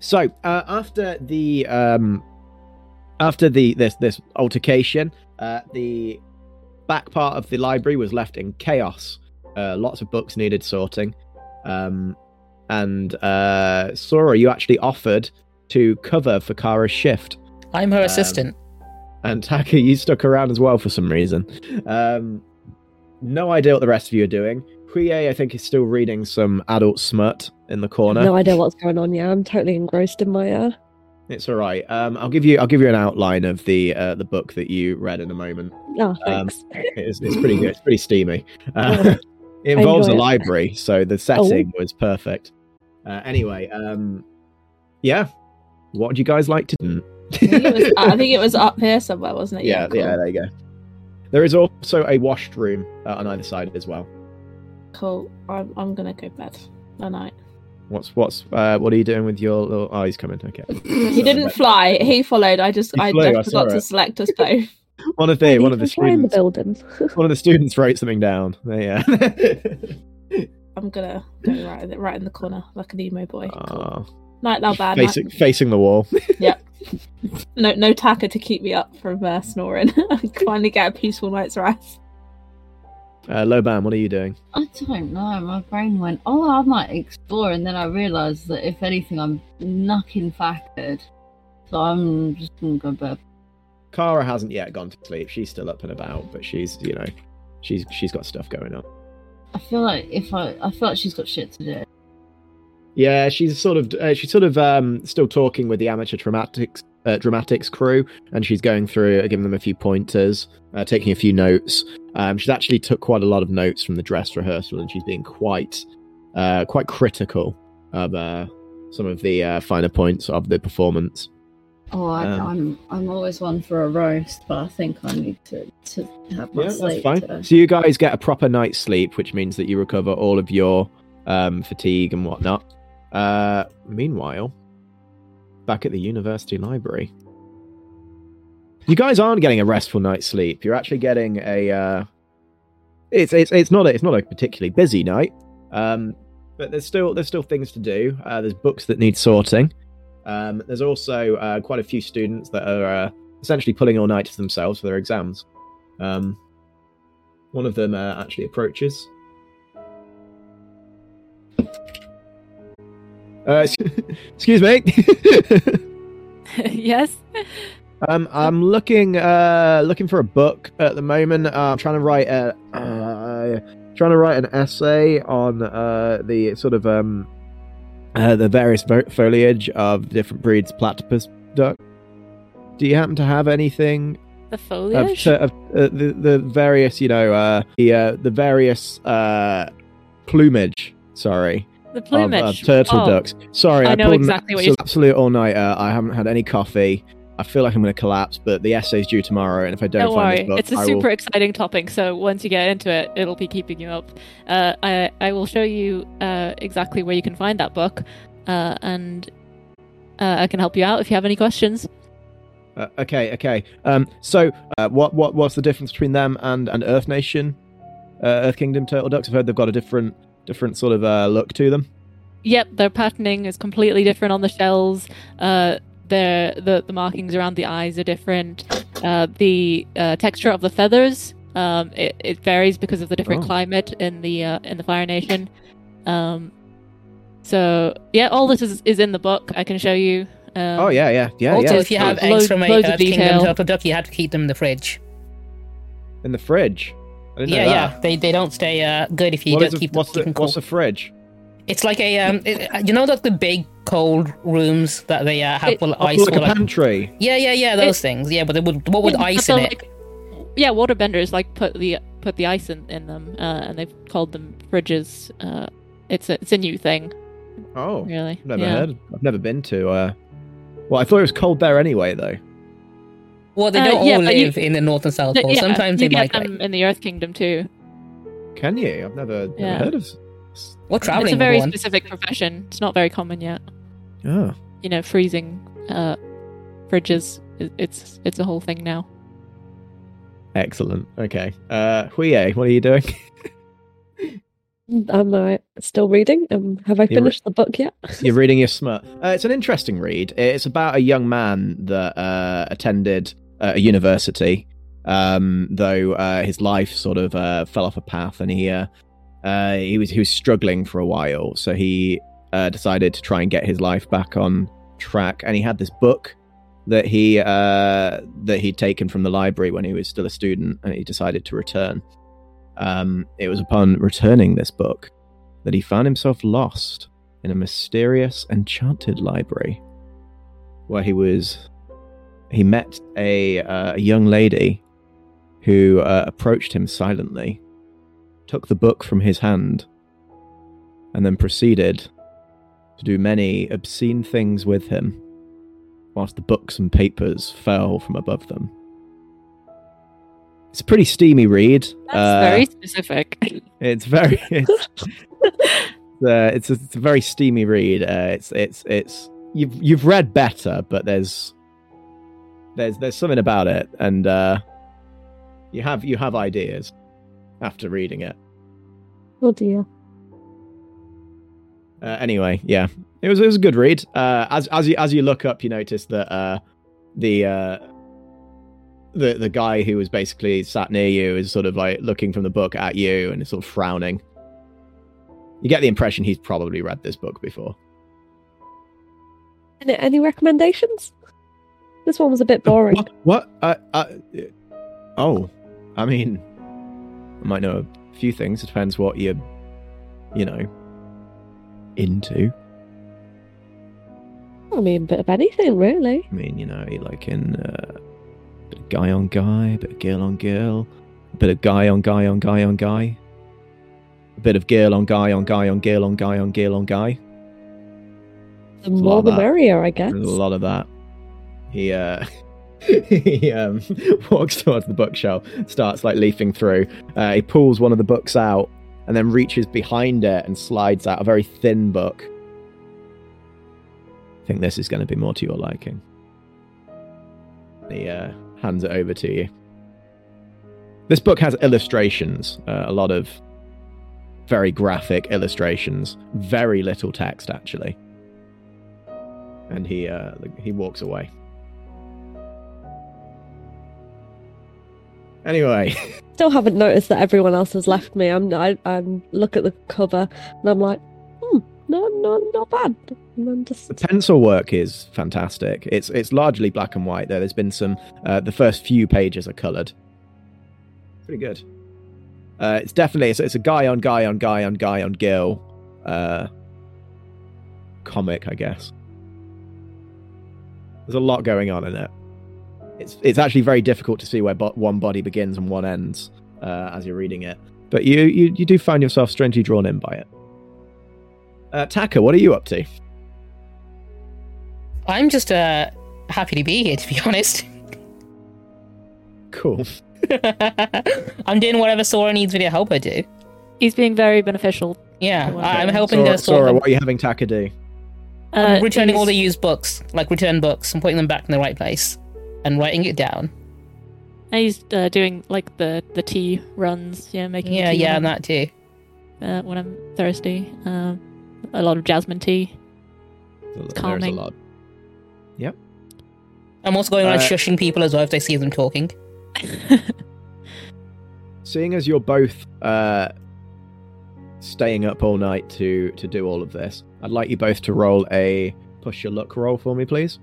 So uh, after the um, after the this this altercation, uh, the back part of the library was left in chaos. Uh, lots of books needed sorting, um, and uh, Sora, you actually offered to cover for Kara's shift, I'm her Um, assistant. and Taka, you stuck around as well for some reason. Um, no idea what the rest of you are doing. Huye, I think, is still reading some adult smut in the corner. No idea what's going on. Yeah, I'm totally engrossed in my uh, It's all right. Um, I'll give you I'll give you an outline of the uh, the book that you read in a moment. Oh, Um, thanks. It's, it's pretty good. It's pretty steamy. Uh, it involves a it. library, so the setting was perfect. Uh, anyway, um, yeah. What would you guys like to do? I think, it was, I think it was up here somewhere, wasn't it? yeah, cool. yeah. There you go. There is also a washed room uh, on either side as well. Cool. I'm, I'm gonna go bed. Night night. What's what's uh, what are you doing with your little eyes coming? Okay, He didn't fly. He followed. I just He I, flew, I I forgot saw to it. select us both. one of the one of the even fly in the students building. one of the students wrote something down. There, yeah. I'm gonna go right in the, right in the corner like an emo boy. Cool. Ah, Night now, bad. facing Night. facing the wall. yep. No, no Taka to keep me up from uh, snoring. I finally get a peaceful night's rest. Uh, Laoban, what are you doing? I don't know. My brain went, oh, I might explore, and then I realised that if anything, I'm knocking factored. So I'm just gonna go bed. Kara hasn't yet gone to sleep. She's still up and about, but she's you know, she's she's got stuff going on. I feel like if I, I feel like she's got shit to do. Yeah, she's sort of uh, she's sort of um, still talking with the amateur dramatics uh, dramatics crew, and she's going through, uh, giving them a few pointers, uh, taking a few notes. Um, she's actually took quite a lot of notes from the dress rehearsal, and she's being quite uh, quite critical of uh, some of the uh, finer points of the performance. Oh, I, Um, I'm, I'm always one for a roast, but I think I need to, to have my Yeah, that's sleep. fine. today. So you guys get a proper night's sleep, which means that you recover all of your um, fatigue and whatnot. Uh, meanwhile, back at the university library, you guys aren't getting a restful night's sleep. You're actually getting a. Uh, it's it's it's not a, it's not a particularly busy night, um, but there's still there's still things to do. Uh, there's books that need sorting. Um, there's also uh, quite a few students that are uh, essentially pulling all nighters themselves for their exams. Um, one of them uh, actually approaches. Uh, excuse me. yes. um, I'm looking uh, looking for a book at the moment. Uh, I'm trying to write a uh, trying to write an essay on uh, the sort of um, uh, the various foliage of different breeds platypus duck. Do you happen to have anything The of, foliage. of uh, the the various you know uh, the uh, the various uh, plumage? Sorry, the plumage. of turtle Oh, ducks. Sorry, I I, know an exactly what you're- absolute all nighter. I haven't had any coffee. I feel like I'm going to collapse, but the essay's due tomorrow, and if I don't, Don't find worry, this book, it's a I super will... exciting topic. So once you get into it, it'll be keeping you up. Uh, I I will show you uh, exactly where you can find that book, uh, and uh, I can help you out if you have any questions. Uh, okay, okay. Um, so uh, what what what's the difference between them and and Earth Nation, uh, Earth Kingdom turtle ducks? I've heard they've got a different different sort of uh, look to them. Yep, their patterning is completely different on the shells. Uh, their the the markings around the eyes are different. Uh, the uh, texture of the feathers um, it, it varies because of the different Oh. climate in the uh, in the Fire Nation. Um, so yeah, all this is, is in the book. I can show you. Um, oh yeah, yeah, yeah, also, yeah. if you have Loads- eggs from a loads of Earth Kingdom detail. turtle duck, you have to keep them in the fridge. in the fridge. I didn't Yeah, that. yeah. They, they don't stay uh, good if you What don't a- keep, what's keep the them cool. what's a fridge? It's like a um, it, you know, like the big cold rooms that they uh, have It- full of Oh, ice. like full a of- pantry. yeah, yeah, yeah, those things. Yeah, but they would, what would Yeah, ice so, in it? like, yeah, waterbenders like put the put the ice in, in them, uh, and they've called them fridges. Uh, it's a it's a new thing, Oh, really. I've never yeah. heard. I've never been to. Uh... Well, I thought it was cold there anyway, though. Well, they Uh, don't yeah, all but you- live in the North and South Pole. yeah, Sometimes you they get migrate. them in the Earth Kingdom too. Can you? I've never, never heard of. We're traveling it's a very with one. specific profession. It's not very common yet. Oh, You know, freezing uh, fridges. It's it's a whole thing now. excellent. Okay, uh, Huye, what are you doing? Am I still reading? Um, have I You're re- finished the book yet? You're reading your smut. Uh, it's an interesting read. It's about a young man that uh, attended uh, a university, um, though uh, his life sort of uh, fell off a path, and he uh, uh, he was he was struggling for a while. So he uh, decided to try and get his life back on track, and he had this book that he that he'd taken from the library when he was still a student, and he decided to return. Um, it was upon returning this book that he found himself lost in a mysterious, enchanted library, where he was. He met a, uh, a young lady who uh, approached him silently, took the book from his hand, and then proceeded to do many obscene things with him, whilst the books and papers fell from above them. It's a pretty steamy read. That's Uh, very specific. it's very it's, uh, it's, a, it's a very steamy read. Uh, it's it's it's you've you've read better, but there's there's there's something about it, and uh, you have you have ideas after reading it. Oh dear. Uh, anyway, yeah, it was it was a good read. Uh, as as you as you look up, you notice that uh, the uh, the the guy who was basically sat near you is sort of like looking from the book at you and is sort of frowning. You get the impression he's probably read this book before. Any, any recommendations? This one was a bit boring. What? What? Uh, oh, I mean, I might know a few things. It depends what you're, you know, into. I mean, a bit of anything, really. I mean, you know, like in uh, bit of guy on guy, bit of girl on girl, a bit of guy on guy on guy on guy, a bit of girl on guy on guy on girl on guy on girl on guy. The a more the merrier, I guess. There's a lot of that. He uh he um walks towards the bookshelf, starts like leafing through. Uh, he pulls one of the books out and then reaches behind it and slides out a very thin book. I think this is going to be more to your liking. He uh, hands it over to you. This book has illustrations, uh, a lot of very graphic illustrations, very little text actually and he uh he walks away anyway. Still haven't noticed that everyone else has left me. I'm I I'm look at the cover and I'm like, hmm, no, no, not bad. Just the pencil work is fantastic. It's it's largely black and white though. There's been some uh, the first few pages are colored. Pretty good. Uh it's definitely it's, it's a guy on guy on guy on guy on girl uh comic i guess. There's a lot going on in it it's it's actually very difficult to see where bo- one body begins and one ends uh, as you're reading it but you, you you do find yourself strangely drawn in by it uh, Taka, what are you up to? I'm just uh happy to be here, to be honest. Cool. I'm doing whatever Sora needs me to help her do. He's being very beneficial. Yeah, Okay. I- I'm helping Sora, her sort Sora, what are you having Taka do? Uh, returning all the used books, like return books, and putting them back in the right place, and writing it down. He's uh, doing like the the tea runs, yeah, making Yeah, tea yeah, when and that too. Uh, when I'm thirsty. Um, a lot of jasmine tea. There's calming. a lot. Yep. I'm also going around Uh, shushing people as well if they see them talking. Seeing as you're both uh, staying up all night to to do all of this, I'd like you both to roll a push your luck roll for me, please.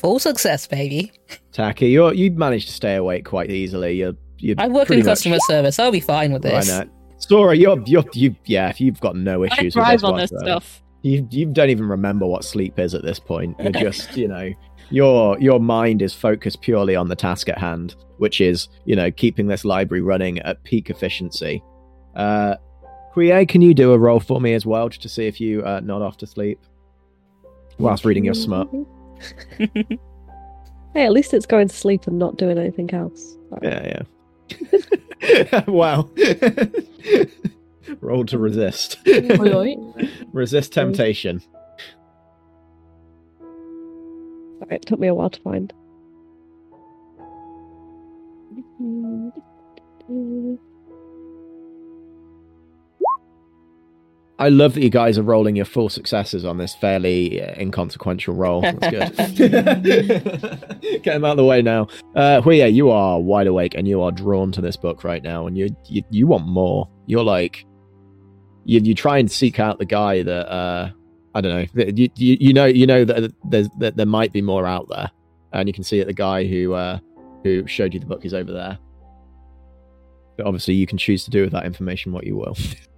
Full success, baby. Taka, you you managed to stay awake quite easily. You're you. I work in customer service. I'll be fine with Why this. not? Sora, you're you're you. Yeah, if you've got no I issues with thrive this on this stuff. you you don't even remember what sleep is at this point. You're just, you know, your your mind is focused purely on the task at hand, which is, you know, keeping this library running at peak efficiency. Uh Huye, can you do a roll for me as well, just to see if you uh, nod off to sleep whilst reading your smut? Hey, at least it's going to sleep and not doing anything else. Yeah, yeah. wow. roll to resist. Oi, oi. resist mm. temptation. Sorry, it took me a while to find. I love that you guys are rolling your full successes on this fairly uh, inconsequential roll. That's good. Get them out of the way now. Uh, Huya, you are wide awake and you are drawn to this book right now, and you you, you want more. You're like, you you try and seek out the guy that uh, I don't know. You, you you know you know that there's that there might be more out there, and you can see that the guy who uh, who showed you the book is over there. But obviously, you can choose to do with that information what you will.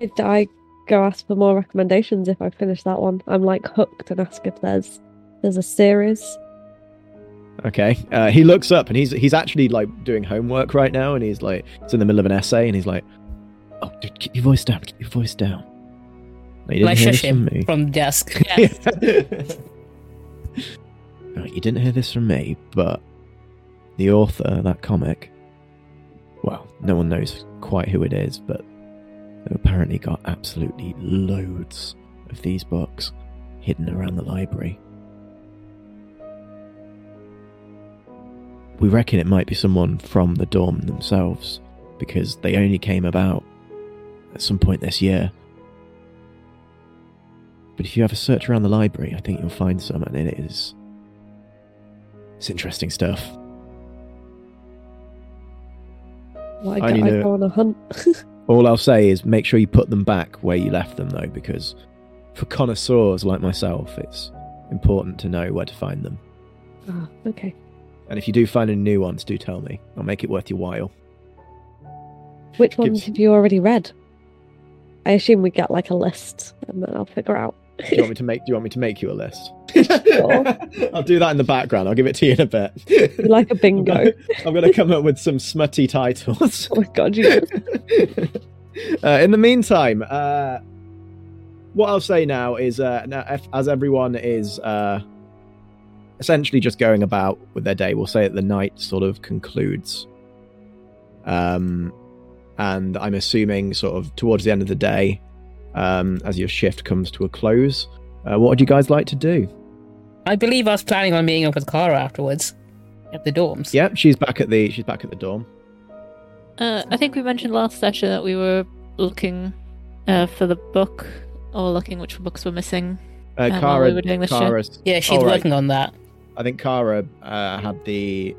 Did I go ask for more recommendations if I finish that one? I'm like hooked and ask if there's there's a series. Okay. Uh, he looks up and he's he's actually like doing homework right now, and he's like it's in the middle of an essay, and he's like, "Oh, dude, keep your voice down. Keep your voice down." No, you Like didn't hear shush this from him me. from the desk. Yes. Right, you didn't hear this from me, but the author of that comic, well, no one knows quite who it is, but they've apparently got absolutely loads of these books hidden around the library. We reckon it might be someone from the dorm themselves, because they only came about at some point this year. But if you have a search around the library, I think you'll find some, and it is. It's interesting stuff. Well, I I, only I go on a hunt. All I'll say is make sure you put them back where you left them, though, because for connoisseurs like myself, it's important to know where to find them. ah, okay. And if you do find any new ones, do tell me. I'll make it worth your while. Which Gives- ones have you already read? I assume we get like a list and then I'll figure out. Do you want me to make? Do you want me to make you a list? Sure. I'll do that in the background. I'll give it to you in a bit. Like a bingo. I'm gonna, I'm gonna come up with some smutty titles. Oh my god, you uh, in the meantime, uh, what I'll say now is, uh, now, if, as everyone is uh, essentially just going about with their day, we'll say that the night sort of concludes. Um, and I'm assuming, sort of towards the end of the day, um, as your shift comes to a close, uh, what would you guys like to do? I believe I was planning on meeting up with Kara afterwards at the dorms. Yep, she's back at the she's back at the dorm. Uh, I think we mentioned last session that we were looking uh, for the book, or looking which books were missing. Uh, Um, while Kara, we were doing this shit. Yeah, she's Oh, right. working on that. I think Kara uh, had the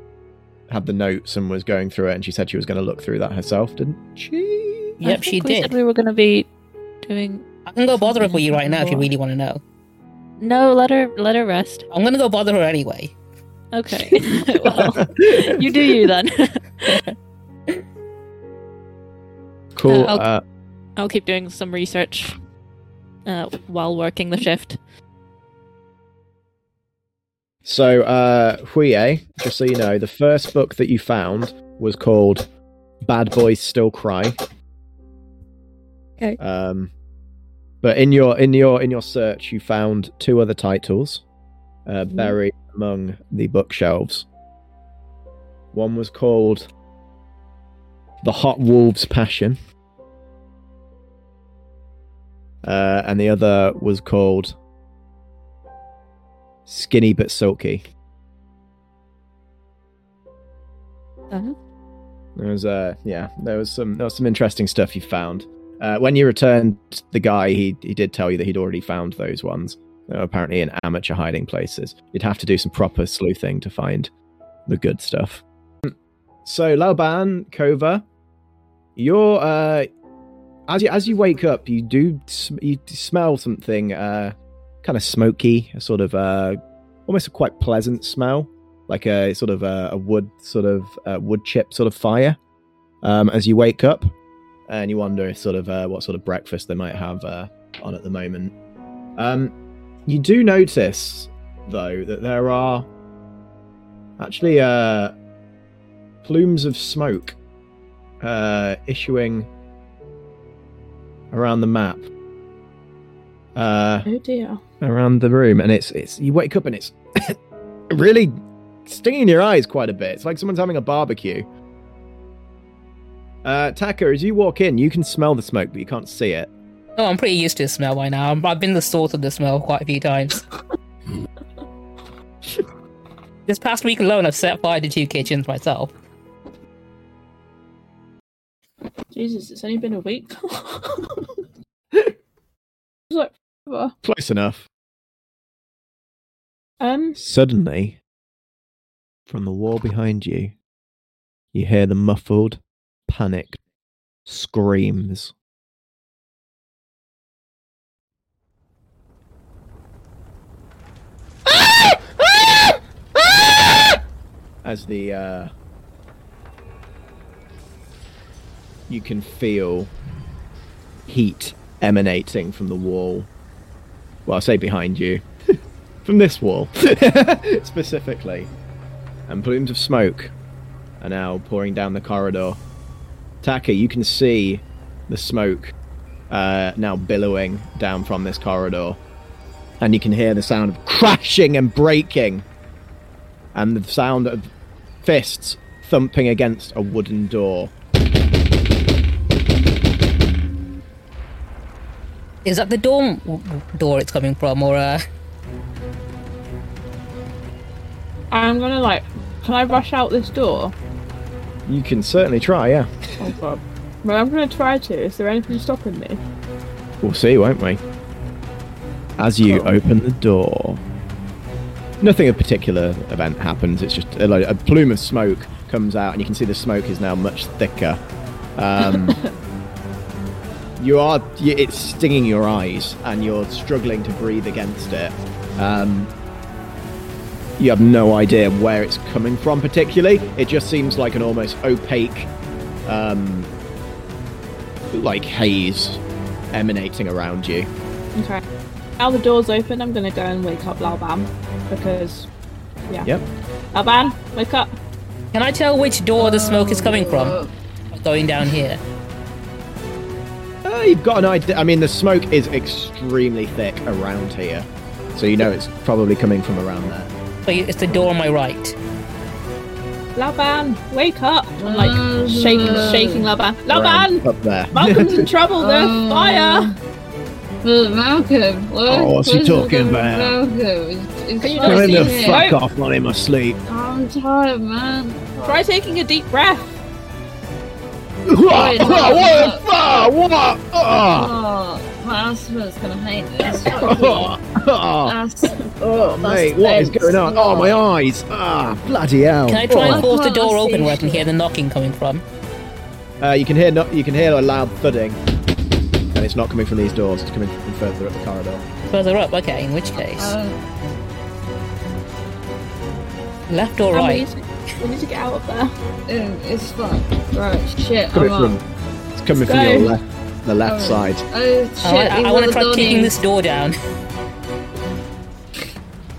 had the notes and was going through it, and she said she was going to look through that herself, didn't she? I Yep, she we did. Said we were going to be doing. I can go bother her for you right now if you really want to know. No, let her let her rest. I'm gonna go bother her anyway. Okay. well, you do you then. cool. Uh, I'll- Uh, I'll keep doing some research uh, while working the shift. so, uh, Huye, just so you know, the first book that you found was called "Bad Boys Still Cry." Okay. Um, but in your in your in your search, you found two other titles uh, Mhm. buried among the bookshelves. One was called "The Hot Wolves' Passion," uh, and the other was called "Skinny but Silky." Uh-huh. There was uh yeah, there was some there was some interesting stuff you found. Uh, when you returned the guy, he he did tell you that he'd already found those ones. Apparently in amateur hiding places. You'd have to do some proper sleuthing to find the good stuff. So Laoban Kova, you're uh as you as you wake up, you do sm- you smell something uh kind of smoky, a sort of uh almost a quite pleasant smell like a sort of a, a wood sort of uh, wood chip sort of fire um, as you wake up and you wonder if sort of uh, what sort of breakfast they might have uh, on at the moment. Um, you do notice though that there are actually uh, plumes of smoke uh, issuing around the map. Uh, Oh dear. around the room and it's it's you wake up and it's really stinging your eyes quite a bit. It's like someone's having a barbecue uh Taka as you walk in you can smell the smoke but you can't see it Oh, I'm pretty used to the smell by now. I'm- I've been the source of the smell quite a few times. this past week alone, I've set fire to two kitchens myself. Jesus, it's only been a week. it's like, forever. Close enough. um, Suddenly, from the wall behind you, you hear the muffled, panicked screams. As the uh, you can feel heat emanating from the wall. Well, I say behind you, from this wall specifically, and plumes of smoke are now pouring down the corridor. Taka, you can see the smoke uh, now billowing down from this corridor, and you can hear the sound of crashing and breaking, and the sound of fists thumping against a wooden door. Is that the door door it's coming from, or uh? I'm gonna like, can I rush out this door? You can certainly try, yeah. Oh god. Well, I'm gonna try to. Is there anything stopping me? We'll see, won't we? As you Cool. open the door, nothing of particular event happens. It's just a, like, a plume of smoke comes out, and you can see the smoke is now much thicker. Um, you are—it's stinging your eyes, and you're struggling to breathe against it. Um, you have no idea where it's coming from, particularly. It just seems like an almost opaque, um, like haze emanating around you. Okay. Now the door's open, I'm gonna go and wake up Laoban because, yeah. Yep. Laoban, wake up. Can I tell which door the smoke is coming from? Going down here. Uh, you've got an idea. I mean, the smoke is extremely thick around here, so you know it's probably coming from around there. So it's the door on my right. Laoban, wake up. I'm like Uh, shaking, shaking Laoban. Laoban, Around up there. Malcolm's in trouble. There's Uh, fire. Well, Malcolm, what? Oh, what's he where's talking the- about? Malcolm, it's, it's Can you not not Tell him see to it? fuck Smoke. off, not in my sleep. I'm tired, man. Try taking a deep breath. what? Wait, no, What? What? What? Ah! Oh, my asthma's gonna hate this. Fuck. Oh, oh, oh, mate, what is going on? Oh, my eyes! Ah, bloody hell! Can I try Oh, and force the door open where I can hear the knocking coming from? Uh, you can hear no- you can hear a loud thudding, and it's not coming from these doors. It's coming from further up the corridor. Further up, okay, in which case. uh, Left or And we, right? need to, we need to get out of there. um, it's fine. Right, shit, Coming I'm from up. it's coming from Go. your left, the left Alright. side. Oh, shit, I, I, leave want to the try door kicking this door down.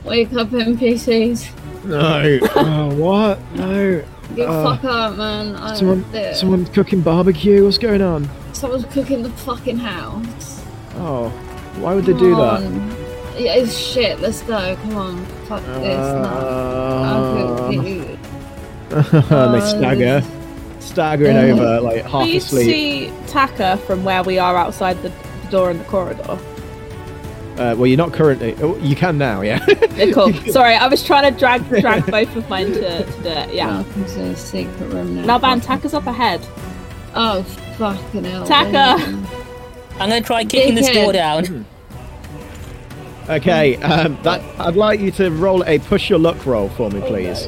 Wake up, NPCs. No. oh, what? No. Get Uh, fuck up, man. I'm Someone, there. someone cooking barbecue. What's going on? Someone's cooking the fucking house. Oh, why would they do Come that? Yeah, it's shit. Let's go. Come on. Fuck this. No. I'll cook Uh, they stagger, staggering Uh, over like half We asleep. see Taka from where we are outside the, the door in the corridor. Uh, well, you're not currently. Oh, you can now, yeah. Yeah, cool. Sorry, I was trying to drag drag both of mine to, to do it. Yeah. Malcolm's in a secret room now. Laoban, Taka's up ahead. Oh, fucking hell. Taka. I'm going to try kicking this door down. okay, um, that I'd like you to roll a push your luck roll for me, please.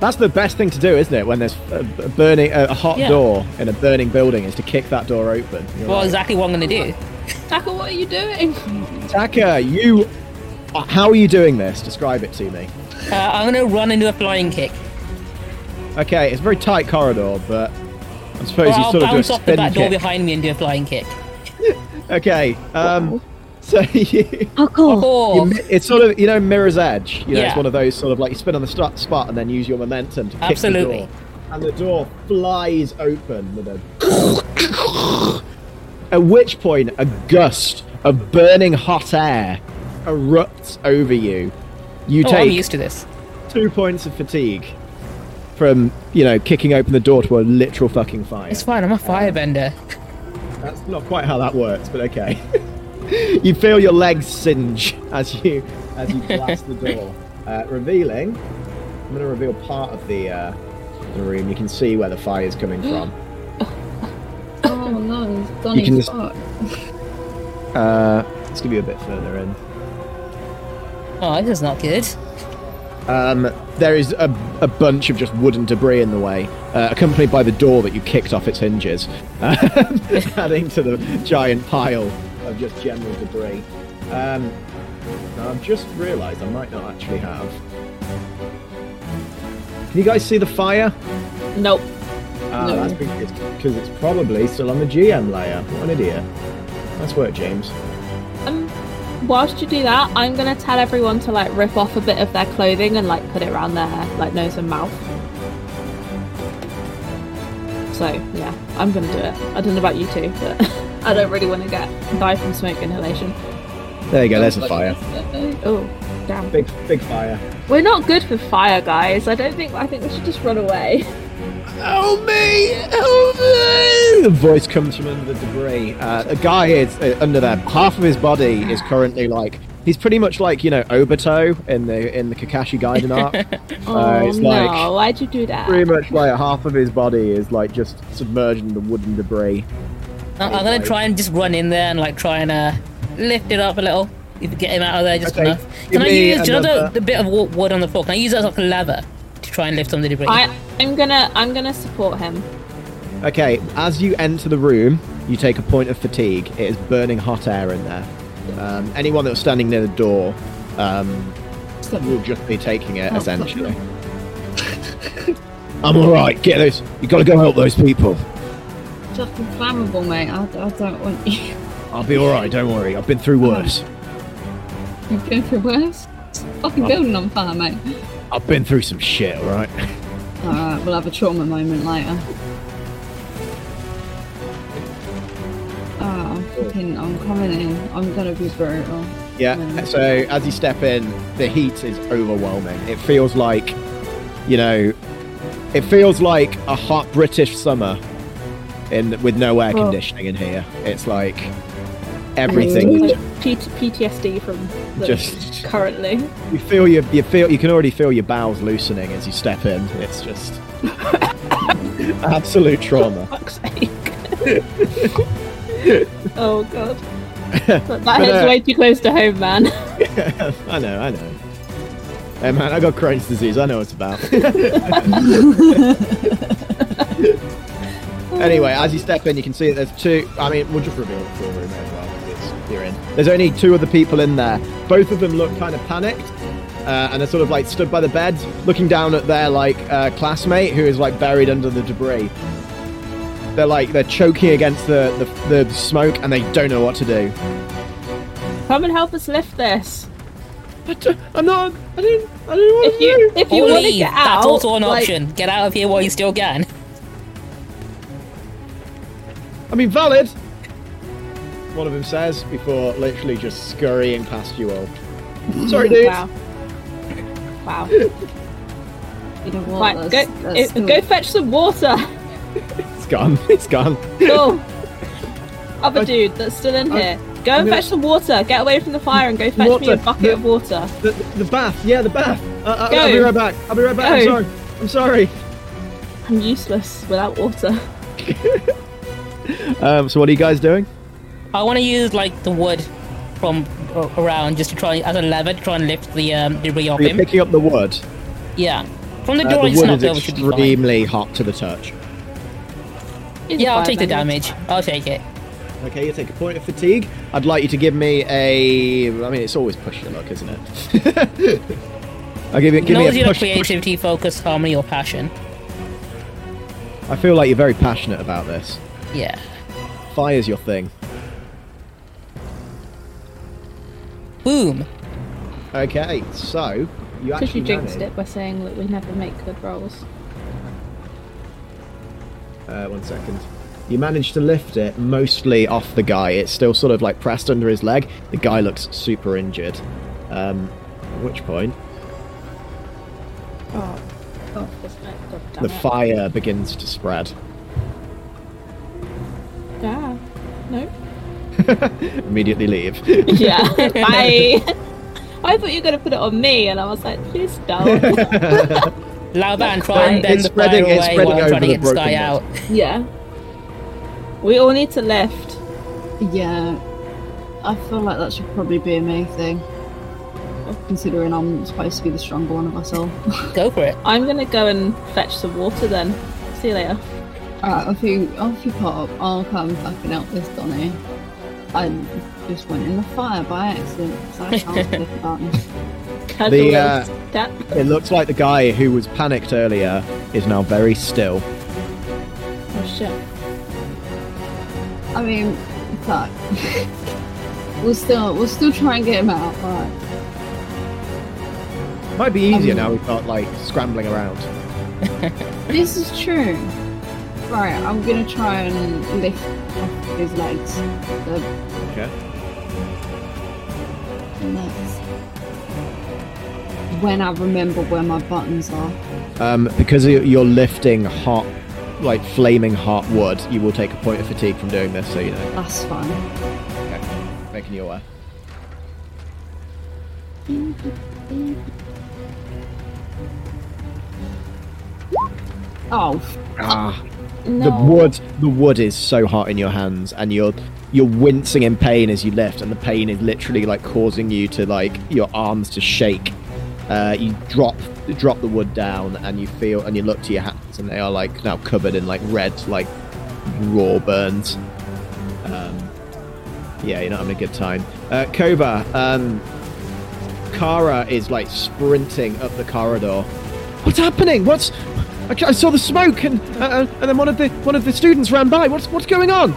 That's the best thing to do, isn't it? When there's a, a burning, a, a hot Yeah. door in a burning building, is to kick that door open. You're Well, right. exactly what I'm going to do. Taka, what are you doing? Taka, you. uh, How are you doing this? Describe it to me. Uh, I'm going to run into a flying kick. Okay, it's a very tight corridor, but I suppose Or you I'll sort of do a bounce off the spin back door behind me and do a flying kick. Okay, um, so you, How cool. Oh, you it's sort of you know Mirror's Edge. You know, it's one of those sort of like you spin on the st- spot and then use your momentum to kick Absolutely. the door, and the door flies open with a. At which point, a gust of burning hot air erupts over you. You oh I'm take used to this. two points of fatigue from you know kicking open the door to a literal fucking fire. It's fine, I'm a firebender. That's not quite how that works, but okay. you feel your legs singe as you as you blast the door, uh, revealing. I'm going to reveal part of the uh, the room. You can see where the fire is coming from. Oh no, he's gone You can just- spot. Uh, let's give you a bit further in. Oh, this is not good. Um, there is a, a bunch of just wooden debris in the way, uh, accompanied by the door that you kicked off its hinges, adding to the giant pile of just general debris. Um, now I've just realised I might not actually have. Can you guys see the fire? Nope. Ah, No. that's because it's probably still on the GM layer. What an idiot. Nice work, James. Um, whilst you do that, I'm gonna tell everyone to like rip off a bit of their clothing and like put it around their like nose and mouth. So yeah, I'm gonna do it. I don't know about you two, but I don't really want to get die from smoke inhalation. There you go. There's a fire. Oh, damn. Big, big fire. We're not good for fire, guys. I don't think. I think we should just run away. Help me! Help me! The voice comes from under the debris. Uh, a guy is uh, under there. Half of his body is currently like he's pretty much like you know Obito in the in the Kakashi Gaiden arc. Oh it's no! like- Why'd you do that? pretty much like half of his body is like just submerged in the wooden debris. I'm, I'm gonna try and just run in there and like try and uh, lift it up a little. If you get him out of there just Okay, enough. give Can I use do you know the, the bit of wood on the floor? Can I use that as like a lever to try and lift some of the debris? I I'm gonna I'm gonna support him. Okay, as you enter the room, you take a point of fatigue. It is burning hot air in there. Um, anyone that was standing near the door um, will just be taking it Oh, essentially. I'm all right. Get those. You got to go help those people. Just inflammable, mate. I, I don't want you. I'll be all right. Don't worry. I've been through worse. You've been through worse. It's fucking building on fire, mate. I've been through some shit. All right. Alright, we'll have a trauma moment later. Oh, I'm fucking, I'm coming in. I'm gonna be brutal. Yeah. So as you step in, the heat is overwhelming. It feels like, you know, it feels like a hot British summer, in with no air Oh. conditioning in here. It's like everything. P- PTSD from the Just- currently. You feel your, you feel you can already feel your bowels loosening as you step in. It's just absolute trauma. Oh god. That, But, hits uh, way too close to home, man. I know, I know. Hey man, I got Crohn's disease. I know what it's about. Anyway, as you step in, you can see that there's two. I mean, we'll just reveal the floor room as well. 'cause It's, you're in. There's only two other people in there. Both of them look kind of panicked. Uh, and they're sort of like stood by the bed, looking down at their like uh, classmate who is like buried under the debris. They're like they're choking against the, the the smoke, and they don't know what to do. Come and help us lift this. But, I'm not. I didn't. I didn't want If you if you want to leave. get out, That's also an like- option. Get out of here while you still can. I mean, valid. One of them says before literally just scurrying past you all. Sorry, dude. Wow. Wow. You know what? Right, go that's- that's it- go fetch some water. It's gone. It's gone. Go. Other I- dude that's still in I- here. Go I'm and gonna- fetch some water. Get away from the fire and go fetch me a bucket of water. The, the bath. Yeah, the bath. Uh, uh, Go. I'll be right back. I'll be right back. I'm sorry. I'm sorry. I'm useless without water. Um, so what are you guys doing? I want to use like the wood from around just to try as a lever to try and lift the um, debris off You're him. picking up the wood. Yeah, from the Uh, door the it's wood knocked is over should be fine. extremely hot to the touch. He's a Yeah, I'll take the fireman. damage. I'll take it. Okay, you take a point of fatigue. I'd like you to give me a. I mean, it's always push your luck, isn't it? I'll give you. Give Knows me a your push, push. creativity, focus, harmony, or passion. I feel like you're very passionate about this. Yeah. Fire's your thing. Boom. Okay, so you Because you jinxed managed- it by saying that we never make good rolls. Uh, one second. You managed to lift it mostly off the guy. It's still sort of like pressed under his leg. The guy looks super injured. Um, at which point, Oh, oh doesn't it? God damn the it. fire begins to spread. Ah. No. Immediately leave. Yeah. Bye. I thought you were gonna put it on me, and I was like, please don't. Laoban, try and It's bend spreading- it's away spreading while I'm trying to get the the sky out. yeah. We all need to lift. Yeah, I feel like that should probably be a me thing. Considering I'm supposed to be the stronger one of us all. Go for it. I'm gonna go and fetch some water then. See you later. Alright, off you, off you pop. I'll come fucking help this Donny. I just went in the fire by accident because I can't click a button. The, uh, step. it looks like the guy who was panicked earlier is now very still. Oh shit. I mean, fuck. we'll still, we'll still try and get him out. Alright. Might be easier Um, now we've got like scrambling around. This is true. Right, I'm gonna try and lift off his legs. The Okay. legs. When I remember where my buttons are. Um, because you- you're lifting hot, like flaming hot wood, you will take a point of fatigue from doing this. So you know, That's fine. Okay, making you aware. Oh, Ah. No. The wood, the wood is so hot in your hands, and you're you're wincing in pain as you lift, and the pain is literally like causing you to like your arms to shake. Uh, you drop drop the wood down, and you feel, and you look to your hands, and they are like now covered in like red, like raw burns. Um, yeah, you're not having a good time. Uh, Kova, um, Kara is like sprinting up the corridor. What's happening? What's I, I saw the smoke, and uh, and then one of the one of the students ran by. What's what's going on?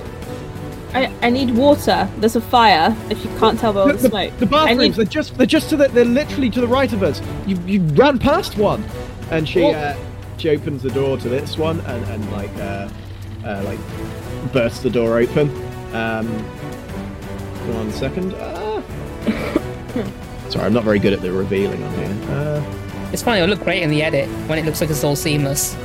I, I need water. There's a fire. If you can't tell by all the, the, smoke. the bathrooms. need They're just they're just to the they're literally to the right of us. You you ran past one, and she uh, she opens the door to this one and and like uh, uh like bursts the door open. Um, one second. Ah. Sorry, I'm not very good at the revealing on here. Uh, It's funny, it'll look great in the edit when it looks like it's all seamless.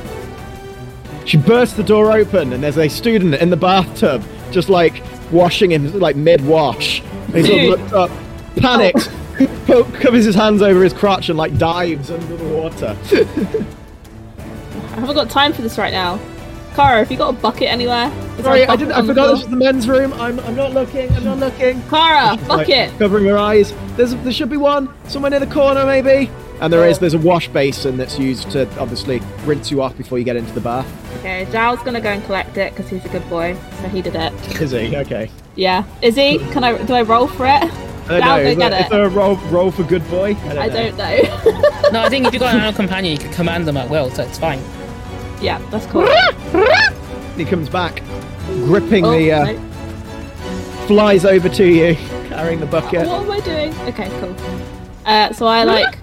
She bursts the door open, and there's a student in the bathtub, just like washing him, like mid-wash. And He sort of looks up, panics, po- covers his hands over his crotch, and like dives under the water. I haven't got time for this right now. Kara, have you got a bucket anywhere? Is there Sorry, a I didn't. I forgot this floor? was the men's room. I'm. I'm not looking. I'm not looking. Kara, She's, like, bucket. covering her eyes. There's. There should be one somewhere near the corner, maybe. And there is. There's a wash basin that's used to obviously rinse you off before you get into the bath. Okay, Zhao's gonna go and collect it because he's a good boy, so he did it. Is he? Okay. Yeah, is he? Can I? Do I roll for it? I don't Zhao, know. Is get there, is it. there a roll, roll for good boy? I don't I know. don't know. No, I think if you've got an animal companion, you can command them at will, so it's fine. yeah, that's cool. He comes back, gripping Oh, the, uh, no. flies over to you, carrying the bucket. What am I doing? Okay, cool. Uh, so I like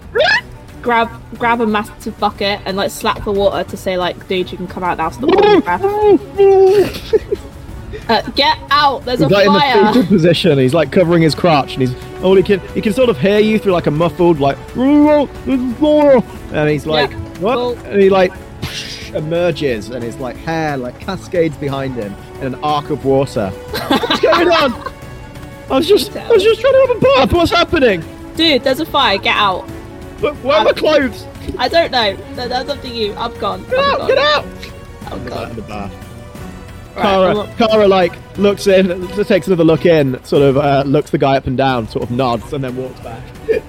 grab grab a massive bucket and like slap the water to say like, dude, you can come out now. Stop holding your breath. Uh, get out! There's a He's like in the fetal position. He's like covering his crotch, and he's all he can. He can sort of hear you through like a muffled like, and he's like, Yeah, what? well- And he like emerges, and his like hair like cascades behind him in an arc of water. What's going on? I was just, I was just trying to have a bath. What's happening? Dude, there's a fire. Get out. But where are my clothes? I don't know. That- That's up to you. I'm gone. Get I'm out! gone. Get out! I'm Get out gone. of the bath. Right, Kara, Kara, like looks in, just takes another look in, sort of uh, looks the guy up and down, sort of nods, and then walks back.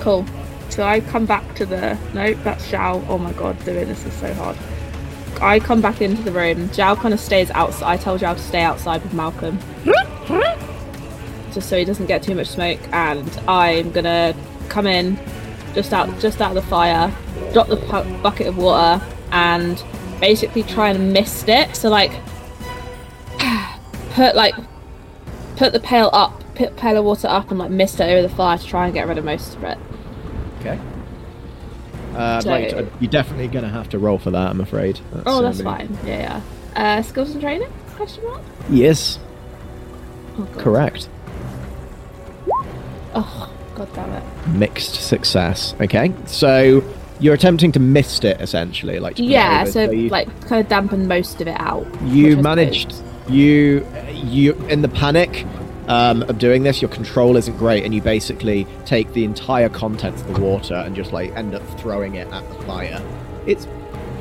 Cool. So I come back to the. Nope, that's Zhao. Oh my god, doing this is so hard. I come back into the room. Zhao kind of stays outside. I tell Zhao to stay outside with Malcolm. Just so he doesn't get too much smoke. And I'm gonna come in, just out, just out of the fire, drop the pu- bucket of water, and basically try and mist it. So like, put like, put the pail up, put pail of water up, and like mist it over the fire to try and get rid of most of it. Okay. Uh, So- uh, you're definitely gonna have to roll for that, I'm afraid. Oh, uh, that's fine. Yeah, yeah. Uh, skills and training? Question mark? Yes, Oh, correct. Oh, god damn it. Mixed success. Okay, so you're attempting to mist it essentially, like to Yeah, over, so you, like kind of dampen most of it out. you managed you you in the panic um, of doing this your control isn't great and you basically take the entire contents of the water and just like end up throwing it at the fire it's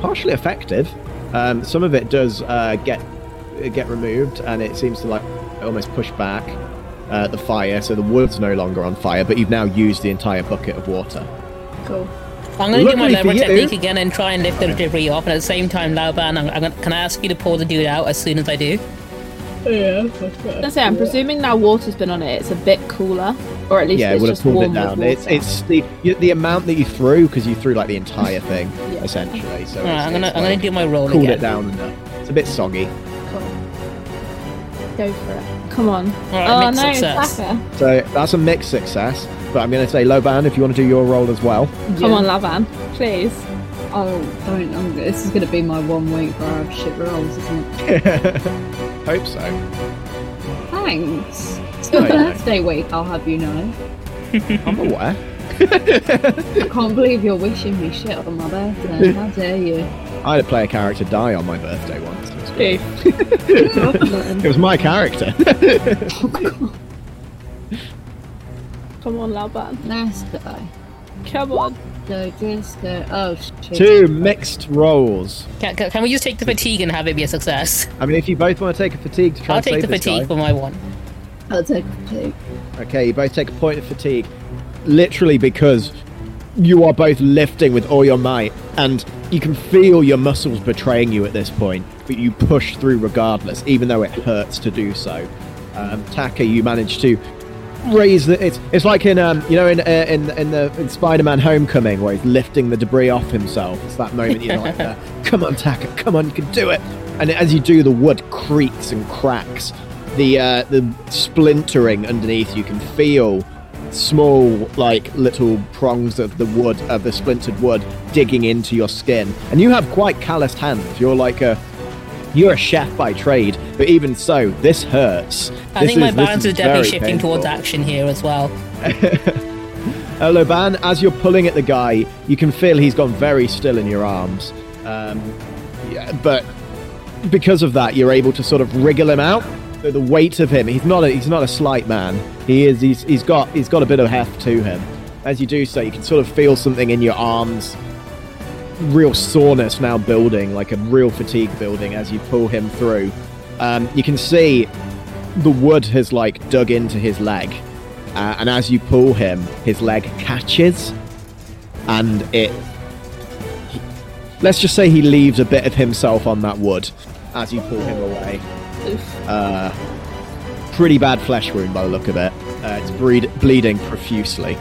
partially effective um, some of it does uh, get get removed and it seems to like almost push back uh, the fire so the wood's no longer on fire but you've now used the entire bucket of water Cool. I'm going to do my Luckily lever technique again and try and lift the debris off. And at the same time, Laoban, I'm, I'm gonna, can I ask you to pull the dude out as soon as I do? Yeah, Let's say I'm presuming now water's been on it. It's a bit cooler, or at least it's cooler. yeah, it it's would have just pulled warm it down. It's it's the you, the amount that you threw because you threw like the entire thing Yeah. essentially. So All right, it's- I'm gonna it's I'm gonna do my roll cooled again. it down enough. It's a bit soggy. Cool. Go for it. Come on. All right, oh no, success. Saka. So that's a mixed success. But I'm going to say Laoban, if you want to do your roll as well. Come on, Laoban, please. Oh, don't. I'm, this is going to be my one week where I have shit rolls, isn't it? Hope so. Thanks. It's my yeah. birthday week, I'll have you know. I'm aware. I can't believe you're wishing me shit on my birthday. How dare you? I had to play a player character die on my birthday once. It was It was my character. Come on, Laoban. Nice guy. Come on. So just go. Oh shit. Two mixed rolls. Can, can, can we just take the fatigue and have it be a success? I mean, if you both want to take a fatigue to try I'll and take save the this fatigue guy. for my one. I'll take two. Okay, you both take a point of fatigue. Literally because you are both lifting with all your might, and you can feel your muscles betraying you at this point, but you push through regardless, even though it hurts to do so. Um, Taka, you manage to raise the. It's it's like in um you know in uh, in in the in Spider-Man Homecoming where he's lifting the debris off himself. It's that moment you're like, uh, come on, Taka, come on, you can do it. And as you do, the wood creaks and cracks. The uh, the splintering underneath, you can feel small like little prongs of the wood of the splintered wood digging into your skin and you have quite calloused hands you're like a you're a chef by trade but even so this hurts I This think my is- this balance is, definitely very shifting towards action here as well. Uh, Laoban, as you're pulling at the guy, you can feel he's gone very still in your arms. Um, yeah, but because of that, you're able to sort of wriggle him out. So the weight of him, he's not a, he's not a slight man. He is he's, he's got he's got a bit of heft to him. As you do so, you can sort of feel something in your arms. Real soreness now building, like a real fatigue building as you pull him through. Um, you can see the wood has like dug into his leg, uh, and as you pull him, his leg catches, and it. he- let's just say he leaves a bit of himself on that wood as you pull him away. Uh, pretty bad flesh wound by the look of it. Uh, it's bleed, bleeding profusely.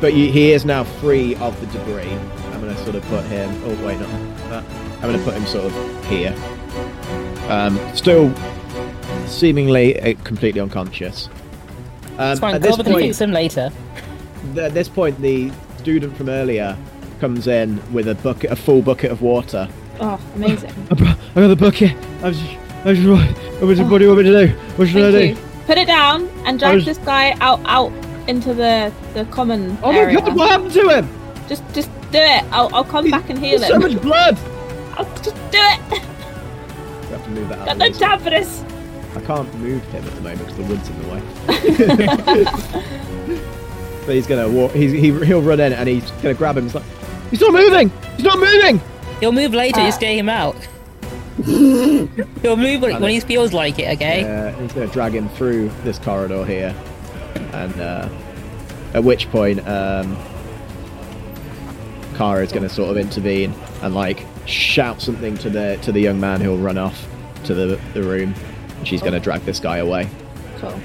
But you, he is now free of the debris. I'm going to sort of put him. Oh wait, not that. I'm going to put him sort of here. Um, still seemingly uh, completely unconscious. Um, It's fine, at this Gilbert can point, fix him later. th- at this point, the student from earlier comes in with a bucket, a full bucket of water. Oh, amazing. I, brought, I got the bucket. I was, I was, what, what, do- what do you want me to do? What should I do? you. Put it down and drag was- this guy out out into the the common Oh my god, what happened to him? Just just do it. I'll I'll come back and heal There's so much blood. I'll just do it. We have to move that out. Got of no the way. time for this. I can't move him at the moment because the wood's in the way. but he's gonna walk. He's, he, he'll run in and he's gonna grab him. He's like, he's not moving. He's not moving. He'll move later, Uh. just get him out. He'll move when, when he feels like it, okay? Uh, he's gonna drag him through this corridor here, and uh, at which point, um, Kara is gonna sort of intervene and like shout something to the to the young man who'll run off to the the room. And she's gonna drag this guy away. Cool.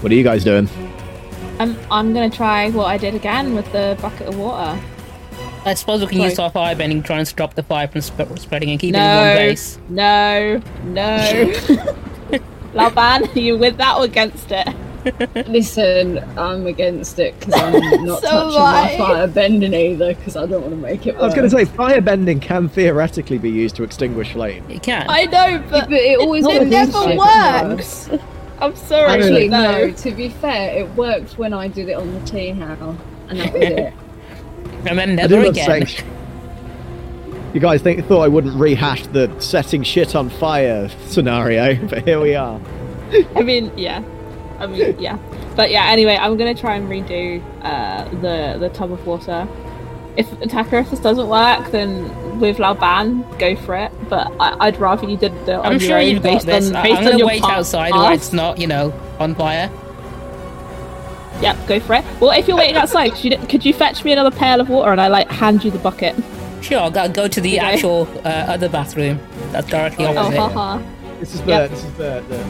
What are you guys doing? I'm I'm gonna try what I did again with the bucket of water. I suppose we can use Sorry. our firebending, try and stop the fire from sp- spreading and keep it in one No, place. no, no. Laoban, are you with that or against it? Listen, I'm against it because I'm not So touching my I. fire bending either because I don't want to make it. I was going to say, firebending can theoretically be used to extinguish flame. It can. I know, but but it always it never like works. I'm sorry. Actually, no. no. To be fair, it worked when I did it on the tea house, and that was it. And then never again. say. You guys think thought I wouldn't rehash the setting shit on fire scenario, but here we are. I mean, yeah. I mean, yeah. But yeah. Anyway, I'm gonna try and redo uh, the the tub of water. If attacker, if this doesn't work, then with Laoban, go for it. But I, I'd rather you didn't do it on I'm your sure you've got based this. on I- based I'm gonna your wait pa- outside where it's not, you know, on fire. Yep, go for it. Well, if you're waiting outside, could you, could you fetch me another pail of water and I like hand you the bucket? Sure, I'll go, go to the Okay. actual uh, other bathroom. That's directly Oh, opposite. haha. This is the Yeah. this is the, the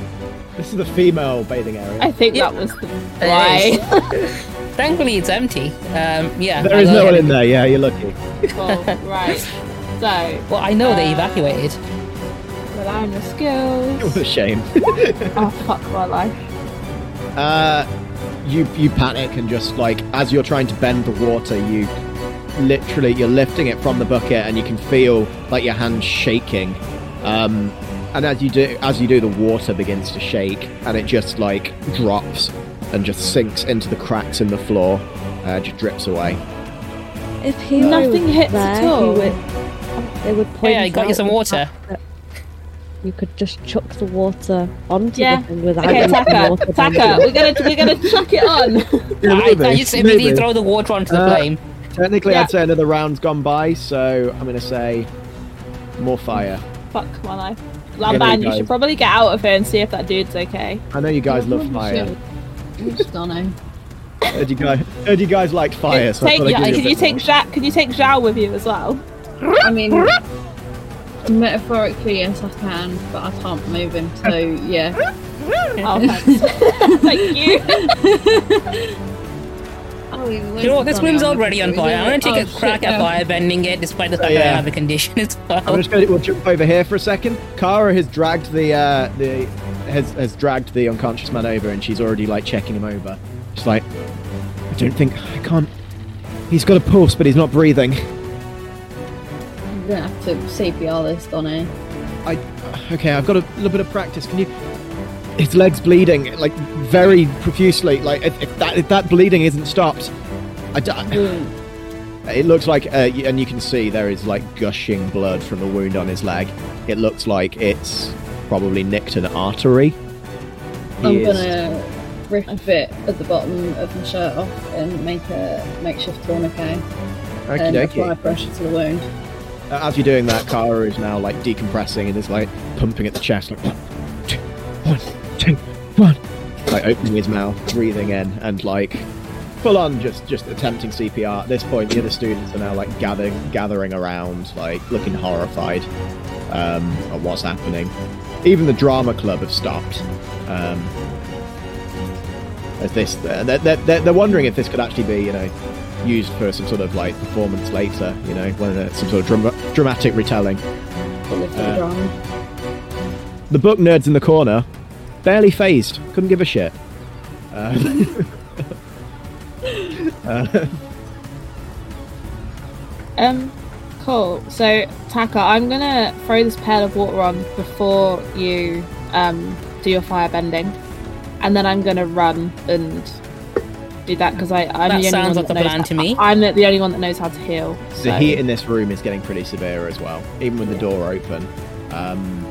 this is the female bathing area. I think Yeah. that was the why. Thankfully, it's empty. Um, yeah. there I'll is no one in there. Yeah, you're lucky. Cool, right. So, Well, I know they Uh, evacuated. rely on your What skills. a shame. Oh, fuck my life. Uh, you you panic and just like as you're trying to bend the water, you literally you're lifting it from the bucket and you can feel like your hands shaking. Um, and as you do as you do, the water begins to shake and it just like drops and just sinks into the cracks in the floor. Uh, just drips away. If he Nothing was hits there, at he all. would, they would point Hey, I got you some water. You could just chuck the water onto Yeah. the thing without Okay, using Taka, water Taka, we're gonna we're gonna chuck it on. I, I just immediately throw the water onto the Uh, flame. Technically, Yeah. I'd say another round's gone by, so I'm gonna say more fire. Fuck my life. Yeah, you you should probably get out of here and see if that dude's okay. I know you guys love Holy fire. shit. It's stunning. Heard you guys, heard you guys liked fire. So take, yeah, can you bit take more. Zhao? Can you take Zhao with you as well? I mean, metaphorically, yes, I can, but I can't move him, so yeah. Oh, thanks. Thank you. Oh, You know what? This room's already on fire. I'm gonna take Oh, a crack shit, at no. fire bending it, despite the fact that yeah. I have a condition as well. I'm just going to we'll jump over here for a second. Kara has dragged the uh, the has has dragged the unconscious man over, and she's already like checking him over. She's like, I don't think I can't. He's got a pulse, but he's not breathing. I'm gonna have to CPR this, Donny. I okay. I've got a little bit of practice. Can you? His legs bleeding like very profusely. Like if, if that if that bleeding isn't stopped, I. d- It looks like, uh, and you can see there is like gushing blood from a wound on his leg. It looks like it's probably nicked an artery. He I'm is- gonna rip a bit at the bottom of my shirt off and make a makeshift tourniquet and apply Okey-dokey. pressure to the wound. As you're doing that, Kara is now like decompressing and is like pumping at the chest, like one, two, one, two, one, like opening his mouth, breathing in, and like full on just just attempting CPR. At this point, the other students are now like gathering gathering around, like looking horrified um, at what's happening. Even the drama club have stopped. Um, as this, they're, they're, they're, they're wondering if this could actually be, you know, used for some sort of like performance later, you know, when uh, some sort of dram- dramatic retelling. Fully for the Uh. The book nerds in the corner, barely phased, couldn't give a shit. Uh, uh, Um, cool. So, Taka, I'm gonna throw this pail of water on before you um do your fire bending, and then I'm gonna run and do that because I I'm That the only sounds one like that the knows plan to how- me. I'm the, the only one that knows how to heal. the so- heat in this room is getting pretty severe as well, even with the door open. Um,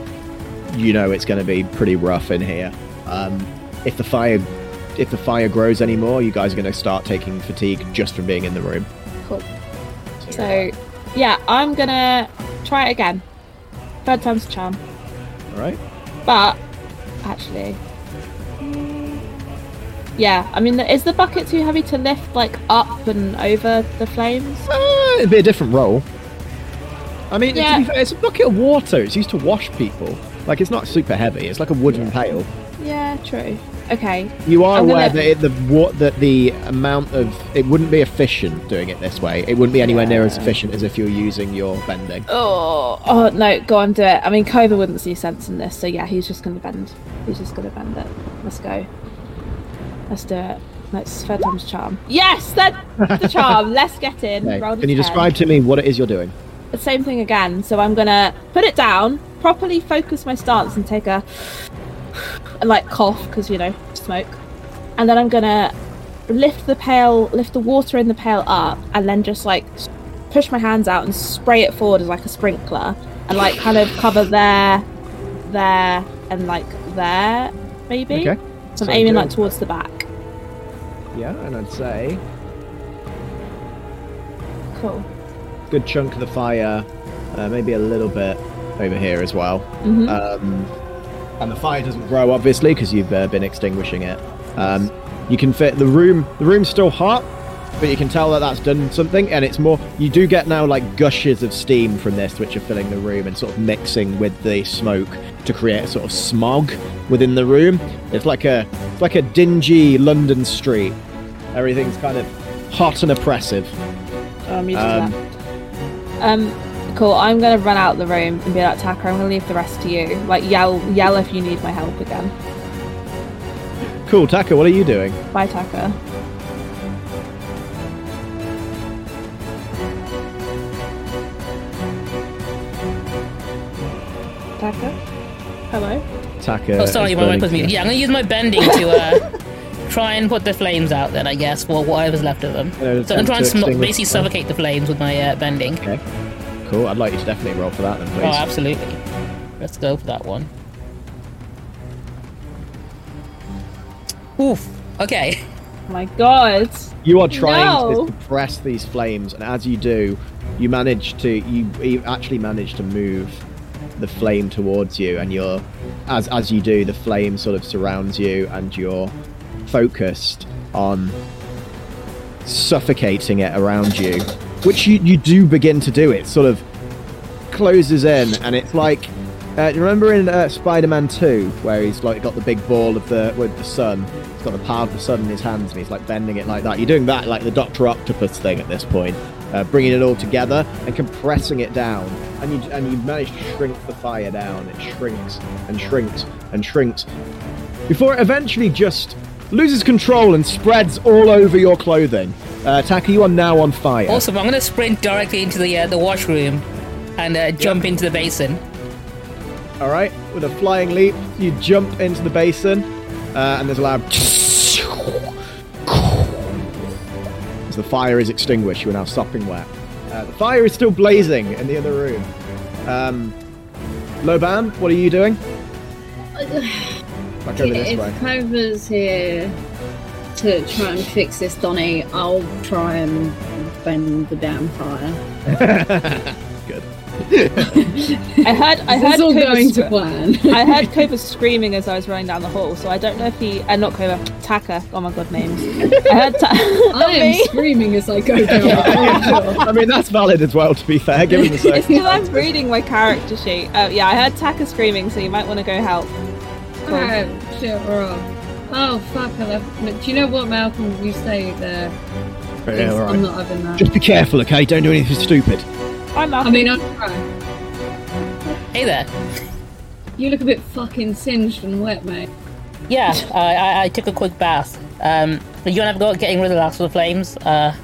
you know it's going to be pretty rough in here. Um, if the fire, if the fire grows anymore, you guys are going to start taking fatigue just from being in the room. Cool. So, yeah, I'm gonna try it again. Third time's a charm. all right. But actually, yeah. I mean, is the bucket too heavy to lift like up and over the flames? Uh, it'd be a different role. I mean, Yeah. fair, it's a bucket of water. It's used to wash people. Like it's not super heavy. It's like a wooden pail. Yeah, true. Okay. You are I'm aware gonna- that it, the what that the amount of it wouldn't be efficient doing it this way. It wouldn't be anywhere near as efficient as if you're using your bending. Oh, oh no, go on, do it. I mean, Kova wouldn't see sense in this, so yeah, he's just gonna bend. He's just gonna bend it. Let's go. Let's do it. Let's third time's charm. Yes, that's the charm. Let's get in. Okay. Can you 10. describe to me what it is you're doing? the same thing again. So I'm gonna put it down, properly focus my stance, and take a and like cough because you know smoke, and then I'm gonna lift the pail, lift the water in the pail up, and then just like push my hands out and spray it forward as like a sprinkler, and like kind of cover there, there, and like there, maybe. Okay. So I'm So aiming like towards the back. Yeah, and I'd say Cool. good chunk of the fire, uh, maybe a little bit over here as well. Mhm. Um, and the fire doesn't grow, obviously, because you've uh, been extinguishing it. Um, you can fit the room. The room's still hot, but you can tell that that's done something, and it's more. You do get now like gushes of steam from this, which are filling the room and sort of mixing with the smoke to create a sort of smog within the room. It's like a, it's like a dingy London street. Everything's kind of hot and oppressive. I'm used Um, to that. Um, cool. I'm gonna run out the room and be like, Taka, I'm gonna leave the rest to you. Like, yell, yell if you need my help again. Cool, Taka. What are you doing? Bye, Taka. Taka. Hello. Taka. Oh, sorry, my mic was muted. to- Yeah, I'm gonna use my bending to uh, try and put the flames out. Then I guess, for whatever's left of them. So I'm trying to to sm- basically fire. suffocate the flames with my uh, bending. Okay. Cool. I'd like you to definitely roll for that then, please. Oh, absolutely. Let's go for that one. Oof. Okay. Oh my god. You are trying No. to suppress these flames, and as you do, you manage to you, you actually manage to move the flame towards you, and you're as as you do, the flame sort of surrounds you, and you're focused on suffocating it around you, which you you do begin to do. It sort of closes in, and it's like. Uh, you remember in uh, Spider-Man 2 where he's like got the big ball of the with the sun? He's got the power of the sun in his hands, and he's like bending it like that. You're doing that like the Doctor Octopus thing at this point, uh, bringing it all together and compressing it down, and you and you manage to shrink the fire down. It shrinks and shrinks and shrinks before it eventually just loses control and spreads all over your clothing. Uh, Taka, you are now on fire. Awesome. I'm gonna sprint directly into the uh, the washroom and uh, jump into the basin. All right, with a flying leap, you jump into the basin, uh, and there's a loud. As the fire is extinguished, you are now sopping wet. Uh, the fire is still blazing in the other room. Um, Laoban, what are you doing? Back over this if way. Clover's here to try and fix this, Donny, I'll try and bend the damn fire. Good. I heard. I heard. It's all Cobra going scr- to plan. I heard Cobra screaming as I was running down the hall, so I don't know if he. Uh, not Cobra, Taka. Oh my god, names. I heard. Ta- I am me. screaming as I go down. I mean, that's valid as well, to be fair, given the It's circumstances. because I'm reading my character sheet. Uh, yeah, I heard Taka screaming, so you might want to go help. Cool. Oh, shit, we're off. Oh, fuck, I left. but Do you know what, Malcolm? You say there. Yeah, all I'm not having that. Just be careful, okay? Don't do anything stupid. I'm I mean, I'm trying. Hey there. You look a bit fucking singed and wet, mate. Yeah, I, I, I took a quick bath. Um, but you wanna have a go at getting rid of the last of the flames? Uh,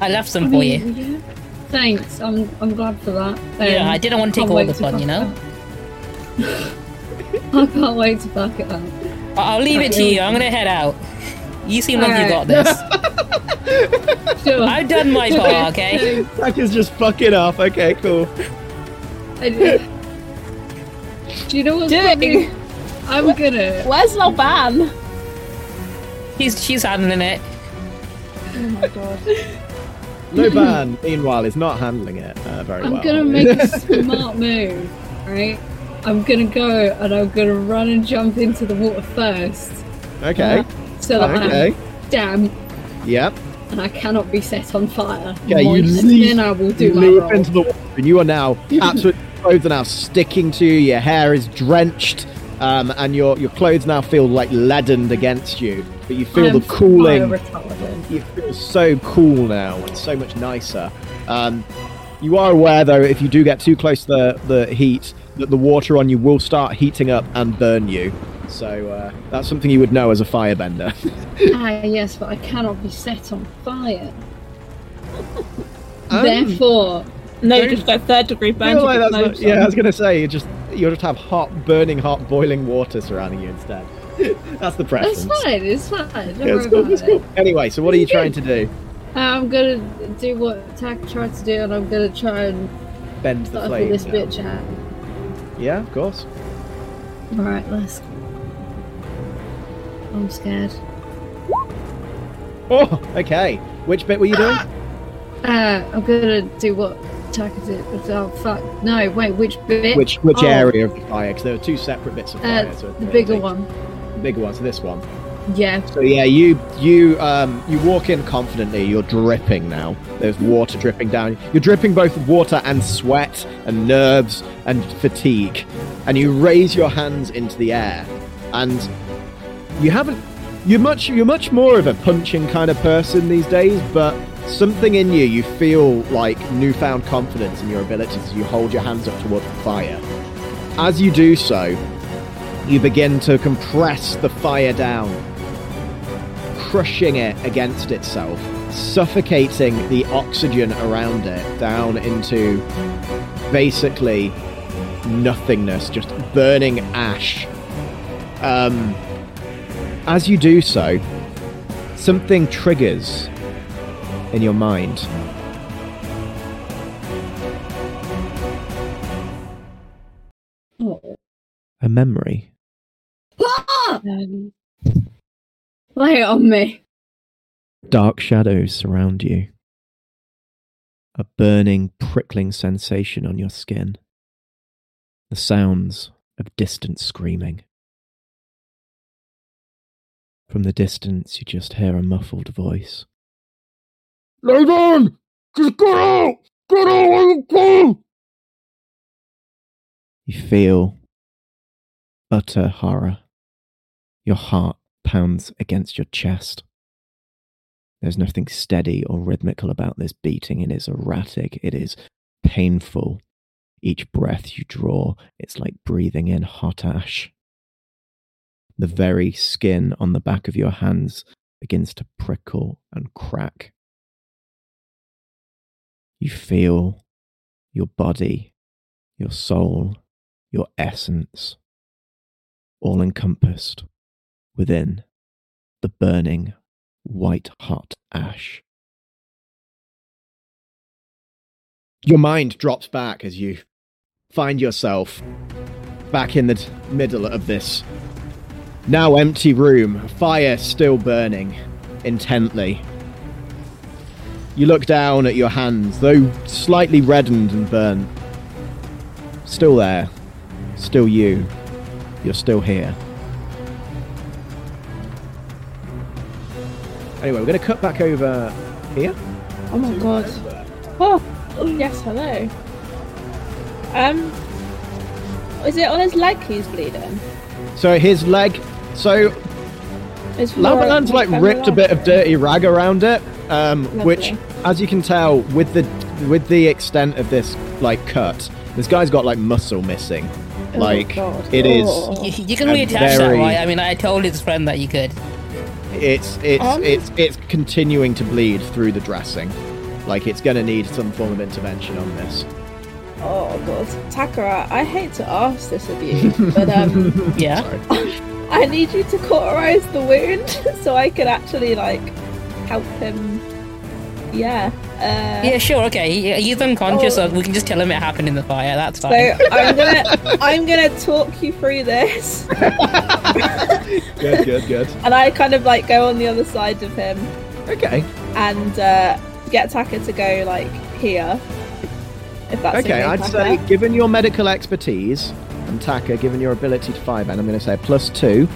I left some I for mean, you. yeah. Thanks, I'm I'm glad for that. Yeah, Um, I didn't want to take can't all wait the to fun, back you know. it up. I can't wait to back it up. I- I'll leave it to you. I'm gonna head out. You seem like you got this. Sure. I've done my part, okay? Taka's just fucking off. Okay, cool. I do. Do you know what's Doing. funny? I'm gonna. Where's Laoban? She's she's handling it. Oh my god. Laoban, meanwhile, is not handling it uh, very well. I'm well. gonna make a smart move, right? I'm gonna go and I'm gonna run and jump into the water first, Okay. so that Okay. I'm damp Yep. and I cannot be set on fire. Yeah, you leap- then I will do You my leap into the water, and you are now absolutely clothes are now sticking to you. Your hair is drenched, um, and your your clothes now feel like leadened against you. But you feel the cooling. You feel so cool now. It's so much nicer. Um, you are aware, though, if you do get too close to the, the heat, that the water on you will start heating up and burn you. So uh, that's something you would know as a firebender. ah, yes, but I cannot be set on fire. Um, Therefore, No, just got third degree I burn. like that's not- yeah, I was gonna say you just you'll just have hot, burning hot, boiling water surrounding you instead. That's the preference. That's fine. It's fine. Don't Yeah, it's worry cool, about it's it. cool. Anyway, so what are you trying to do? I'm gonna do what Tack tried to do, and I'm gonna try and Bend the flame. this bitch out. Yeah, of course. Alright, let's. I'm scared. Oh, okay. Which bit were you doing? Uh, I'm gonna do what Tack did. Oh fuck! No, wait. Which bit? Which which Oh, area of the fire? Because there were two separate bits of fire. Uh, so the bigger one. The bigger one. So this one. Yeah. So yeah, you you um you walk in confidently. You're dripping now. There's water dripping down. You're dripping both water and sweat and nerves and fatigue. And you raise your hands into the air, and you haven't. You're much you're much more of a punching kind of person these days, but something in you you feel like newfound confidence in your abilities you hold your hands up towards the fire. As you do so, you begin to compress the fire down crushing it against itself, suffocating the oxygen around it down into basically nothingness, just burning ash. Um, as you do so, something triggers in your mind. A memory. Um, Lay it on me. Dark shadows surround you. A burning, prickling sensation on your skin. The sounds of distant screaming. From the distance, you just hear a muffled voice. Lay down! Just get out! Get out! Where you go! You feel utter horror. Your heart pounds against your chest. There's nothing steady or rhythmical about this beating. It is erratic. It is painful. Each breath you draw, it's like breathing in hot ash. The very skin on the back of your hands begins to prickle and crack. You feel your body, your soul, your essence, all encompassed within the burning white hot ash. Your mind drops back as you find yourself back in the middle of this now empty room, fire still burning intently. You look down at your hands, though slightly reddened and burnt. Still there. Still you. You're still here. Anyway, we're going to cut back over here. Oh my god. Oh, yes, hello. Um, is it on his leg he's bleeding? So his leg. So Is Laoban's like ripped a bit of dirty rag around it, um, which, as you can tell, with the with the extent of this like cut, this guy's got like muscle missing. Oh, Like God. it is, Oh. You, you can A reattach that, right? I mean, I told his friend that you could. It's it's Um, it's it's continuing to bleed through the dressing. Like it's going to need some form of intervention on this. Oh god, Takara, I hate to ask this of you, but um, Yeah. I need you to cauterize the wound so I can actually like help him. Yeah. Uh, Yeah, sure, okay. He's unconscious, Oh. so we can just tell him it happened in the fire. That's fine. So. I'm gonna I'm gonna talk you through this, good, good, good. and I kind of like go on the other side of him Okay, and uh, get Taka to go like here. If that's okay, okay. I'd Taka. say, given your medical expertise and Taka, given your ability to five, and I'm going to say plus two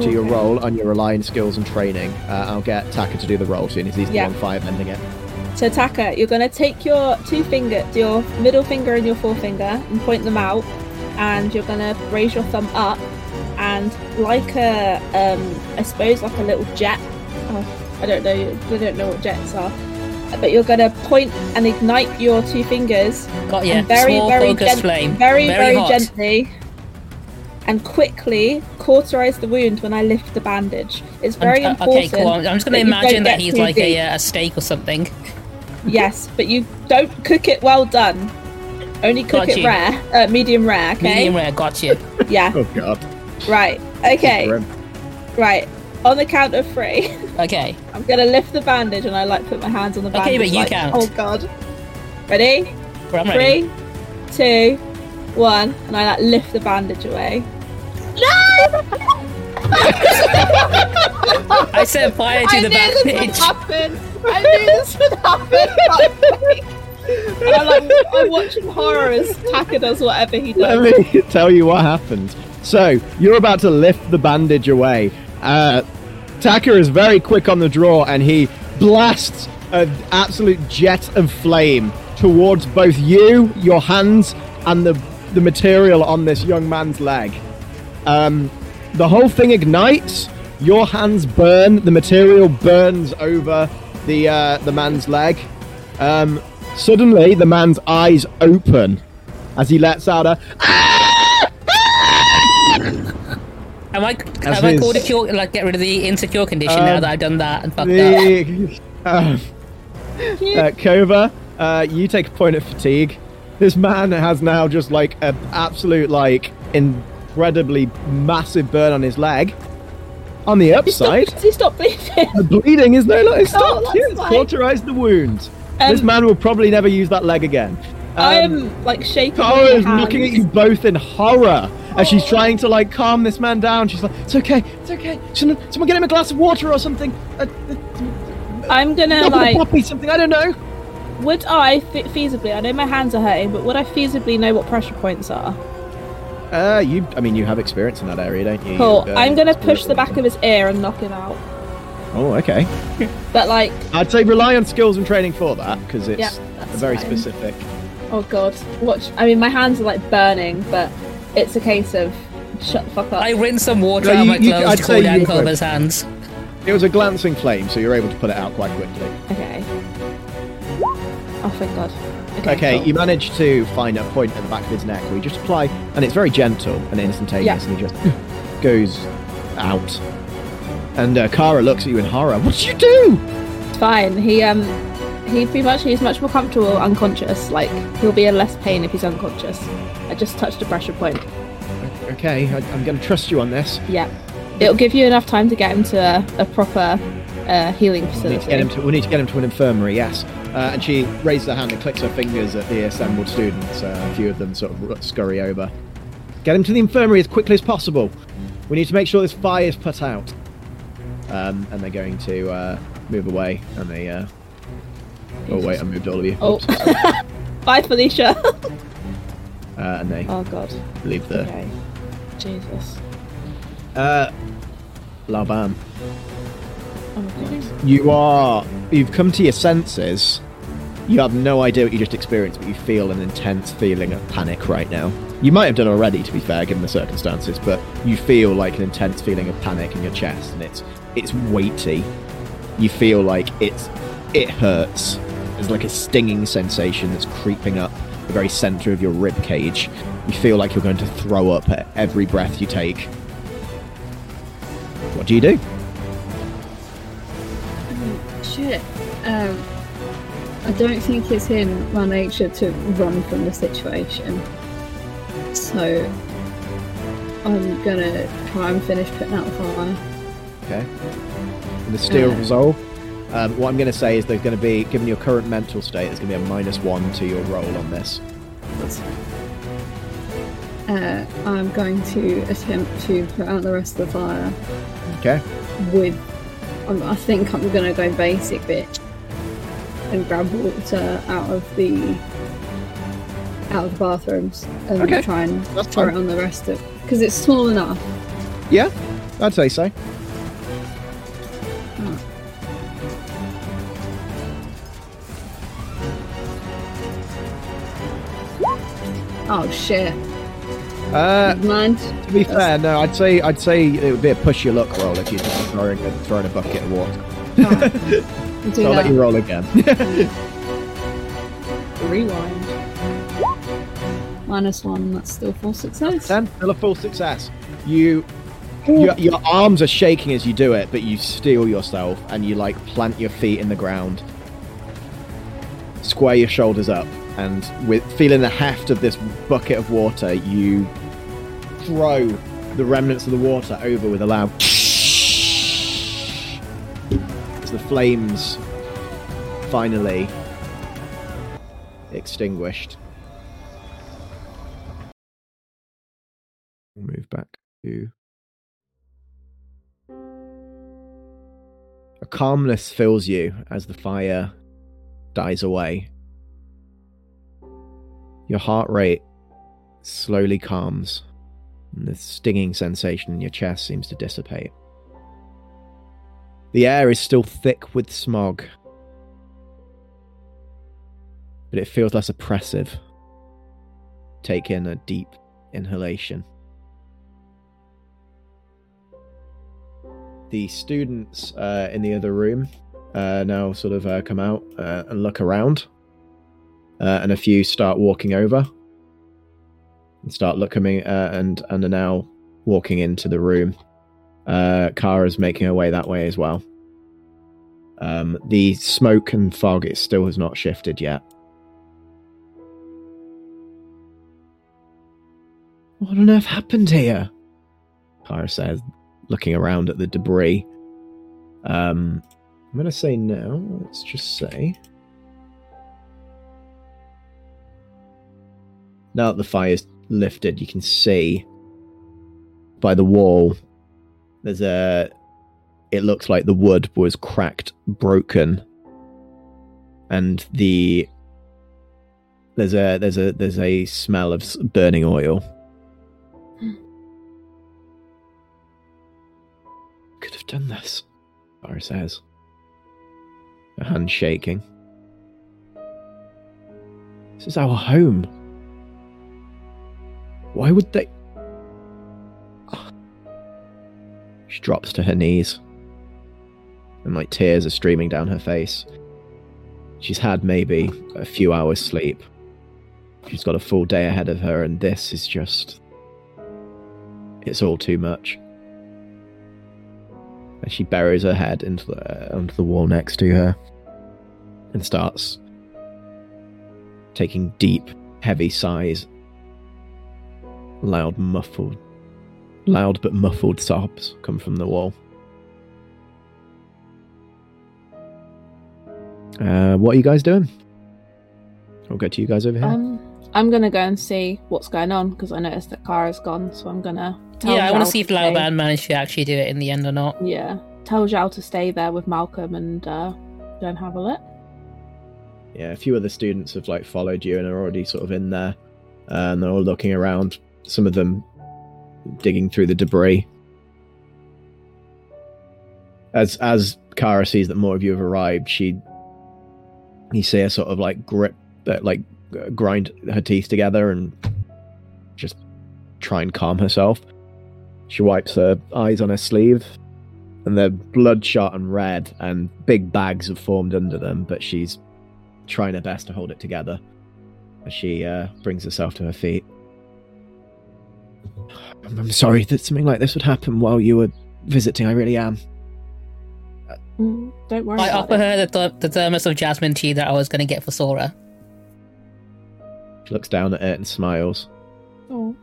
to your Okay. roll on your relying skills and training. Uh, I'll get Taka to do the roll soon as he's Yeah. the one five ending it. So Taka, you're gonna take your two finger, your middle finger and your forefinger, and point them out, and you're gonna raise your thumb up, and like a, um, I suppose like a little jet. Oh, I don't know. I don't know what jets are, but you're gonna point and ignite your two fingers, Got you. and very, Small very, focused gen- flame. very, very, hot. gently. And quickly cauterize the wound when I lift the bandage. It's very I'm- important. Okay, cool. I'm just going to imagine that he's like a, uh, a steak or something. Yes, but you don't cook it well done. Only cook Got it you. rare, uh, medium rare. Okay. Medium rare, got you. Yeah. Oh god. Right. Okay. Right. On the count of three, Okay. I'm gonna lift the bandage and I like put my hands on the bandage. Okay, but you like, count. Oh god. Ready? Well, I'm ready. Three, two, one, and I like lift the bandage away. No! I set fire to I the knew this would bandage. happen. I knew this would happen. and I'm like, I'm watching horror as Taka does whatever he does. Let me tell you what happened. So, you're about to lift the bandage away. Uh, Taka is very quick on the draw and he blasts an absolute jet of flame towards both you, your hands, and the, the material on this young man's leg. Um, the whole thing ignites. Your hands burn. The material burns over the uh, the man's leg. Um, suddenly, the man's eyes open as he lets out a. Am I As am I his- called a cure like get rid of the insecure condition Um, now that I've done that and fucked up? The, uh, uh, Kova, uh, you take a point of fatigue. This man has now just like an absolute, like, incredibly massive burn on his leg. On the upside, Does he stop bleeding? the bleeding is no longer stopped. that's It's cauterized the wound. this Um, man will probably never use that leg again. Um, I'm like shaking. My is looking at you both in horror as she's trying to like calm this man down. She's like, "It's okay, it's okay. Someone, someone get him a glass of water or something. Uh, uh, I'm gonna like. something. I don't know." Would I fe- feasibly? I know my hands are hurting, but would I feasibly know what pressure points are? Uh, you. I mean, you have experience in that area, don't you? Cool. You, uh, I'm gonna push the back of his ear and knock him out. Oh, okay. But like, I'd say rely on skills and training for that because it's Yeah, very fine. specific. oh god, watch. I mean, my hands are like burning, but it's a case of shut the fuck up. I rinsed some water No, out of my you- clothes I'd to say cool down you would. Kova's hands. It was a glancing flame, so you're able to put it out quite quickly. Okay. Oh thank god. Okay, cool. you manage to find a point at the back of his neck where you just apply, and it's very gentle and instantaneous, Yeah. and he just goes out. And uh, Kara looks at you in horror. What did you do? It's fine. He um, he pretty much he's much more comfortable unconscious. Like he'll be in less pain if he's unconscious. I just touched a pressure point. Okay, I, I'm going to trust you on this. Yeah. It'll give you enough time to get him to a, a proper uh, healing We need, facility. to get him to, we need to get him to an infirmary, yes. Uh, and she raises her hand and clicks her fingers at the assembled students. Uh, a few of them sort of scurry over. Get him to the infirmary as quickly as possible. We need to make sure this fire is put out. Um, and they're going to uh, move away. And they. Uh... Oh wait, I moved all of you. Oh. Bye, Felicia. Uh, and they oh god. leave the. Okay. Jesus. Uh, Laoban. You are. You've come to your senses. You have no idea what you just experienced, but you feel an intense feeling of panic right now. You might have done already, to be fair, given the circumstances, but you feel like an intense feeling of panic in your chest, and it's it's weighty. You feel like it's it hurts. There's like a stinging sensation that's creeping up the very center of your rib cage. You feel like you're going to throw up at every breath you take. What do you do? Shit. Um, I don't think it's in my nature to run from the situation. So I'm gonna try and finish putting out the fire. Okay. In the steel resolve, um, what I'm going to say is there's going to be, given your current mental state, there's going to be a minus one to your roll on this. Uh, I'm going to attempt to put out the rest of the fire Okay. with. Um, I think I'm gonna go basic bitch and grab water out of the out of the bathrooms and Okay, try and that's pour fine. it on the rest of because it's small enough. Yeah, I'd say so. Oh shit! Uh, Mind? to be fair, no, I'd say I'd say it would be a push your luck roll if you're just throwing a, throwing a bucket of water. Alright. We'll do So I'll let that. you roll again. Rewind. Minus one. That's still full success. Ten, still a full success. You, your, your arms are shaking as you do it, but you steel yourself and you like plant your feet in the ground, square your shoulders up, and with feeling the heft of this bucket of water, you throw the remnants of the water over with a loud as the flames finally extinguished. We'll move back to. A calmness fills you as the fire dies away. Your heart rate slowly calms, and the stinging sensation in your chest seems to dissipate. The air is still thick with smog, but it feels less oppressive. Take in a deep inhalation. The students uh, in the other room uh, now sort of uh, come out uh, and look around, uh, and a few start walking over and start looking uh, and and are now walking into the room. Uh, Kara's making her way that way as well. Um, the smoke and fog it still has not shifted yet. What on earth happened here? Kara says, looking around at the debris. Um, I'm going to say now, let's just say. Now that the fire's lifted, you can see by the wall there's a. It looks like the wood was cracked, broken, and the. There's a there's a there's a smell of burning oil. Hmm. Could have done this, Barra says. Her hand shaking. This is our home. Why would they? She drops to her knees, and like tears are streaming down her face. She's had maybe a few hours sleep. She's got a full day ahead of her, and this is just. It's all too much. And she buries her head into the, onto the wall next to her and starts taking deep, heavy sighs. Loud, muffled, loud but muffled sobs come from the wall. Uh, what are you guys doing? I'll go to you guys over here. Um, I'm gonna go and see what's going on because I noticed that Kara's gone, so I'm gonna. Tell yeah, I want to see if stay- Laoban managed to actually do it in the end or not. Yeah, tell Zhao to stay there with Malcolm and uh, go and have a look. yeah, a few other students have like followed you and are already sort of in there, uh, and they're all looking around. Some of them digging through the debris. As as Kara sees that more of you have arrived, she you see her sort of like grip, uh, like uh, grind her teeth together and just try and calm herself. She wipes her eyes on her sleeve, and they're bloodshot and red, and big bags have formed under them. But she's trying her best to hold it together as she uh, brings herself to her feet. I'm, I'm sorry that something like this would happen while you were visiting. I really am. Mm, don't worry I about offer it. her the, th- the thermos of jasmine tea that I was going to get for Sora. She looks down at it and smiles. Oh.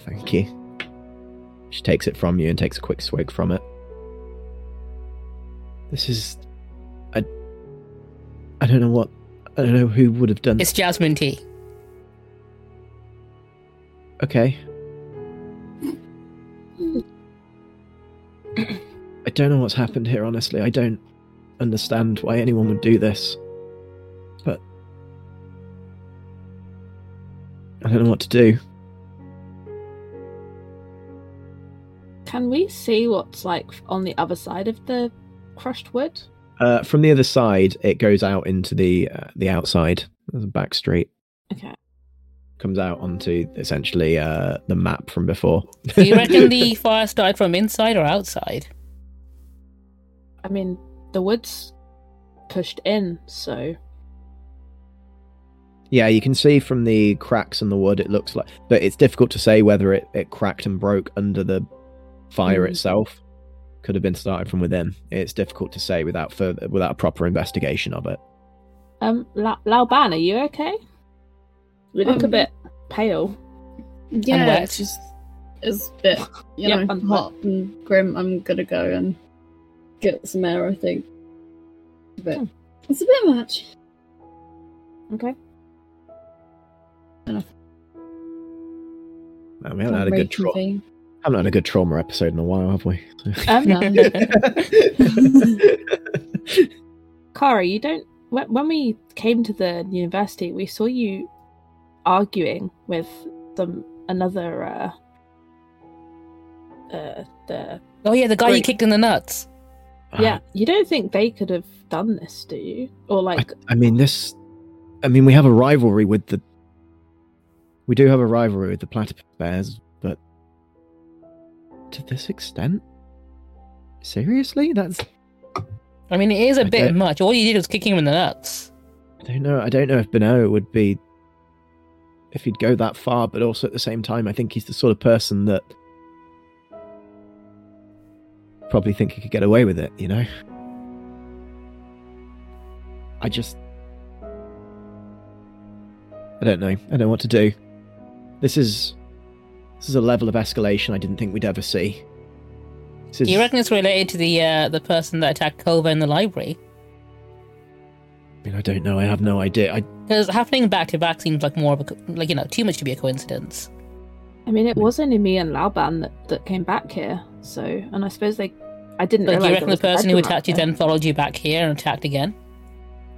Thank you. She takes it from you and takes a quick swig from it. This is. I. I don't know what. I don't know who would have done. It's jasmine tea. Okay. I don't know what's happened here, honestly. I don't understand why anyone would do this. But. I don't know what to do. Can we see what's like on the other side of the crushed wood? Uh, from the other side, it goes out into the uh, the outside. There's a back street. Okay. Comes out onto essentially uh, the map from before. Do you reckon the fire started from inside or outside? I mean, the wood's pushed in, so Yeah, you can see from the cracks in the wood, it looks like, but it's difficult to say whether it, it cracked and broke under the fire Mm. itself. Could have been started from within. It's difficult to say without further, without a proper investigation of it. um, La- Laoban, are you okay? We look a Um, bit pale. Yeah, wet. it's just it's a bit you Yep, know and hot and grim. I'm gonna go and get some air. I think. But Hmm. it's a bit much. Okay. No, we haven't had a good trauma. Reconvene. Haven't had a good trauma episode in a while, have we? Um, No. Kara, you don't. When when we came to the university, we saw you arguing with some another. uh uh, the Oh yeah, the guy you kicked in the nuts. yeah, you don't think they could have done this, do you? Or like, I mean, this. I mean, we have a rivalry with the. We do have a rivalry with the platypus bears, but to this extent, seriously, that's. I mean, it is a I bit don't- much. All you did was kick him in the nuts. I don't know. I don't know if Beno would be. If he'd go that far, but also at the same time, I think he's the sort of person that. Probably think he could get away with it, you know? I just. I don't know. I don't know what to do. This is. This is a level of escalation I didn't think we'd ever see. This is, Do you reckon it's related to the uh, the person that attacked Kova in the library? I mean, I don't know. I have no idea. I Because happening back to back seems like more of a co- like you know too much to be a coincidence. I mean, it was only me and Laoban that, that came back here. So, and I suppose they, I didn't. But do you reckon the person who attacked you then followed you back here and attacked again?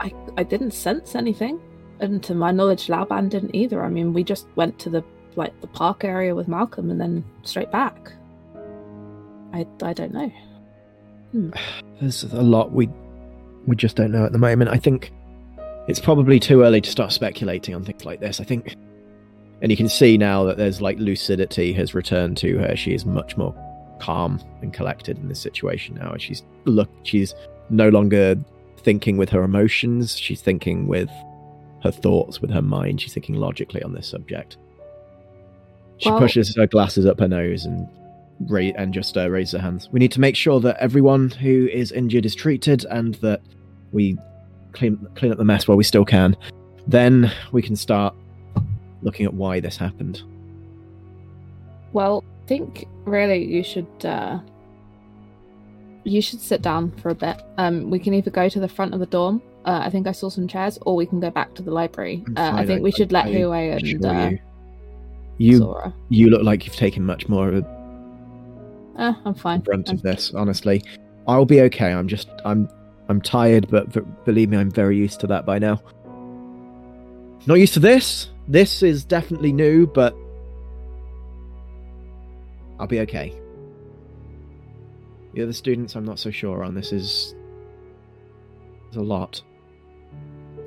I, I didn't sense anything, and to my knowledge, Laoban didn't either. I mean, we just went to the like the park area with Malcolm and then straight back. I I don't know. Hmm. there's a lot we we just don't know at the moment. I think it's probably too early to start speculating on things like this. I think, and you can see now that there's like lucidity has returned to her. She is much more calm and collected in this situation now. She's look, she's no longer thinking with her emotions. She's thinking with her thoughts, with her mind. She's thinking logically on this subject. She Well- pushes her glasses up her nose and ra- and just uh, raise their hands. We need to make sure that everyone who is injured is treated and that we clean clean up the mess while we still can. Then we can start looking at why this happened. Well, I think really you should uh you should sit down for a bit. Um, we can either go to the front of the dorm. Uh, I think I saw some chairs, or we can go back to the library. Uh, I think I- we should let I Huye and uh, you. You Sora. you look like you've taken much more of a Uh, I'm fine. brunt I'm- of this. Honestly, I'll be okay. I'm just I'm I'm tired, but v- believe me, I'm very used to that by now. Not used to this. This is definitely new, but I'll be okay. The other students, I'm not so sure on. This is there's a lot.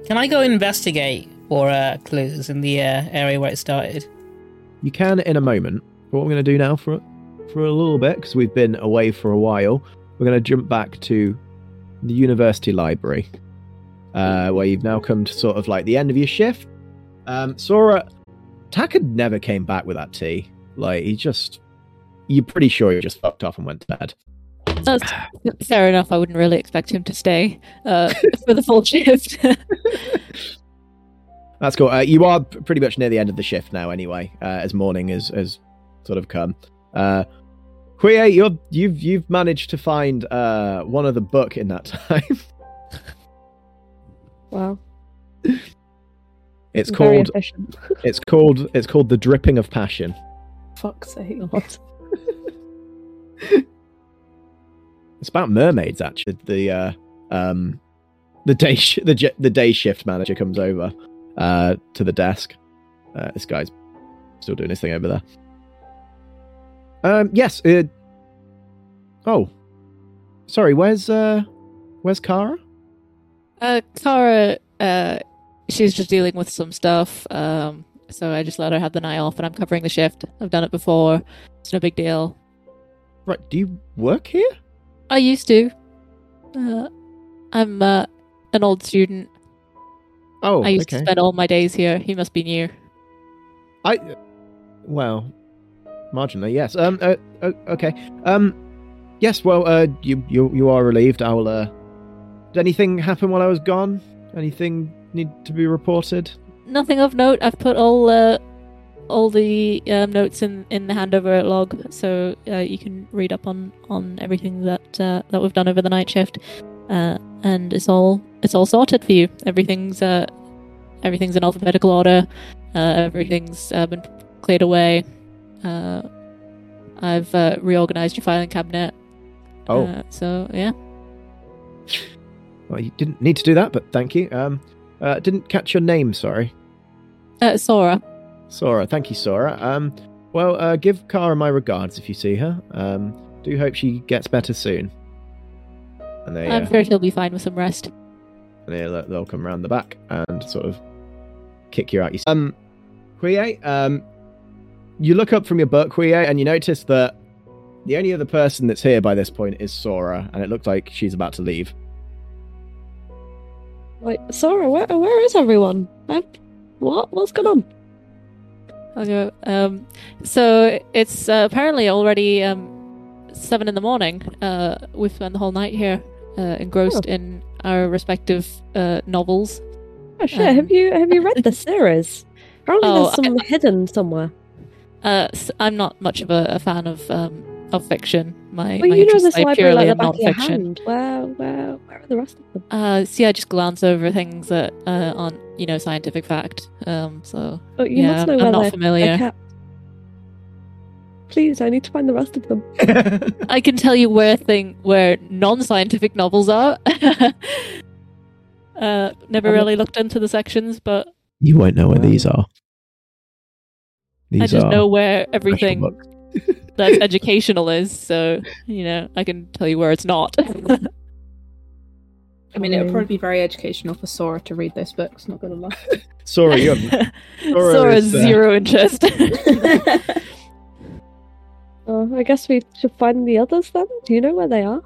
Can I go investigate for uh, clues in the uh, area where it started? You can in a moment. But what we're going to do now for for a little bit because we've been away for a while, we're going to jump back to the university library, uh, where you've now come to sort of like the end of your shift. Um, Sora, Taka never came back with that tea. Like he just, you're pretty sure he just fucked off and went to bed. That's fair enough. I wouldn't really expect him to stay uh, for the full shift. That's cool. Uh, you are pretty much near the end of the shift now, anyway, uh, as morning has has sort of come. Uh, Huye, you're you've you've managed to find uh one other book in that time. Wow. It's called it's called it's called the dripping of passion. Fuck's sake. God. It's about mermaids actually. The uh, um the day sh- the the day shift manager comes over uh to the desk. Uh, this guy's still doing his thing over there. Um yes, uh, Oh. Sorry, where's uh where's Kara? uh, Kara, uh, she's just dealing with some stuff. Um, so I just let her have the night off, and I'm covering the shift. I've done it before. It's no big deal. Right, do you work here? I used to. Uh, I'm uh, an old student. Oh, I used okay. to spend all my days here. He must be new. I well, marginally, yes. Um, uh, uh, okay. Um, yes. Well, uh, you you you are relieved. I will. Uh, did anything happen while I was gone? Anything need to be reported? nothing of note. I've put all uh, all the um, notes in, in the handover log, so uh, you can read up on, on everything that uh, that we've done over the night shift, uh, and it's all it's all sorted for you. Everything's uh, everything's in alphabetical order. Uh, everything's uh, been cleared away. Uh, I've uh, reorganized your filing cabinet. Oh, Uh, so yeah. well, you didn't need to do that, but thank you. Um, uh, didn't catch your name. Sorry, Uh, Sora. Sora. Thank you, Sora. Um, well, uh, give Kara my regards if you see her. Um, do hope she gets better soon. And they, I'm uh, sure she'll be fine with some rest. and they'll, they'll come around the back and sort of kick you out. You um, Huye, um, you look up from your book, Huye, and you notice that the only other person that's here by this point is Sora, and it looks like she's about to leave. Wait, Sora, where where is everyone? Uh, what? What's going on? I'll. Um, so it's uh, apparently already um, seven in the morning. Uh, we've spent the whole night here, uh, engrossed in our respective uh, novels. Oh shit! Um, have you have you read the series? Apparently, Oh, there's some hidden somewhere. Uh, s- I'm not much of a, a fan of um, of fiction. My, Well, my you know interests this lie library purely like the in back of your non-fiction. hand. Where where where are the rest of them? Uh, see, I just glance over things that uh, aren't, you know, scientific fact. Um, so Oh, you yeah, must know I'm where not familiar. Please, I need to find the rest of them. I can tell you where thing where non-scientific novels are. uh, never Um, really looked into the sections, but you won't know where Wow. these are. These I just know where everything that's educational is. So you know, I can tell you where it's not. I mean, it would probably be very educational for Sora to read those books. Not gonna lie. Sora, you Sora Sora is, uh, zero interest. Oh, I guess we should find the others then. Do you know where they are?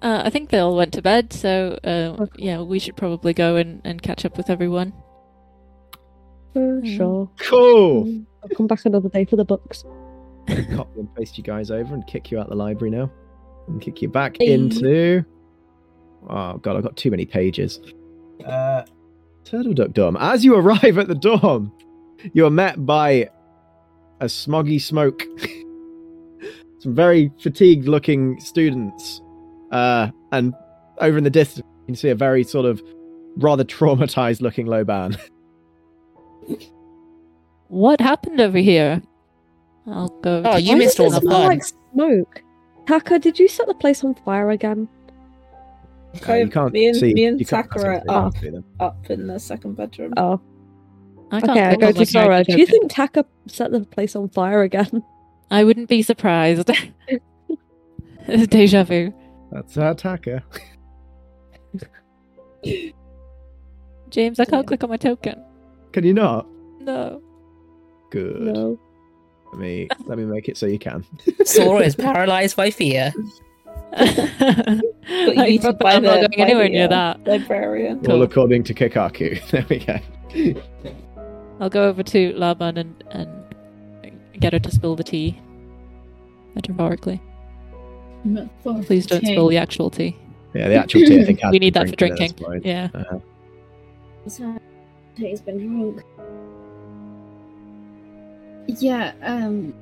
uh, I think they all went to bed, so uh, Okay. yeah, we should probably go and, and catch up with everyone. Uh, Mm. Sure. cool. I'll come back another day for the books. Copy and paste you guys over and kick you out the library now, and kick you back Hey. into. Oh god, I've got too many pages. Uh, Turtle Duck Dorm. As you arrive at the dorm, you are met by a smoggy smoke. Some very fatigued-looking students, uh, and over in the distance, you can see a very sort of rather traumatized-looking Laoban. What happened over here? I'll go. Oh, to- you Why missed does all it the smell fun. like smoke. Taka, did you set the place on fire again? Uh, you can't me and, see. me and you Taka are up, up in the second bedroom. Oh, I can't okay. I go to Sora. Do you think Taka set the place on fire again? I wouldn't be surprised. it's deja vu. That's our attacker. James, I can't Yeah. click on my token. Can you not? No. Good. No. Let me let me make it so you can. Sora is paralyzed by fear. I'm need to not buy I'm not going anywhere near that. Librarian. Cool. According to Kikaku. There we go. I'll go over to Laoban and, and get her to spill the tea. Metaphorically. Please don't spill the actual tea. Yeah, the actual tea I think has We need that for drinking drinking. at this point. Yeah. Uh, He's been drunk. Yeah, um,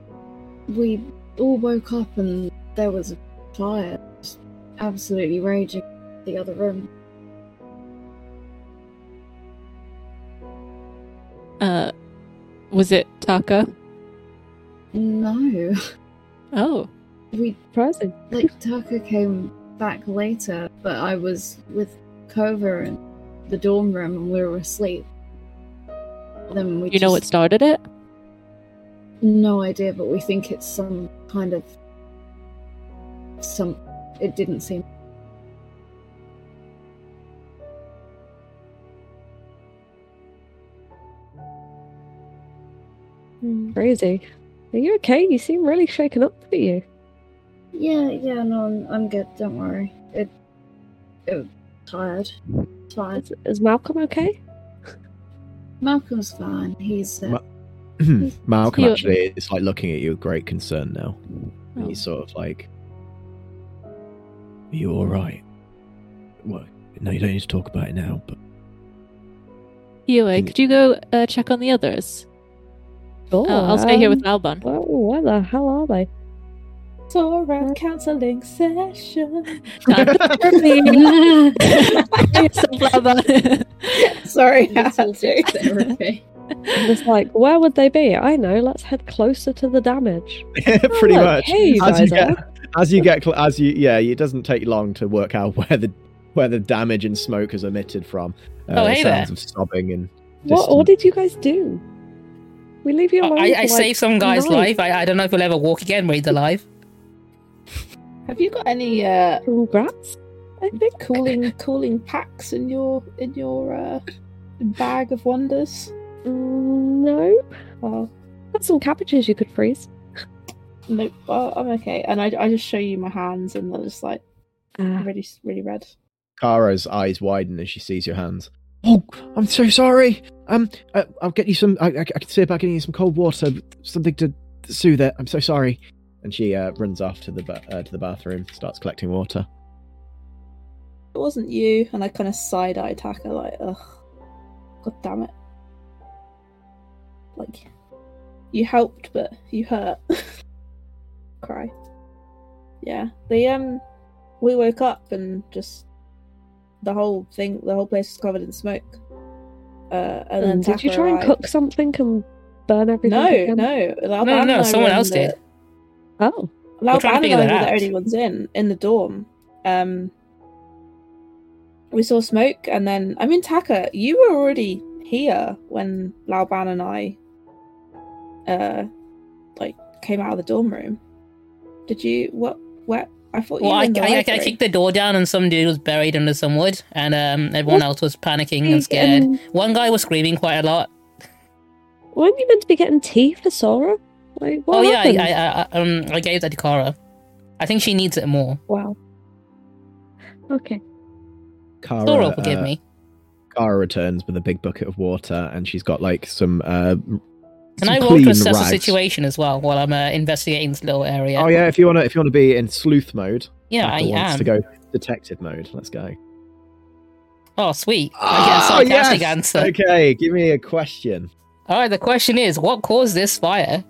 we all woke up and there was a fire just absolutely raging in the other room. Uh, was it Taka? No, Oh. we Surprising. like Taka came back later, but I was with Kova in the dorm room and we were asleep. Then we You know what started it? No idea, but we think it's some kind of some. It didn't seem. Crazy. Are you okay? You seem really shaken up for you. Yeah, yeah, no, I'm, I'm good. Don't worry. It. It tired. Tired. Is, is Malcolm okay? Malcolm's fine. He's. Uh, Ma- Malcolm You- actually is like looking at you with great concern now. Oh. He's sort of like, "Are you all right?" Well, no, you don't need to talk about it now. But Huye, could you go uh, check on the others? Sure, Uh, I'll stay here with um, Laoban. Where, where the hell are they? Sora counseling session. Sorry, I had Little to. therapy. I'm just like, where would they be? I know. Let's head closer to the damage. Pretty Oh, much. Here you as you get, are. as you get, cl- as you, yeah, it doesn't take long to work out where the where the damage and smoke is emitted from. Uh, Oh, the hey sounds there. of sobbing and. What, what did you guys do? We leave you alone. I, for, I like, saved some guy's night. life. I, I don't know if he'll ever walk again, but he's alive. Have you got any uh, Congrats. I think. cooling cooling packs in your in your uh, bag of wonders? Mm, no. Oh, Got some cabbages you could freeze. nope. Well, I'm okay. And I, I just show you my hands, and they're just like Ah, really really red. Kara's eyes widen as she sees your hands. Oh, I'm so sorry. Um, uh, I'll get you some. I, I, I can see about getting you some cold water, something to soothe it. I'm so sorry. And she uh, runs off to the ba- uh, to the bathroom, starts collecting water. It wasn't you, and I kind of side eye attack her like, ugh, god damn it. Like, you helped, but you hurt. Cry. Yeah, they um, we woke up and just the whole thing, the whole place was covered in smoke. Uh, and then and did you Taka try and cook something and burn everything? No, again? no, No, no, no, someone else did. Oh, We're trying to Laoban figure and I were the only ones in in the dorm. Um, we saw smoke, and then I mean, Taka, you were already here when Laoban and I, uh, like came out of the dorm room. Did you? What? Where? I thought you Well, were I, the I, I, I kicked the door down and some dude was buried under some wood, and um, everyone What? else was panicking and scared. One guy was screaming quite a lot. weren't you meant to be getting tea for Sora? Like, what oh yeah, I. I, I, um, I gave that to Kara. I think she needs it more. Wow. Okay. Kara, Sora will forgive uh, me. Kara returns with a big bucket of water, and she's got like some. Uh, Can I to assess rags. the situation as well while I'm uh, investigating this little area? Oh yeah, if you wanna, if you wanna be in sleuth mode, yeah, I am. to go detective mode. Let's go. Oh, sweet. I get a sarcastic answer. Okay, give me a question. All right, the question is, what caused this fire?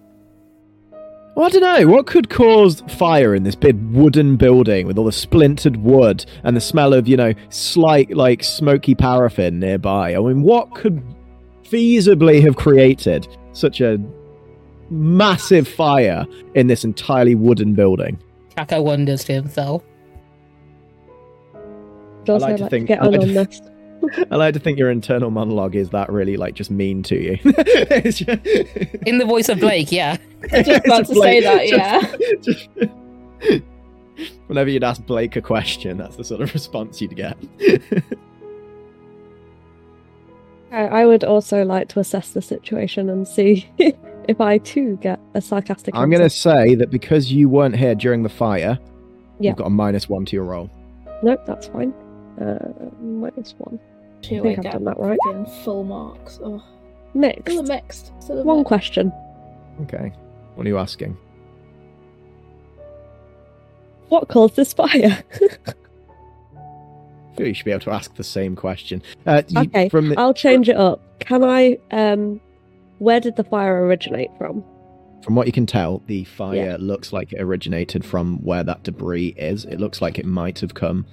Well, I don't know. What could cause fire in this big wooden building with all the splintered wood and the smell of, you know, slight, like, smoky paraffin nearby? I mean, what could feasibly have created such a massive fire in this entirely wooden building? Taka wonders to himself. I'd also like like to to, think- get I like to- I like to think your internal monologue is that really, like, just mean to you. Just- In the voice of Blake, yeah. I was just about It's to say that. just- just- Whenever you'd ask Blake a question, that's the sort of response you'd get. I, I would also like to assess the situation and see if I too get a sarcastic I'm going to say that because you weren't here during the fire, Yeah. you've got a minus one to your roll. Nope, that's fine. Uh, minus one. Two, think I I've get done that right. fucking full marks. Oh, Mixed. still mixed. Still One mixed. question. Okay. What are you asking? What caused this fire? You should be able to ask the same question. Uh, you- Okay, From the, I'll change it up. Can I? Um, where did the fire originate from? from what you can tell, the fire Yeah. looks like it originated from where that debris is. It looks like it might have come.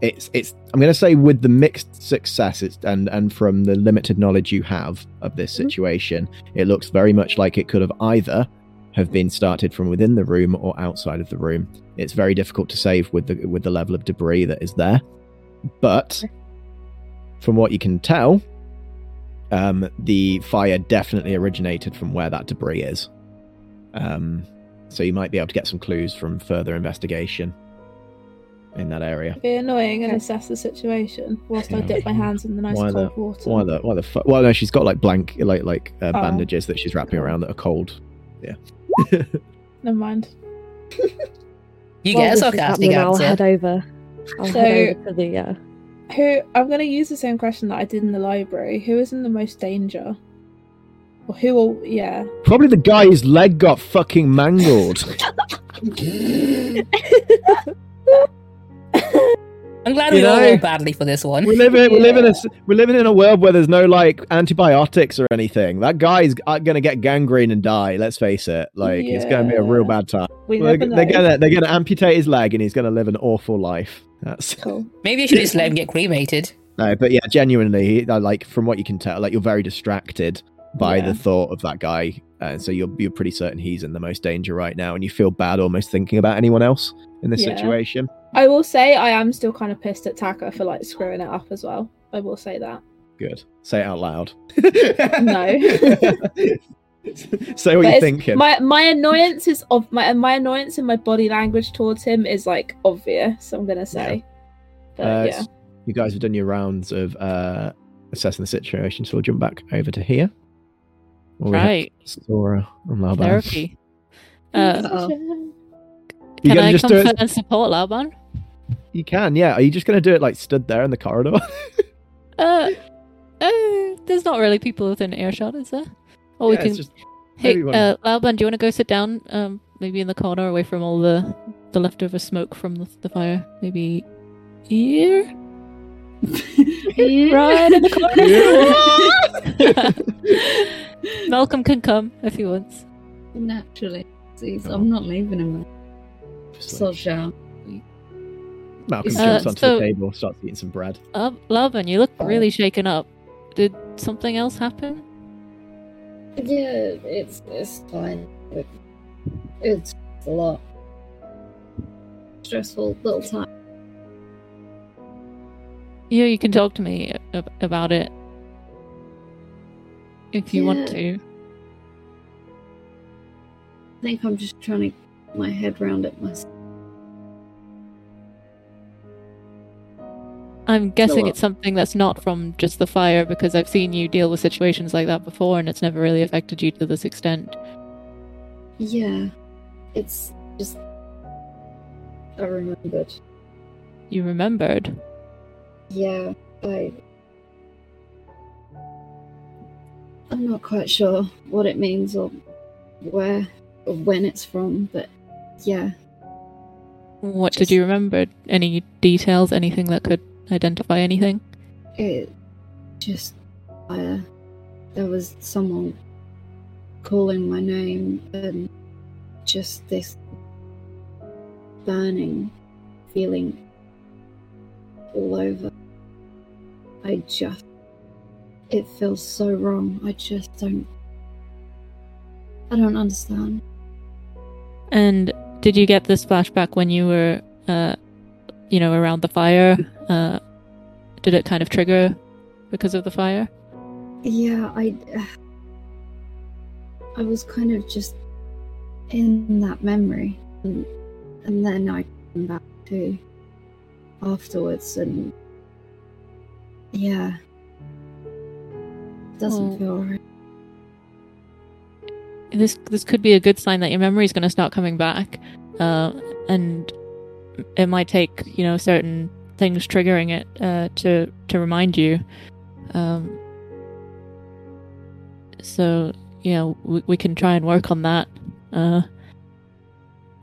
It's it's. I'm going to say with the mixed success, it's and and from the limited knowledge you have of this Mhm. situation, it looks very much like it could have either have been started from within the room or outside of the room. It's very difficult to save with the with the level of debris that is there, but from what you can tell, um, the fire definitely originated from where that debris is. Um, so you might be able to get some clues from further investigation in that area. Be annoying and assess the situation whilst I dip my hands in the nice Why cold water. Why the why the fuck? Well, no, she's got like blank like like uh, Oh. bandages that she's wrapping around that are cold. Yeah. Never mind. You While get a this is sarcastic happening, I'll head over. I'll So- head over to the. Uh, Who I'm going to use the same question that I did in the library. Who is in the most danger? Or who will? Yeah. Probably the guy whose leg got fucking mangled. I'm glad You we all know, rolled badly for this one. We live in we live in a s- we're living in a world where there's no like antibiotics or anything. That guy's uh, gonna get gangrene and die. Let's face it. Like it's gonna be a real bad time. We They're, they're gonna they're gonna amputate his leg and he's gonna live an awful life. That's Cool. Maybe I should just let him get cremated. no, but yeah, genuinely, uh, like from what you can tell, like you're very distracted by Yeah. the thought of that guy, and so you're you're pretty certain he's in the most danger right now, and you feel bad almost thinking about anyone else in this Yeah. situation. I will say I am still kind of pissed at Taka for like screwing it up as well. I will say that. Good. Say it out loud. No. Say what But you're thinking. My my annoyance is of my my annoyance in my body language towards him is like obvious. I'm gonna say. But Uh, yeah. You guys have done your rounds of uh, assessing the situation, so we'll jump back over to here. Where Right. Sora and Laoban. Therapy. Uh, Uh-oh. You can gonna I just do comfort it? and support Laoban? You can, yeah. Are you just going to do it like stood there in the corridor? Uh, uh, there's not really people within earshot, is there? Or we Yeah, can. it's just Hey, everyone- uh, Laoban, do you want to go sit down? Um, maybe in the corner, away from all the the leftover smoke from the, the fire. Maybe here, right in the corner. Malcolm can come if he wants. Naturally. Jeez, I'm not leaving him. Just So like- sharp. Malcolm Uh, jumps onto so- the table, starts eating some bread. Uh, Laoban, you look really shaken up. Did something else happen? Yeah, it's it's fine. It- It's a lot. Stressful little time. Yeah, you can talk to me ab- about it if you want to. I think I'm just trying to get my head around it myself. I'm guessing it's something that's not from just the fire because I've seen you deal with situations like that before and it's never really affected you to this extent. Yeah, it's just I remembered. You remembered. Yeah, I. I'm not quite sure what it means or where or when it's from, but yeah, What Just- did you remember? Any details? Anything that could identify anything? it just fire. There was someone calling my name and just this burning feeling all over. I just it feels so wrong. I just don't I don't understand. And did you get this flashback when you were, uh, you know, around the fire? Uh, did it kind of trigger because of the fire? Yeah, I I was kind of just in that memory and, and then I came back to afterwards and yeah. Doesn't Well- feel right. This this could be a good sign that your memory is going to start coming back, uh, and it might take you know certain things triggering it uh, to to remind you. Um, so you know we, we can try and work on that. Uh,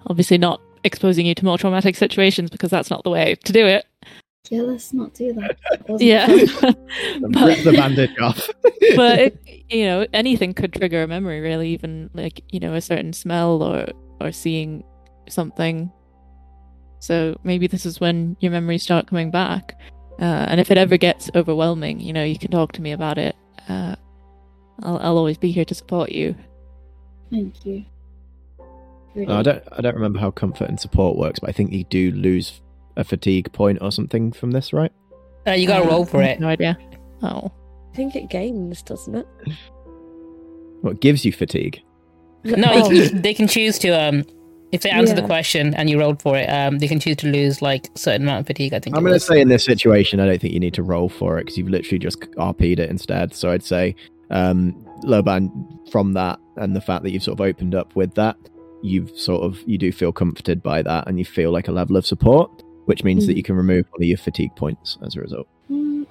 obviously, not exposing you to more traumatic situations because that's not the way to do it. Yeah, let's not do that. It wasn't Yeah, fun. Rip the bandage off. but it, you know anything could trigger a memory really even like you know a certain smell or or seeing something so maybe this is when your memories start coming back uh, and if it ever gets overwhelming you know you can talk to me about it uh, I'll, I'll always be here to support you Thank you. Really. No, I don't. I don't remember how comfort and support works, but I think you do lose a fatigue point or something from this, right? Uh, you gotta Uh, roll for it. no idea oh I think it gains, doesn't it? What gives you fatigue? No, Oh. you, you, they can choose to um, if they answer the question and you rolled for it, um, they can choose to lose like certain amount of fatigue. I think. I'm going to say in this situation, I don't think you need to roll for it because you've literally just RP'd it instead. So I'd say, um, Laoban, from that and the fact that you've sort of opened up with that, you've sort of you do feel comforted by that, and you feel like a level of support, which means that Mm. you can remove one of your fatigue points as a result. Mm,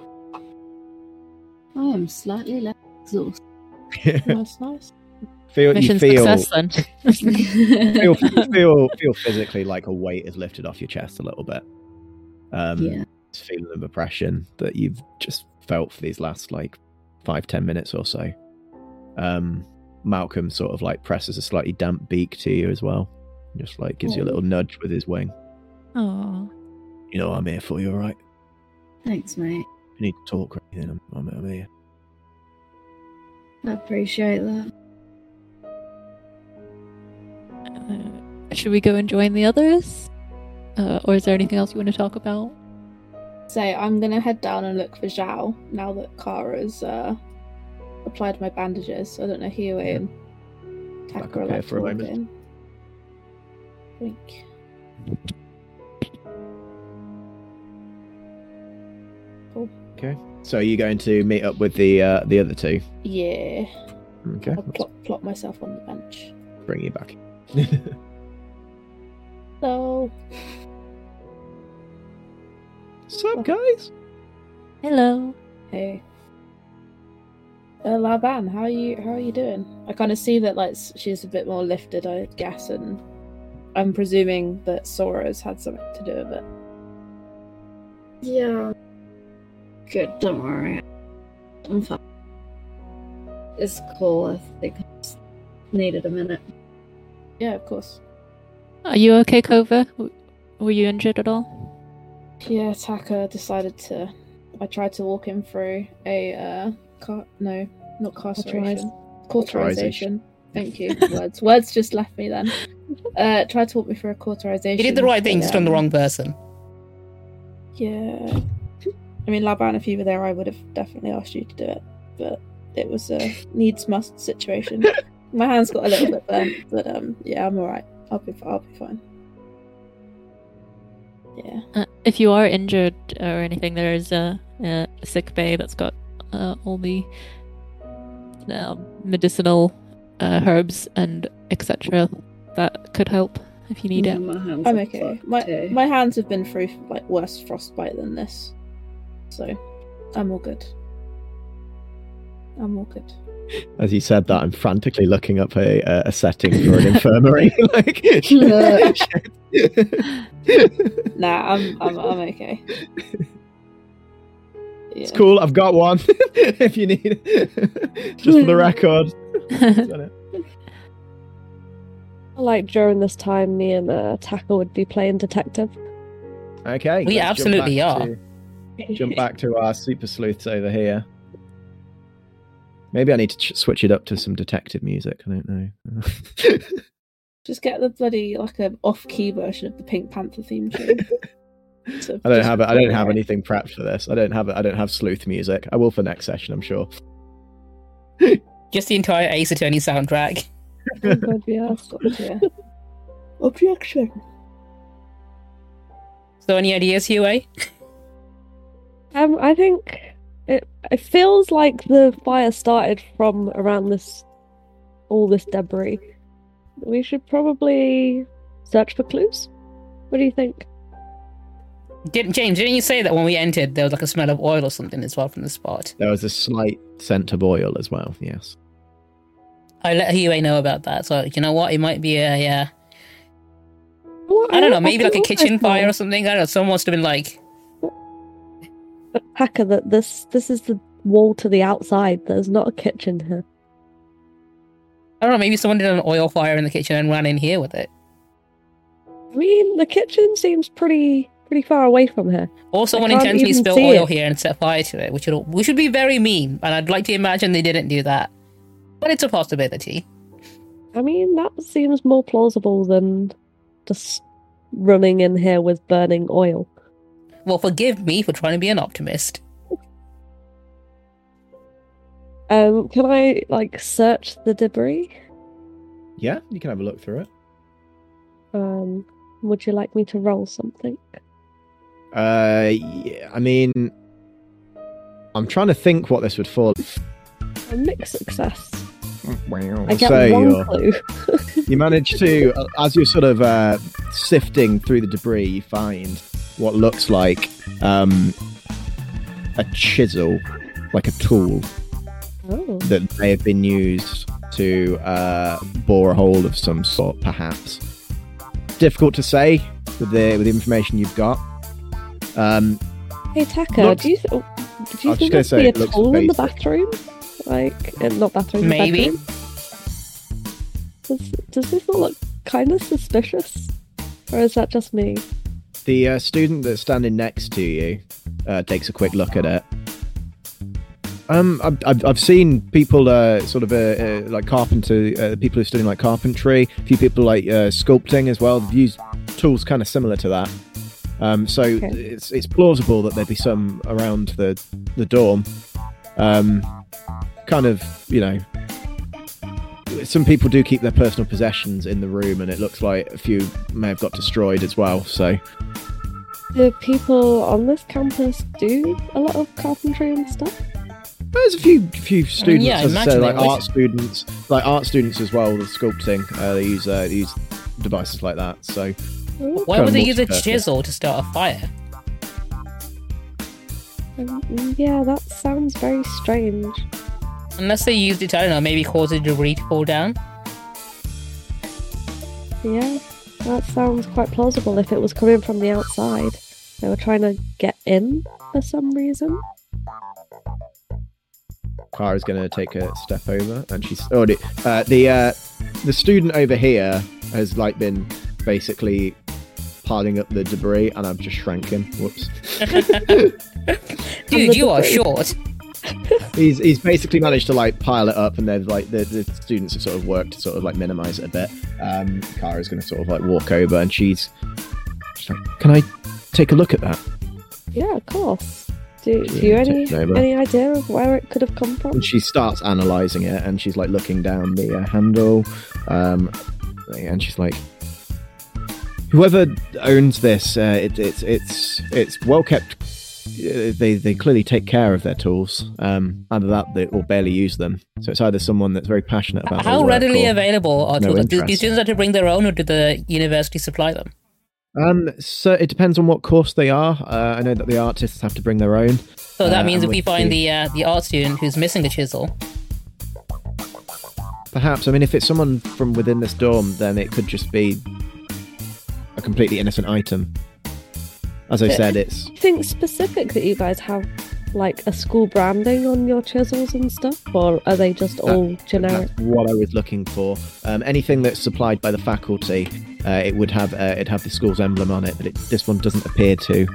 I am slightly less exhausted. Nice, nice. feel you feel success then feel feel feel feel physically like a weight is lifted off your chest a little bit. Um, yeah. this feeling of oppression that you've just felt for these last like five ten minutes or so. Um, Malcolm sort of like presses a slightly damp beak to you as well, just like gives you a little nudge with his wing. Oh, You know I'm here for you, all right? Thanks, mate. If you need to talk or anything, I'm, I'm, I'm here. I appreciate that. uh, should we go and join the others, uh, or is there anything else you want to talk about? Say, I'm gonna head down and look for Zhao now that Kara's uh, applied my bandages. I don't know Huye and Back Taka are up here for a moment. in. Think. Okay. So are you going to meet up with the uh, the other two? Yeah, Okay. I'll let's plop, plop myself on the bench. bring you back. So, Sup, guys? Hello. hey. Uh, Laoban, how are you? How are you doing? I kind of see that like she's a bit more lifted, I guess, and I'm presuming that Sora's had something to do with it. Yeah. Good, don't worry. I'm fine. It's cool. I think I just needed a minute. Yeah, of course. Are you okay, Kova? Were you injured at all? Yeah, Taka decided to. I tried to walk him through a uh, car. No, not carceration. Cauterization. Thank you. Words. Words just left me then. Uh, tried to walk me through a cauterization. You did the right thing, just on the wrong person. Yeah. I mean, Laoban, if you were there, I would have definitely asked you to do it, but it was a needs must situation. My hands got a little bit burnt, but um, yeah, I'm all right. I'll be, I'll be fine. Yeah. Uh, if you are injured or anything, there is a, a sick bay that's got uh, all the uh, medicinal uh, herbs and etc. that could help if you need Yeah, it. my hands I'm okay. My my hands have been through like worse frostbite than this, so I'm all good. I'm all good. As you said that, I'm frantically looking up a a, a setting for an infirmary. like, Nah, I'm I'm I'm okay. it's cool. I've got one. if you need, it. just for the record. Like during this time, me and uh, Taka would be playing detective. Okay. We absolutely are. to- jump back to our super sleuths over here. Maybe I need to ch- switch it up to some detective music. I don't know. Just get the bloody like an off-key version of the Pink Panther theme tune. So I don't have it. I don't have anything prepped for this. I don't have it. I don't have sleuth music. I will for next session, I'm sure. Just the entire Ace Attorney soundtrack. Oh, God, yeah. Yeah. Objection. So, any ideas, Huye? Um, I think it it feels like the fire started from around this all this debris. We should probably search for clues. What do you think? Did, James, didn't you say that when we entered there was like a smell of oil or something as well from the spot? There was a slight scent of oil as well. Yes. I let Huye know about that. So, you know what? It might be a, yeah. Well, I don't know, maybe like a kitchen fire or something. I don't know. Someone must have been like, But Hacker, that this this is the wall to the outside. There's not a kitchen here. I don't know, maybe someone did an oil fire in the kitchen and ran in here with it. I mean, the kitchen seems pretty pretty far away from here. Or someone intentionally spilled oil it. here and set fire to it, which would, which would be very mean. And I'd like to imagine they didn't do that. But it's a possibility. I mean, that seems more plausible than just running in here with burning oil. Well, forgive me for trying to be an optimist. Um, can I like search the debris? Yeah, you can have a look through it. Um, would you like me to roll something? Uh, yeah, I mean, I'm trying to think what this would fall. A mixed success. Wow. I get so one you're- clue. you manage to, uh, as you're sort of uh, sifting through the debris, you find what looks like um, a chisel, like a tool Oh, that may have been used to uh, bore a hole of some sort, perhaps. Difficult to say with the with the information you've got. Um, Hey Taka, Looks- do you th- do you think just there's be a it looks tool in the bathroom? Like, uh, not bathroom. the Maybe. bedroom? Does, does this not look kind of suspicious, or is that just me? The uh, student that's standing next to you uh, takes a quick look at it. Um, I've, I've, seen people uh, sort of uh, uh, like carpenter, uh, people who are studying like carpentry, a few people like uh, sculpting as well. They've used tools kind of similar to that. Um, so Okay. it's it's plausible that there'd be some around the the dorm. Um, kind of, you know, some people do keep their personal possessions in the room, and it looks like a few may have got destroyed as well. So. Do people on this campus do a lot of carpentry and stuff? There's a few few students, yeah, as I said, like they would. art students, like art students as well. The sculpting, uh, they use uh, they use devices like that. So Why would they use a chisel to start a fire? um, yeah, that sounds very strange. Unless they used it, I don't know, maybe cause the debris to fall down. Yeah, that sounds quite plausible if it was coming from the outside. They were trying to get in for some reason. Kara's going to take a step over, and she's already uh, the uh, the student over here has like been basically piling up the debris, and I've just shrank him. Whoops. Dude, you are short. he's he's basically managed to like pile it up, and they've like the, the students have sort of worked to sort of like minimize it a bit. Um, Kara's going to sort of like walk over, and she's, she's like, "Can I take a look at that?" Yeah, of course. Do, do you any it any idea of where it could have come from? and she starts analyzing it and she's like looking down the uh, handle um and she's like whoever owns this uh, it, it's it's it's well kept they they clearly take care of their tools um either that they or barely use them so it's either someone that's very passionate about How readily available are no tools? Do, do students have to bring their own, or do the university supply them? um so it depends on what course they are uh, i know that the artists have to bring their own So that Uh, means if we find the- the uh, the art student who's missing a chisel, Perhaps. I mean, if it's someone from within this dorm, then it could just be a completely innocent item. As I said, it's Do you think specific that you guys have like a school branding on your chisels and stuff, or are they just all generic? that's what I was looking for. Um, anything that's supplied by the faculty, uh, it would have uh, it have the school's emblem on it, but it, this one doesn't appear to.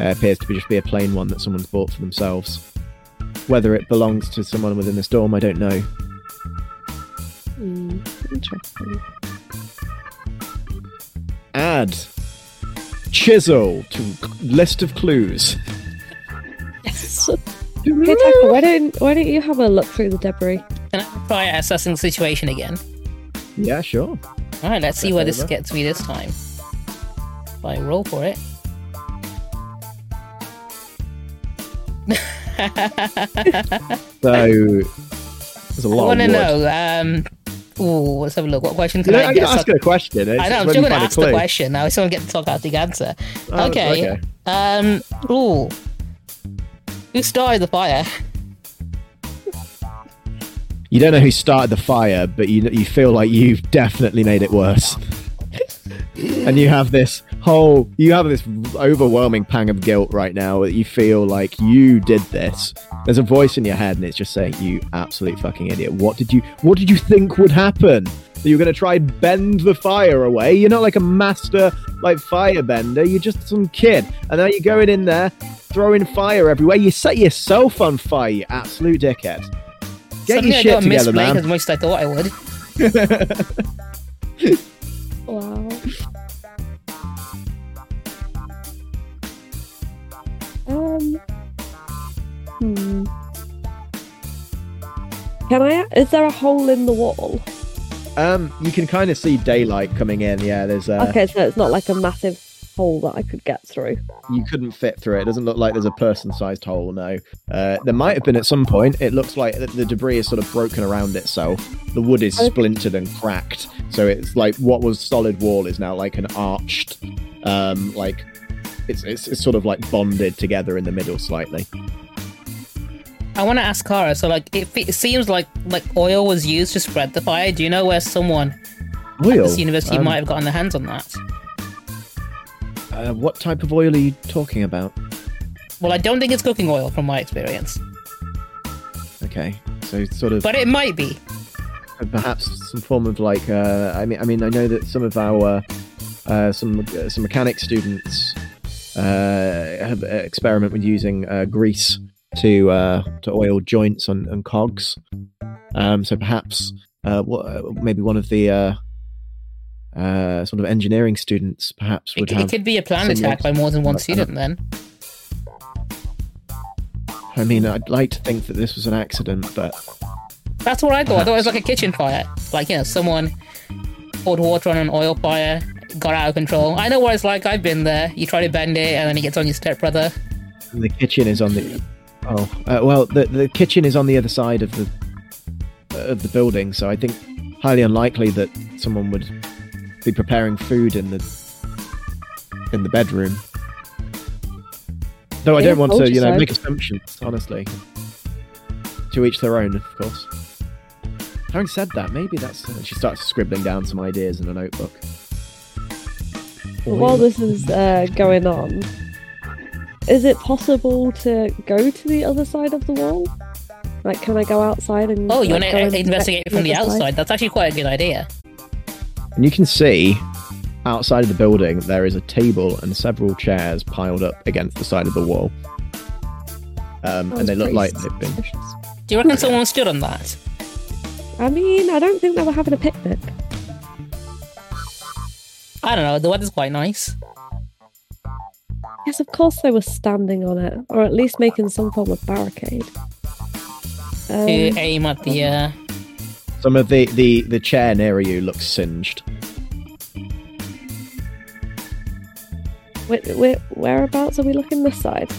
Uh, appears to be just be a plain one that someone's bought for themselves. Whether it belongs to someone within this dorm, I don't know. Hmm, interesting. Add chisel to list of clues. Yes. Hey Taka, why don't why don't you have a look through the debris? can I try assessing the situation again? Yeah, sure. All right, let's see Step where this over. gets me this time. If I roll for it. So there's a lot I want to of know. Um, ooh, let's have a look. What question can don't I get? to ask a question. It's I know. I'm still going to ask the question now. I still get the sarcastic answer. Oh, okay. Um. Ooh. Who started the fire? You don't know who started the fire, but you you feel like you've definitely made it worse. And you have this whole you have this overwhelming pang of guilt right now that you feel like you did this. There's a voice in your head and it's just saying, "You absolute fucking idiot. What did you what did you think would happen?" That you're going to try and bend the fire away? You're not like a master like firebender. You're just some kid. And now you're going in there throwing fire everywhere. You set yourself on fire, you absolute dickhead. Get Suddenly your I shit got together, man. as much as I thought I would. Wow. Um. Hmm. Can I? Is there a hole in the wall? Um, you can kind of see daylight coming in. Yeah, there's A... Okay, so it's not like a massive hole that I could get through. you couldn't fit through it. It doesn't look like there's a person-sized hole. No, uh, there might have been at some point. It looks like the- the debris is sort of broken around itself. The wood is splintered and cracked, so it's like what was solid wall is now like an arched, um, like it's it's, it's sort of like bonded together in the middle slightly. I want to ask Kara. So, like, it, it seems like like oil was used to spread the fire. Do you know where someone at this university Um, might have gotten their hands on that? Uh, what type of oil are you talking about? Well, I don't think it's cooking oil from my experience, Okay, so sort of but it might be. Perhaps some form of like. Uh, I mean, I mean, I know that some of our uh, some uh, some mechanic students uh, have uh, experiment with using uh, grease to uh, to oil joints and, and cogs. Um, so perhaps uh, what, maybe one of the uh, uh, sort of engineering students perhaps It, would have. it could be a some attack by more than one like kind of- student. Then I mean, I'd like to think that this was an accident, but that's what I thought. I thought it was like a kitchen fire. Like you know, someone poured water on an oil fire, got out of control. I know what it's like. I've been there. You try to bend it, and then it gets on your stepbrother. the kitchen is on the. Oh uh, well, the the kitchen is on the other side of the of the building, so I think highly unlikely that someone would be preparing food in the in the bedroom. Though I Yeah, don't want to, you you know, so. make assumptions. Honestly, to each their own, of course. Having said that, maybe that's. uh, She starts scribbling down some ideas in a notebook. But while this is uh, going on, is it possible to go to the other side of the wall? Like, can I go outside and? Oh, you like, want to investigate from the other side? outside? That's actually quite a good idea. And you can see outside of the building there is a table and several chairs piled up against the side of the wall. Um, and they look like they've been. Do you reckon someone stood on that? I mean, I don't think they were having a picnic. I don't know. The weather's quite nice. Yes, of course they were standing on it, or at least making some form of barricade. Um, To aim at the. Uh... Some of the, the, the chair near you looks singed. where, where, whereabouts are we looking this side?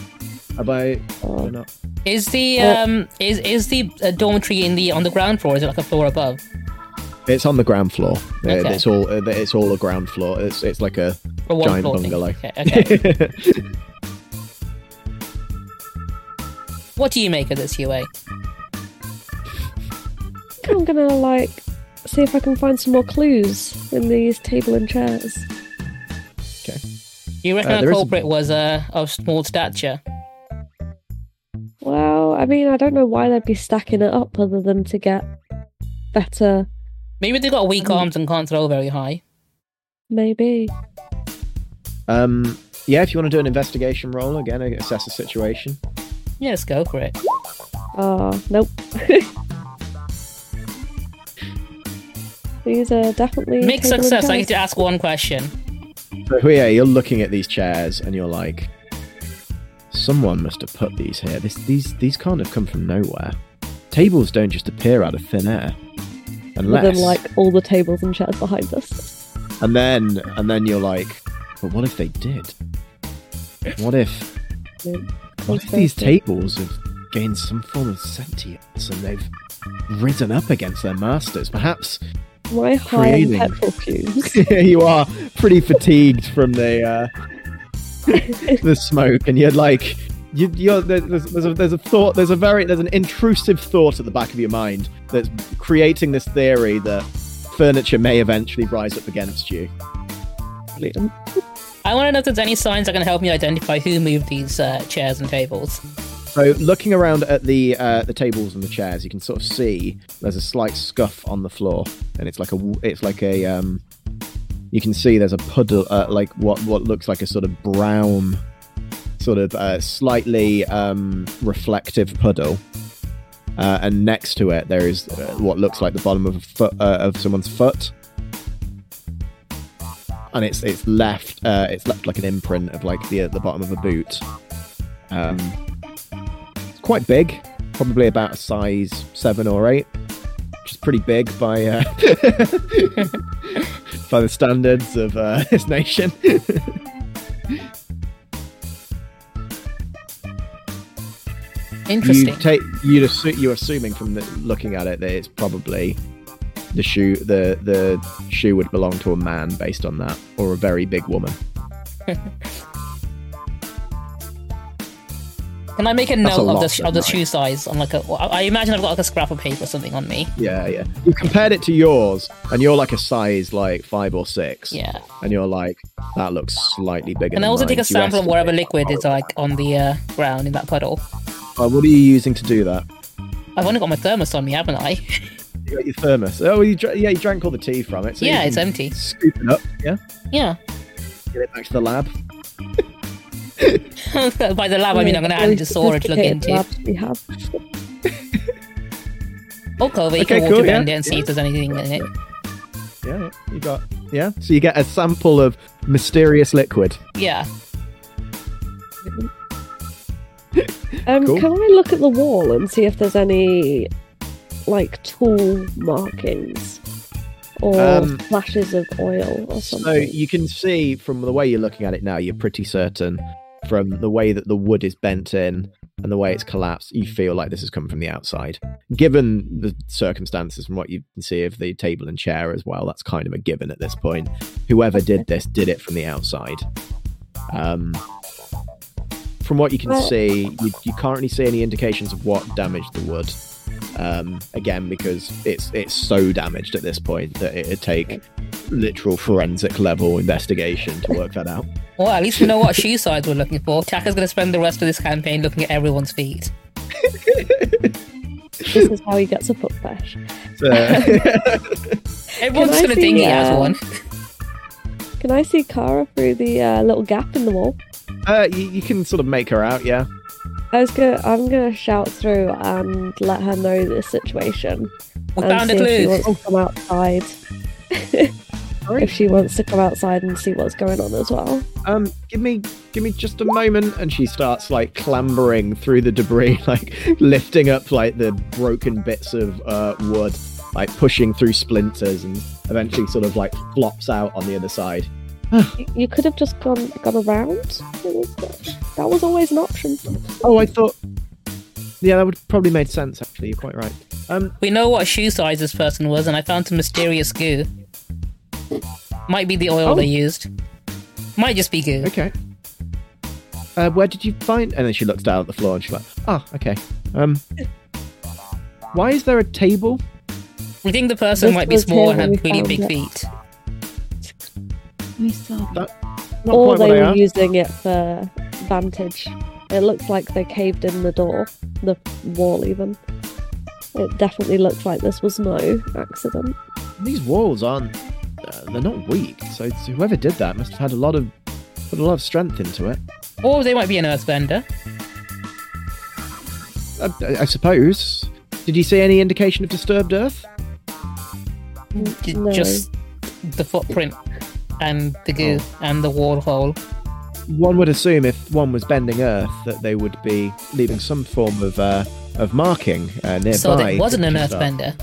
About Or- not. Is the Uh, um is is the uh, dormitory in the on the ground floor? Is it like a floor above? It's on the ground floor. Okay. It's all uh, it's all a ground floor. It's it's like a Or giant floor thing? bungalow. Okay, okay. what do you make of this, UA? I'm gonna like see if I can find some more clues in these table and chairs. Okay. you reckon Uh, the there is a- culprit was uh, of small stature? Well, I mean, I don't know why they'd be stacking it up other than to get better, Maybe they've got weak Um, arms and can't throw very high. maybe. um yeah. If you want to do an investigation roll again, assess the situation. Yeah, let's go for it. Ah, nope. These are definitely Mixed success. I chairs. get to ask one question. So yeah, you're looking at these chairs and you're like, someone must have put these here. This, these these can't have come from nowhere. Tables don't just appear out of thin air, unless. like all the tables and chairs behind us. And then and then you're like, but what if they did? What if what if these tables have gained some form of sentience and they've risen up against their masters? Perhaps My high creating- petrol fumes. you are pretty fatigued from the uh, the smoke, and you're like, you, you're there's, there's a there's a thought, there's a very there's an intrusive thought at the back of your mind that's creating this theory that furniture may eventually rise up against you. I want to know if there's any signs that can help me identify who moved these uh, chairs and tables. So, looking around at the uh, the tables and the chairs, you can sort of see there's a slight scuff on the floor, and it's like a it's like a um, you can see there's a puddle, uh, like what what looks like a sort of brown, sort of uh, slightly um, reflective puddle, uh, and next to it there is uh, what looks like the bottom of foot uh, of someone's foot. And it's it's left uh, it's left like an imprint of like the the bottom of a boot. Um, it's quite big, probably about a size seven or eight, which is pretty big by by the standards of uh, this nation. Interesting. You take you'd assu- you're assuming from the, looking at it that it's probably the shoe the the shoe would belong to a man based on that, or a very big woman. Can I make a That's a note of the of of the shoe size on like a, I imagine I've got like a scrap of paper or something on me. Yeah, yeah. You compared it to yours, and you're like a size like five or six. Yeah. And you're like, that looks slightly bigger. Can I also mine. take a sample of whatever liquid is like on the uh, ground in that puddle? Oh, what are you using to do that? I've only got my thermos on me, haven't I? You got your thermos. Oh, you dr- yeah, you drank all the tea from it. So yeah, it's empty. Scoop it up. Yeah. Yeah. Get it back to the lab. By the lab, I mean I'm going to add it to Sora to look into. labs we have. Or Kova, you Okay, can cool, water yeah, bend it and see if there's anything in it. Yeah, yeah, you got. Yeah. So you get a sample of mysterious liquid. Yeah. Um, Cool. Can I look at the wall and see if there's any like tool markings or Um, flashes of oil or So something? you can see from the way you're looking at it now, you're pretty certain from the way that the wood is bent in and the way it's collapsed, you feel like this has come from the outside. Given the circumstances from what you can see of the table and chair as well, that's kind of a given at this point. Whoever did this did it from the outside. Um, from what you can see, you, you can't really see any indications of what damaged the wood. Um, again, because it's it's so damaged at this point that it'd take literal forensic level investigation to work that out. Well, at least we know what shoe size we're looking for. Chaka's going to spend the rest of this campaign looking at everyone's feet. This is how he gets a foot fetish. So- Everyone's I going to see, think he has uh, one. Can I see Kara through the uh, little gap in the wall? uh, you, you can sort of make her out, yeah. I was gonna, I'm gonna shout through and let her know the situation We and found a see if she wants to come outside. if she wants to come outside and see what's going on as well. Um, give me, give me just a moment, and she starts like clambering through the debris, like lifting up like the broken bits of uh, wood, like pushing through splinters, and eventually sort of like flops out on the other side. You, you could have just gone gone around. That was always an option. Oh, I thought, yeah, that would probably made sense. Actually, you're quite right. Um, We know what shoe size this person was, and I found some mysterious goo. Might be the oil Oh. they used. Might just be goo. okay. Uh, where did you find? And then she looks down at the floor and she's like, "Ah, okay. Um, why is there a table? We think the person This might be small and have really found big it. feet. We saw Not or quite they what I were asked. using it for vantage. It looks like they caved in the door, the wall even. It definitely looks like this was no accident. These walls aren't. Uh, they're not weak. So whoever did that must have had a lot of put a lot of strength into it. Or they might be an earthbender. I, I- I suppose. Did you see any indication of disturbed earth? No. Just the footprint and the goo and the wall hole. One would assume if one was bending earth that they would be leaving some form of uh, of marking uh, nearby. So it wasn't an She starts- earthbender.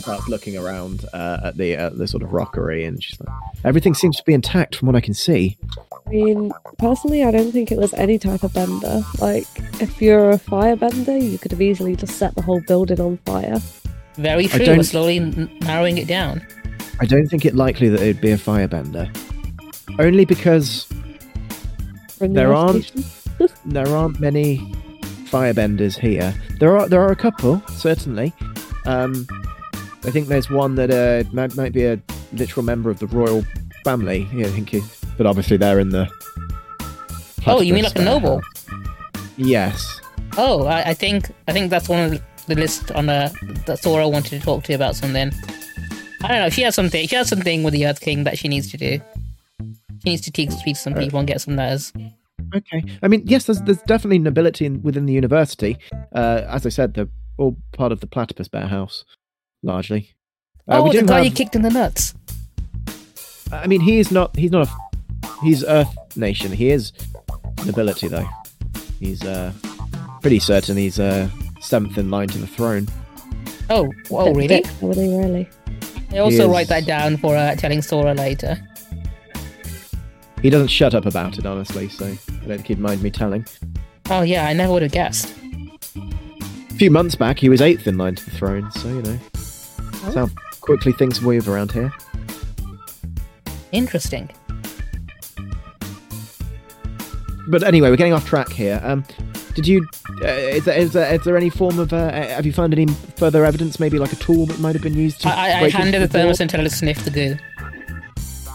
starts looking around uh, at the uh, the sort of rockery, and she's like, "Everything seems to be intact from what I can see." I mean, personally, I don't think it was any type of bender. Like, if you're a firebender, you could have easily just set the whole building on fire. Very true. don't- We're slowly narrowing it down. I don't think it likely that it'd be a firebender, only because From the There aren't- there aren't many firebenders here. There are there are a couple certainly. Um, I think there's one that uh, might, might be a literal member of the royal family. Yeah, I think, he, but obviously they're in the. Oh, you mean like a platypus, noble? Yes. Oh, I, I think I think that's one of the list on uh, that Sora wanted to talk to you about something. I don't know. She has something. She has something with the Earth King that she needs to do. She needs to teach, speak to some people and get some letters. Okay. I mean, yes, there's there's definitely nobility in, within the university. Uh, as I said, they're all part of the Platypus Bear House, largely. Uh, oh, we the do guy you kicked in the nuts. I mean, he is not. He's not a. He's Earth Nation. He is nobility, though. He's uh, pretty certain he's uh, seventh in line to the throne. Oh, oh, Bit really? Were they really? I also is- write that down for uh, telling Sora later. He doesn't shut up about it, honestly. So I don't think he'd mind me telling. Oh yeah, I never would have guessed. A few months back, he was eighth in line to the throne. So you know, that's how quickly things move around here. Interesting. But anyway, we're getting off track here. Um, did you? Uh, is, there, is, there, is there any form of? Uh, have you found any further evidence? Maybe like a tool that might have been used to. I, I, I handed into the thermos and tell her to sniff the goo.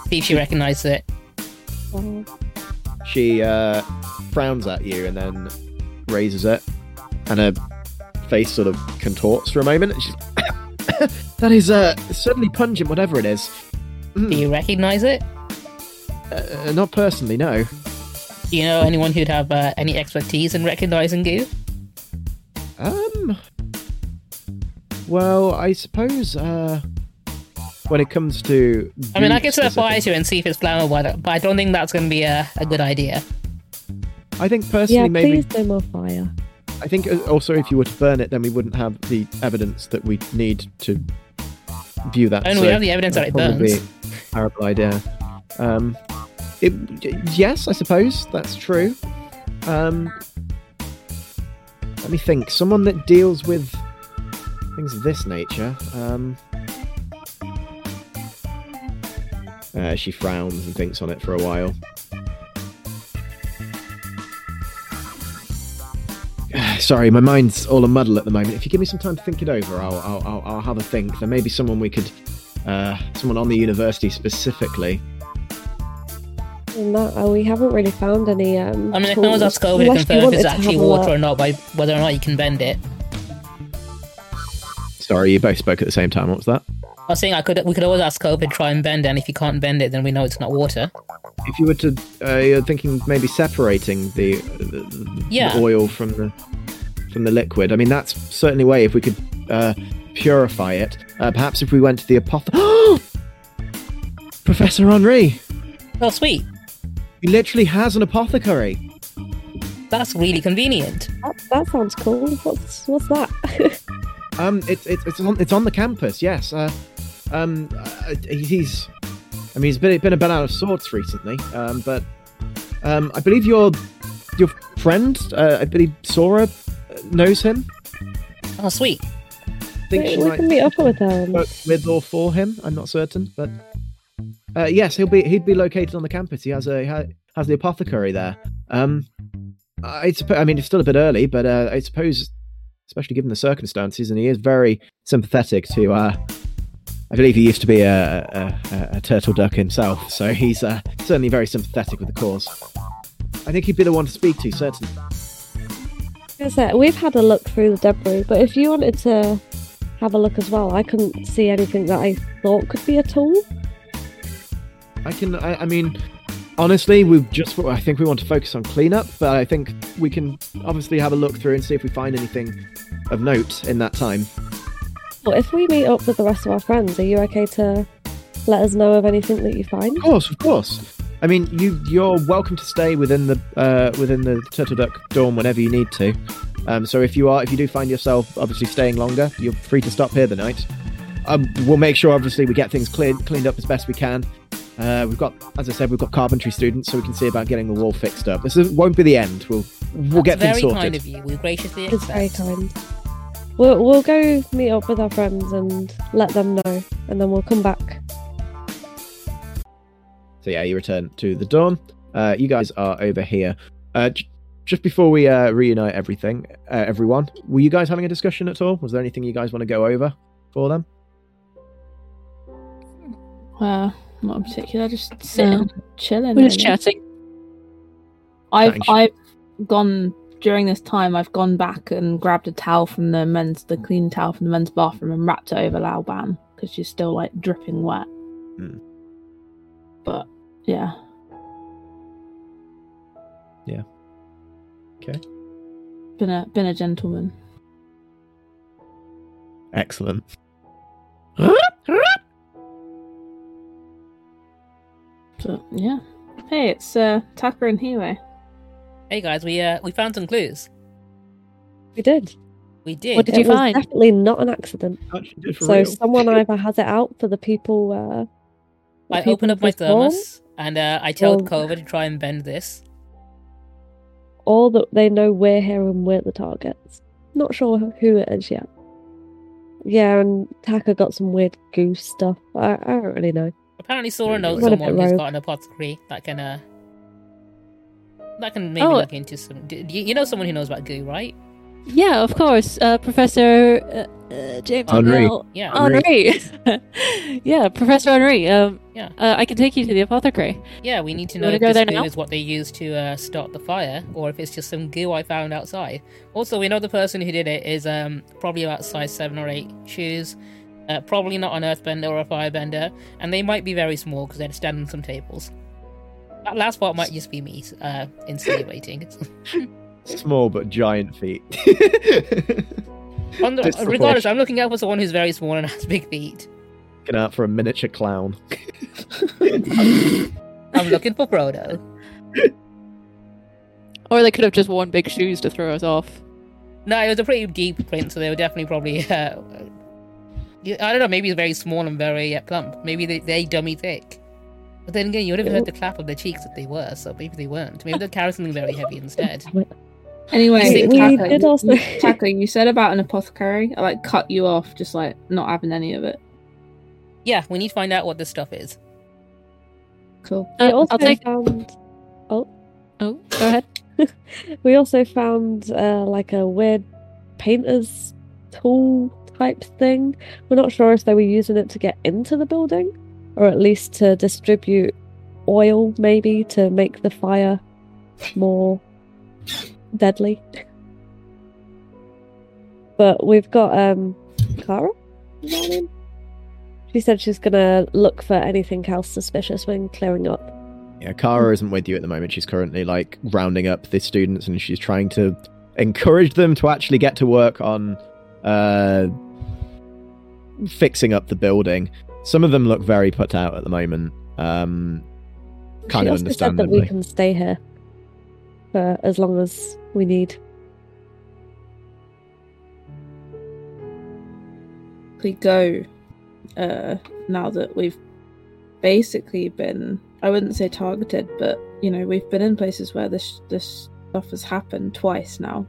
See if she recognizes it. She uh, frowns at you and then raises it, and her face sort of contorts for a moment. And she's, that is uh, certainly pungent, whatever it is. Do you recognize it? Uh, not personally, no. Do you know anyone who'd have uh, any expertise in recognizing goo? Um. Well, I suppose uh, when it comes to, I mean, I goo can set a to and see if it's flammable, but I don't think that's going to be a, a good idea. I think personally, yeah, maybe please no more fire. I think uh, also if you were to burn it, then we wouldn't have the evidence that we need to view that. And so we have the evidence that that'd it burns. be a terrible idea. Um, it, yes, I suppose that's true. Um, let me think. Someone that deals with things of this nature. Um, uh, she frowns and thinks on it for a while. Sorry, my mind's all a muddle at the moment. If you give me some time to think it over, I'll I'll, I'll, have a think. There may be someone we could, uh, someone on the university specifically. And that, uh, we haven't really found any. Um, I mean, if no one's asked Kova to confirm if it's actually water or not by whether or not you can bend it. Sorry, you both spoke at the same time. What was that? I was saying I could we could always ask Kova to try and bend it, and if you can't bend it, then we know it's not water. If you were to, uh, you're thinking maybe separating the, the, the Yeah. oil from the from the liquid. I mean, that's certainly a way if we could uh, purify it. Uh, perhaps if we went to the apothecary. Professor Henri, Oh, sweet. He literally has an apothecary. That's really convenient. That, that sounds cool. What's what's that? Um, it's it's it's on it's on the campus. Yes. Uh, um, uh, he's. I mean, he's been been a bit out of sorts recently. Um, but um, I believe your your friend, uh, I believe Sora, uh, knows him. Oh, sweet. I think we she we might can meet up with her. with or for him. I'm not certain, but uh, yes, he'll be he'd be located on the campus. He has a he has the apothecary there. Um, I suppose. I mean, it's still a bit early, but uh, I suppose, especially given the circumstances, and he is very sympathetic to. Uh, I believe he used to be a, a, a, turtle duck himself, so he's uh, certainly very sympathetic with the cause. I think he'd be the one to speak to, certainly. We've had a look through the debris, but if you wanted to have a look as well, I couldn't see anything that I thought could be a tool. I can. I, I mean, honestly, we just. I think we want to focus on cleanup, but I think we can obviously have a look through and see if we find anything of note in that time. Well, if we meet up with the rest of our friends, are you okay to let us know of anything that you find? Of course, of course. I mean, you you're welcome to stay within the uh, within the Turtle Duck dorm whenever you need to. Um, so if you are, if you do find yourself obviously staying longer, you're free to stop here the night. Um, we'll make sure obviously we get things cleared cleaned up as best we can. Uh, we've got, as I said, we've got carpentry students, so we can see about getting the wall fixed up. This is, won't be the end. We'll we'll get That's things very kind of you. We graciously It's very accept. kind. We'll, we'll go meet up with our friends and let them know, and then we'll come back. So yeah, you return to the dorm. Uh, you guys are over here. Uh, j- just before we uh, reunite everything, uh, everyone, were you guys having a discussion at all? Was there anything you guys want to go over for them? Uh, not in particular, just sitting, chilling. We're just really. chatting. I've Chatting shit. I've gone during this time. I've gone back and grabbed a towel from the men's, the clean towel from the men's bathroom, and wrapped it over Laoban because she's still like dripping wet. Hmm. But yeah, yeah, Okay. been a been a gentleman. Excellent. But yeah, hey, it's uh, Taka and Hero. Hey guys, we uh we found some clues. We did. We did. What did it you was find? Definitely not an accident. Actually did for So real. someone either has it out for the people. Uh, the I people opened up my this dorm, thermos and uh, I tell Or- Kova to try and bend this. or that they know we're here and we're the targets. Not sure who it is yet. Yeah, and Taka got some weird goose stuff. I, I don't really know. Apparently, Sora knows you a someone bit who's rogue. got an apothecary that can uh That can maybe Oh. look into some. do You you know someone who knows about goo, right? Yeah, of course. Uh, Professor uh, uh, James Henri. Bell- Yeah. Henri. yeah, Professor Henri. Um, Yeah. Uh, I can take you to the apothecary. Yeah, we need to know if go this goo now? is what they use to uh, start the fire, or if it's just some goo I found outside. Also, we know the person who did it is um, probably about size seven or eight shoes. Uh, probably not an earthbender or a firebender, and they might be very small because they'd stand on some tables. That last part might just be me uh, insinuating. Small but giant feet. On the, regardless, I'm looking out for someone who's very small and has big feet. Looking out for a miniature clown. I'm looking for Frodo. Or they could have just worn big shoes to throw us off. No, it was a pretty deep print, so they were definitely probably. Uh, yeah, I don't know, maybe very small and very uh, plump. Maybe they, they dummy thick. But then again, you would have heard the clap of their cheeks if they were, so maybe they weren't. Maybe they're carrying something very heavy instead. Anyway, We- we Taka, did also- you- Taka, you said about an apothecary. I like cut you off, just like not having any of it. Yeah, we need to find out what this stuff is. Cool. We Uh, also I'll take. found Oh, go ahead. we also found uh, like a weird painter's tool type thing. We're not sure if they were using it to get into the building or at least to distribute oil, maybe to make the fire more deadly. But we've got um her? She said she's gonna look for anything else suspicious when clearing up. Yeah, Kara isn't with you at the moment. She's currently like rounding up the students and she's trying to encourage them to actually get to work on uh fixing up the building. Some of them look very put out at the moment. Um kind she of also said that we can stay here for as long as we need. We go uh, now that we've basically been. I wouldn't say targeted, but you know we've been in places where this this stuff has happened twice now,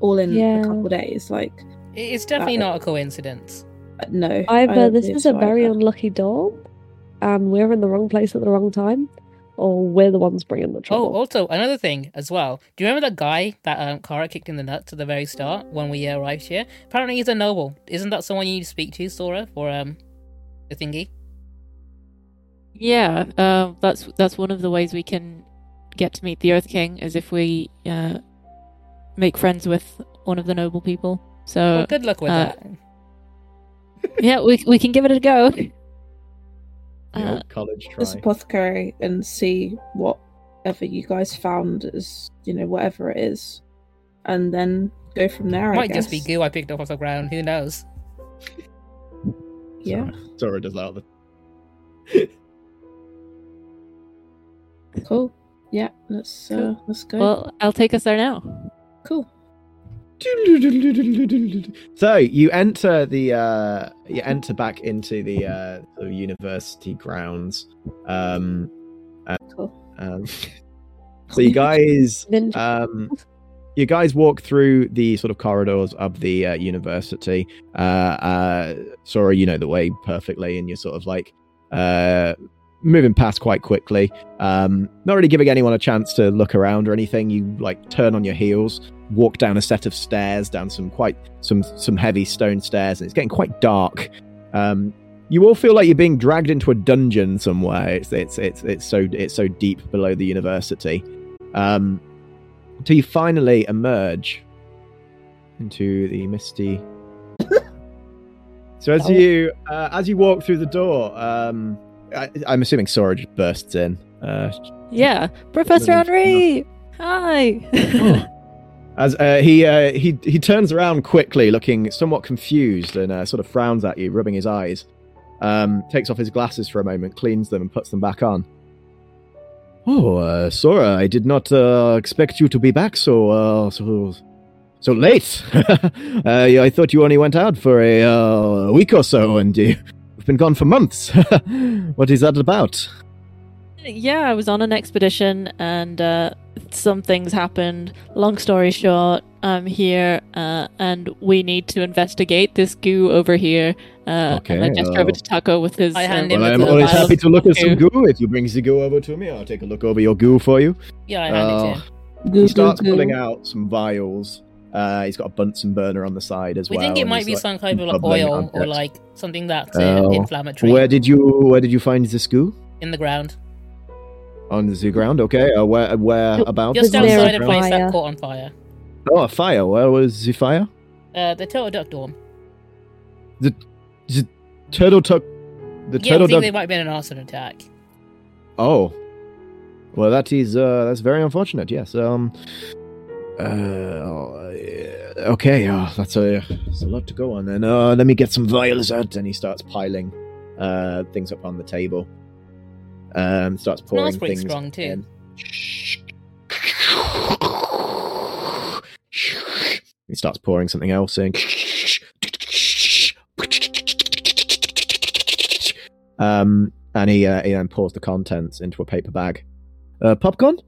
all in Yeah. a couple days. Like It's definitely not a coincidence. No, Either this is a very either. unlucky dawn, and we're in the wrong place at the wrong time, or we're the ones bringing the trouble. Oh, also another thing as well. Do you remember that guy that um, Kara kicked in the nuts at the very start when we arrived here? Apparently, he's a noble. Isn't that someone you need to speak to, Sora, for um the thingy? Yeah, uh, that's that's one of the ways we can get to meet the Earth King is if we uh, make friends with one of the noble people. So well, good luck with uh, that. yeah, we we can give it a go. The Uh, old college this try. apothecary and see whatever you guys found as you know whatever it is, and then go from there. I Might guess. just be goo I picked up off the ground. Who knows? Yeah, Sora does that. all the- cool. Yeah, let's uh, let's go. well, I'll take us there now. cool. So you enter the uh you enter back into the uh the university grounds. Um, Cool. um so you guys um you guys walk through the sort of corridors of the uh, university. Uh uh Sora, you know the way perfectly and you're sort of like uh moving past quite quickly. Um not really giving anyone a chance to look around or anything. You like turn on your heels walk down a set of stairs, down some quite some some heavy stone stairs, and it's getting quite dark. Um, you all feel like you're being dragged into a dungeon somewhere. It's it's it's it's so it's so deep below the university. Um, until you finally emerge into the misty. so as Oh. you uh, as you walk through the door, um, I, I'm assuming Sora just bursts in. Uh, Yeah, Professor Henri. Hi. As uh, he uh, he he turns around quickly, looking somewhat confused, and uh, sort of frowns at you, rubbing his eyes. Um, takes off his glasses for a moment, cleans them, and puts them back on. Oh, uh, Sora, I did not uh, expect you to be back so uh, so so late. I thought you only went out for a uh, week or so, and you've been gone for months. what is that about? Yeah, I was on an expedition and uh, some things happened. Long story short, I'm here uh, and we need to investigate this goo over here. Uh, and I Okay, gesture uh, over to Taka with his. I hand uh, him Well, a I'm always happy to look at some goo. goo. If you bring the goo over to me, I'll take a look over your goo for you. Yeah, I hand it to Uh, him. Goo, he starts goo, goo. pulling out some vials. Uh, he's got a Bunsen burner on the side as We well. We think it might be like, some kind of like oil or like something that's uh, Oh. inflammatory Where did you Where did you find this goo? in the ground. On the zoo ground. Okay. Uh, where Where about? Just Near a outside a place that caught on fire. Oh, a fire. Where was the fire? Uh, the Turtle Duck Dorm. Turtle Tuck. The Yeah, I turtle think duck. there might have been an arson attack. Oh, well, that is uh, that's very unfortunate. Yes. Um. Uh. oh, Okay. Uh, that's a that's a lot to go on. Then uh, let me get some vials out. And he starts piling uh things up on the table. Um. Starts pouring Smells pretty things strong, too. in. He starts pouring something else in. Um, and he, uh, he then pours the contents into a paper bag. Uh, popcorn?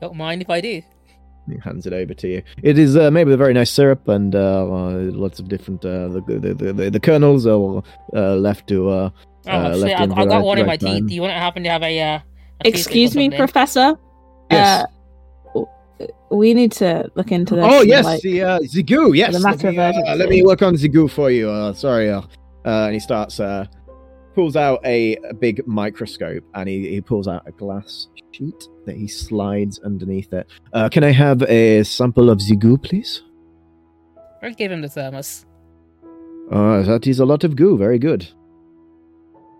Don't mind if I do. He hands it over to you. It is uh, made with a very nice syrup and uh, uh, lots of different. Uh, the, the, the, the, kernels are uh, left to. Uh, Oh, Uh, shit, left I, in I got right- one in my teeth. time. Do you want to happen to have a? Uh, a Excuse me, toothpick or something? Professor. Yes. Uh, we need to look into this. oh yes, like- the uh, Zigoo. Yes, the matter let, me, of uh, let me work on Zigoo for you. Uh, sorry. Uh, uh, and he starts. Uh, pulls out a, a big microscope and he, he pulls out a glass sheet that he slides underneath it. Uh, can I have a sample of Zigoo, please? I gave him the thermos. Uh, that is a lot of goo. Very good.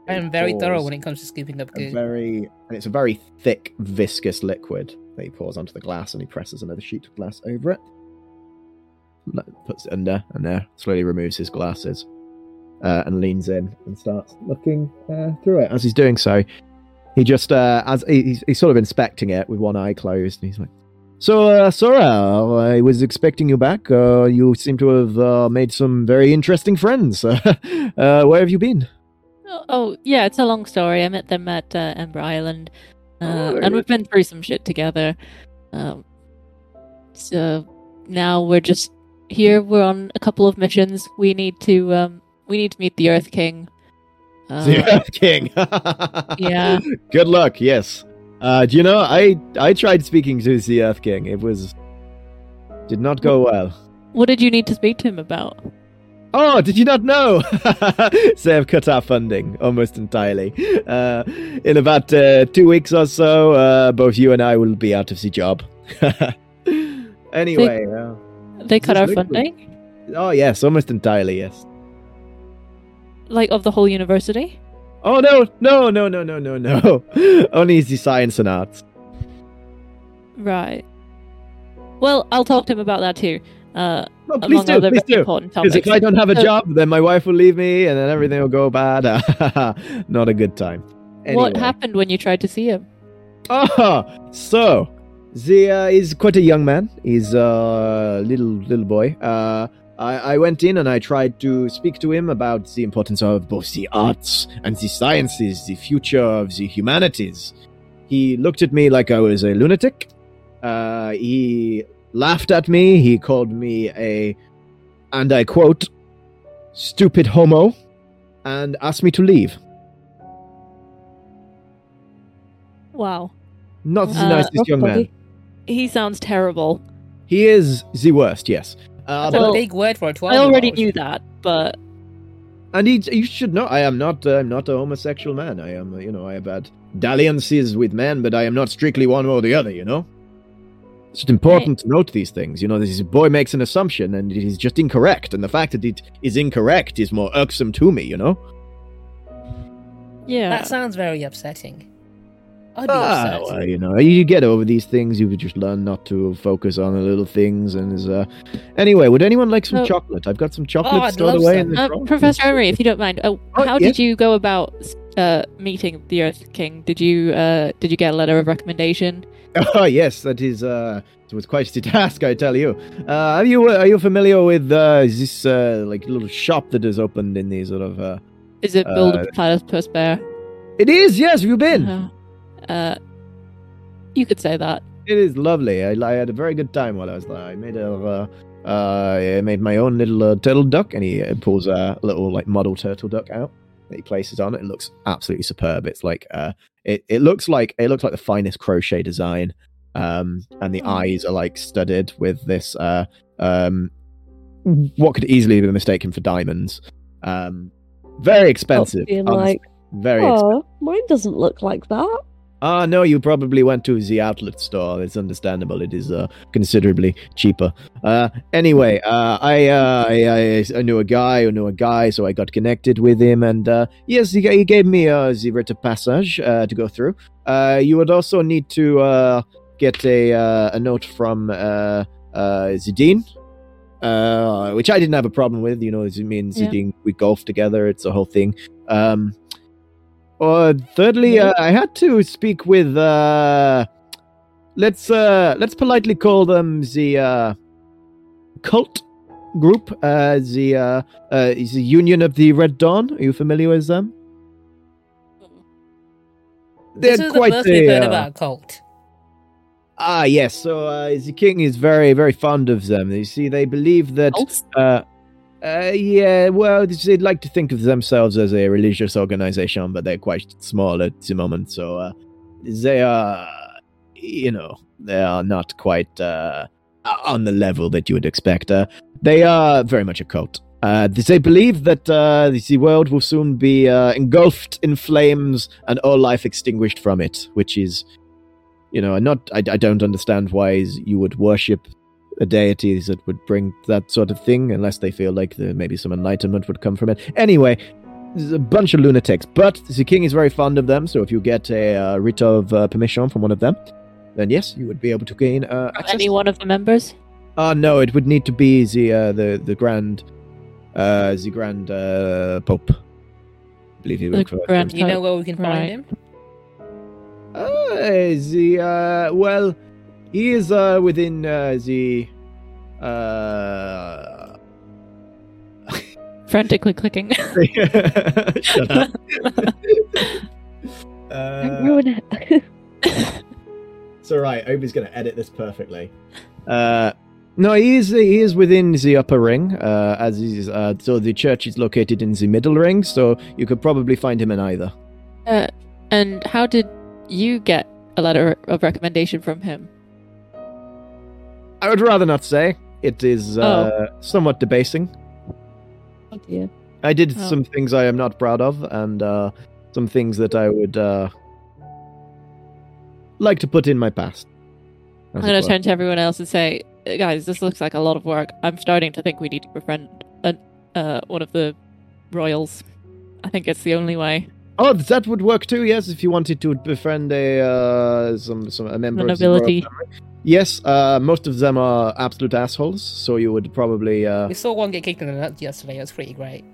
I am very thorough when it comes to scooping up goo. very and it's a very thick, viscous liquid that he pours onto the glass, and he presses another sheet of glass over it. Puts it under, and there slowly removes his glasses, uh, and leans in and starts looking uh, through it. As he's doing so, he just uh, as he- he's, he's sort of inspecting it with one eye closed, and he's like. So, uh, Sora, I was expecting you back. Uh, you seem to have uh, made some very interesting friends. uh, where have you been? Oh, oh, yeah, it's a long story. I met them at uh, Ember Island, uh, Oh, and we've been through some shit together. Um, so now we're just here. We're on a couple of missions. We need to um, we need to meet the Earth King. Uh, the Earth King. yeah. Good luck. Yes. Uh, do you know? I I tried speaking to the Earth King. It was did not go well. What did you need to speak to him about? Oh, did you not know? so I've cut our funding almost entirely. Uh, in about uh, two weeks or so, uh, both you and I will be out of the job. anyway, uh, They cut our funding, oh yes, almost entirely. Yes. like of the whole university. Oh no, no, no, no, no, no, no. Only the science and arts. Right. Well, I'll talk to him about that too. Uh, Oh, please do, please do. Because if I don't have a So- job, then my wife will leave me, and then everything will go bad. Not a good time. What happened when you tried to see him? Ah, so uh, is quite a young man. He's a little little boy. Uh, I, I went in and I tried to speak to him about the importance of both the arts and the sciences, the future of the humanities. He looked at me like I was a lunatic. Uh, he laughed at me. He called me a, and I quote, stupid homo, and asked me to leave. Wow, Not the Uh, nicest young man. he sounds terrible. He is the worst, yes. Uh, That's but, a big word for a twelve. I already knew that, but and he, you should know, I am not, uh, I'm not a homosexual man. I am, uh, you know, I have had dalliances with men, but I am not strictly one or the other. You know, it's just important to note these things. You know, this boy makes an assumption, and it is just incorrect, and the fact that it is incorrect is more irksome to me. You know. yeah, That sounds very upsetting. I'd be Ah, upset. well, you know, you get over these things. You just learn not to focus on the little things. And is, uh, anyway, would anyone like some Oh. chocolate? I've got some chocolate I'd stored away some. in the uh, trunk. Professor Emery, if you don't mind, uh, Oh, how yeah. did you go about uh, meeting the Earth King? Did you uh, did you get a letter of recommendation? Oh yes, that is. Uh, it was quite a task, I tell you. Uh, are you are you familiar with uh, this uh, like little shop that is opened in the sort of? Uh... Is it Uh, Build a Platypus Bear? It is. Yes, have you been? Uh, uh, you could say that. It is lovely. I, I had a very good time while I was there. I made a. Uh, uh, I made my own little uh, turtle duck, and he uh, pulls a little like model turtle duck out that he places on it. It looks absolutely superb. It's like uh, it, it looks like it looks like the finest crochet design. um, and the Oh. eyes are like studded with this uh, um, what could easily be mistaken for diamonds. Um, very expensive. Being like, very expensive. oh, mine doesn't look like that. Ah, no, you probably went to the outlet store. It's understandable. It is uh, considerably cheaper. Uh, anyway, uh, I, uh, I, I I knew a guy who knew a guy, so I got connected with him, and uh, yes, he, he gave me uh, the writ of passage uh, to go through. Uh, you would also need to uh, get a uh, a note from uh, uh, the dean. Uh, which I didn't have a problem with, you know. Me and Yeah. We golf together. It's a whole thing. Um, uh, thirdly, uh, I had to speak with uh, let's uh, let's politely call them the uh, cult group, uh, the uh, uh, the Union of the Red Dawn. Are you familiar with them? this is the first we've heard about a cult. Ah, yes. So uh, the king is very, very fond of them. You see, they believe that. Cults? Uh, uh, yeah, well, they'd like to think of themselves as a religious organization, but they're quite small at the moment. So uh, they are, you know, they are not quite uh, on the level that you would expect. Uh, they are very much a cult. Uh, they believe that uh, the world will soon be engulfed in flames and all life extinguished from it, which is, you know, not. I, I don't understand why you would worship a deity that would bring that sort of thing, unless they feel like the, maybe some enlightenment would come from it. Anyway, there's a bunch of lunatics, but the king is very fond of them. So if you get a uh, writ of uh, permission from one of them, then yes, you would be able to gain uh, access. Any one of the members? Uh no, it would need to be the uh, the the grand uh the grand uh pope. I believe he The would refer to Grand. You know where we can Right. find him? Uh, the uh well he is uh within uh the uh Frantically clicking. Shut up. Uh, ruin it. It's all right. Obi's going to edit this perfectly. Uh, no, he is he is within the upper ring. Uh, as is uh, so the church is located in the middle ring, so you could probably find him in either. Uh, and how did you get a letter of recommendation from him? I would rather not say. It is uh, somewhat debasing. Oh dear. I did Oh. some things I am not proud of, and uh, some things that I would uh, like to put in my past. I'm going to turn to everyone else and say, guys, this looks like a lot of work. I'm starting to think we need to befriend an, uh, one of the royals. I think it's the only way. Oh, that would work too. Yes, if you wanted to befriend a uh, some some a member The of the royal nobility. family. Yes, uh, most of them are absolute assholes. So you would probably. Uh... We saw one get kicked in the nuts yesterday. It was pretty great.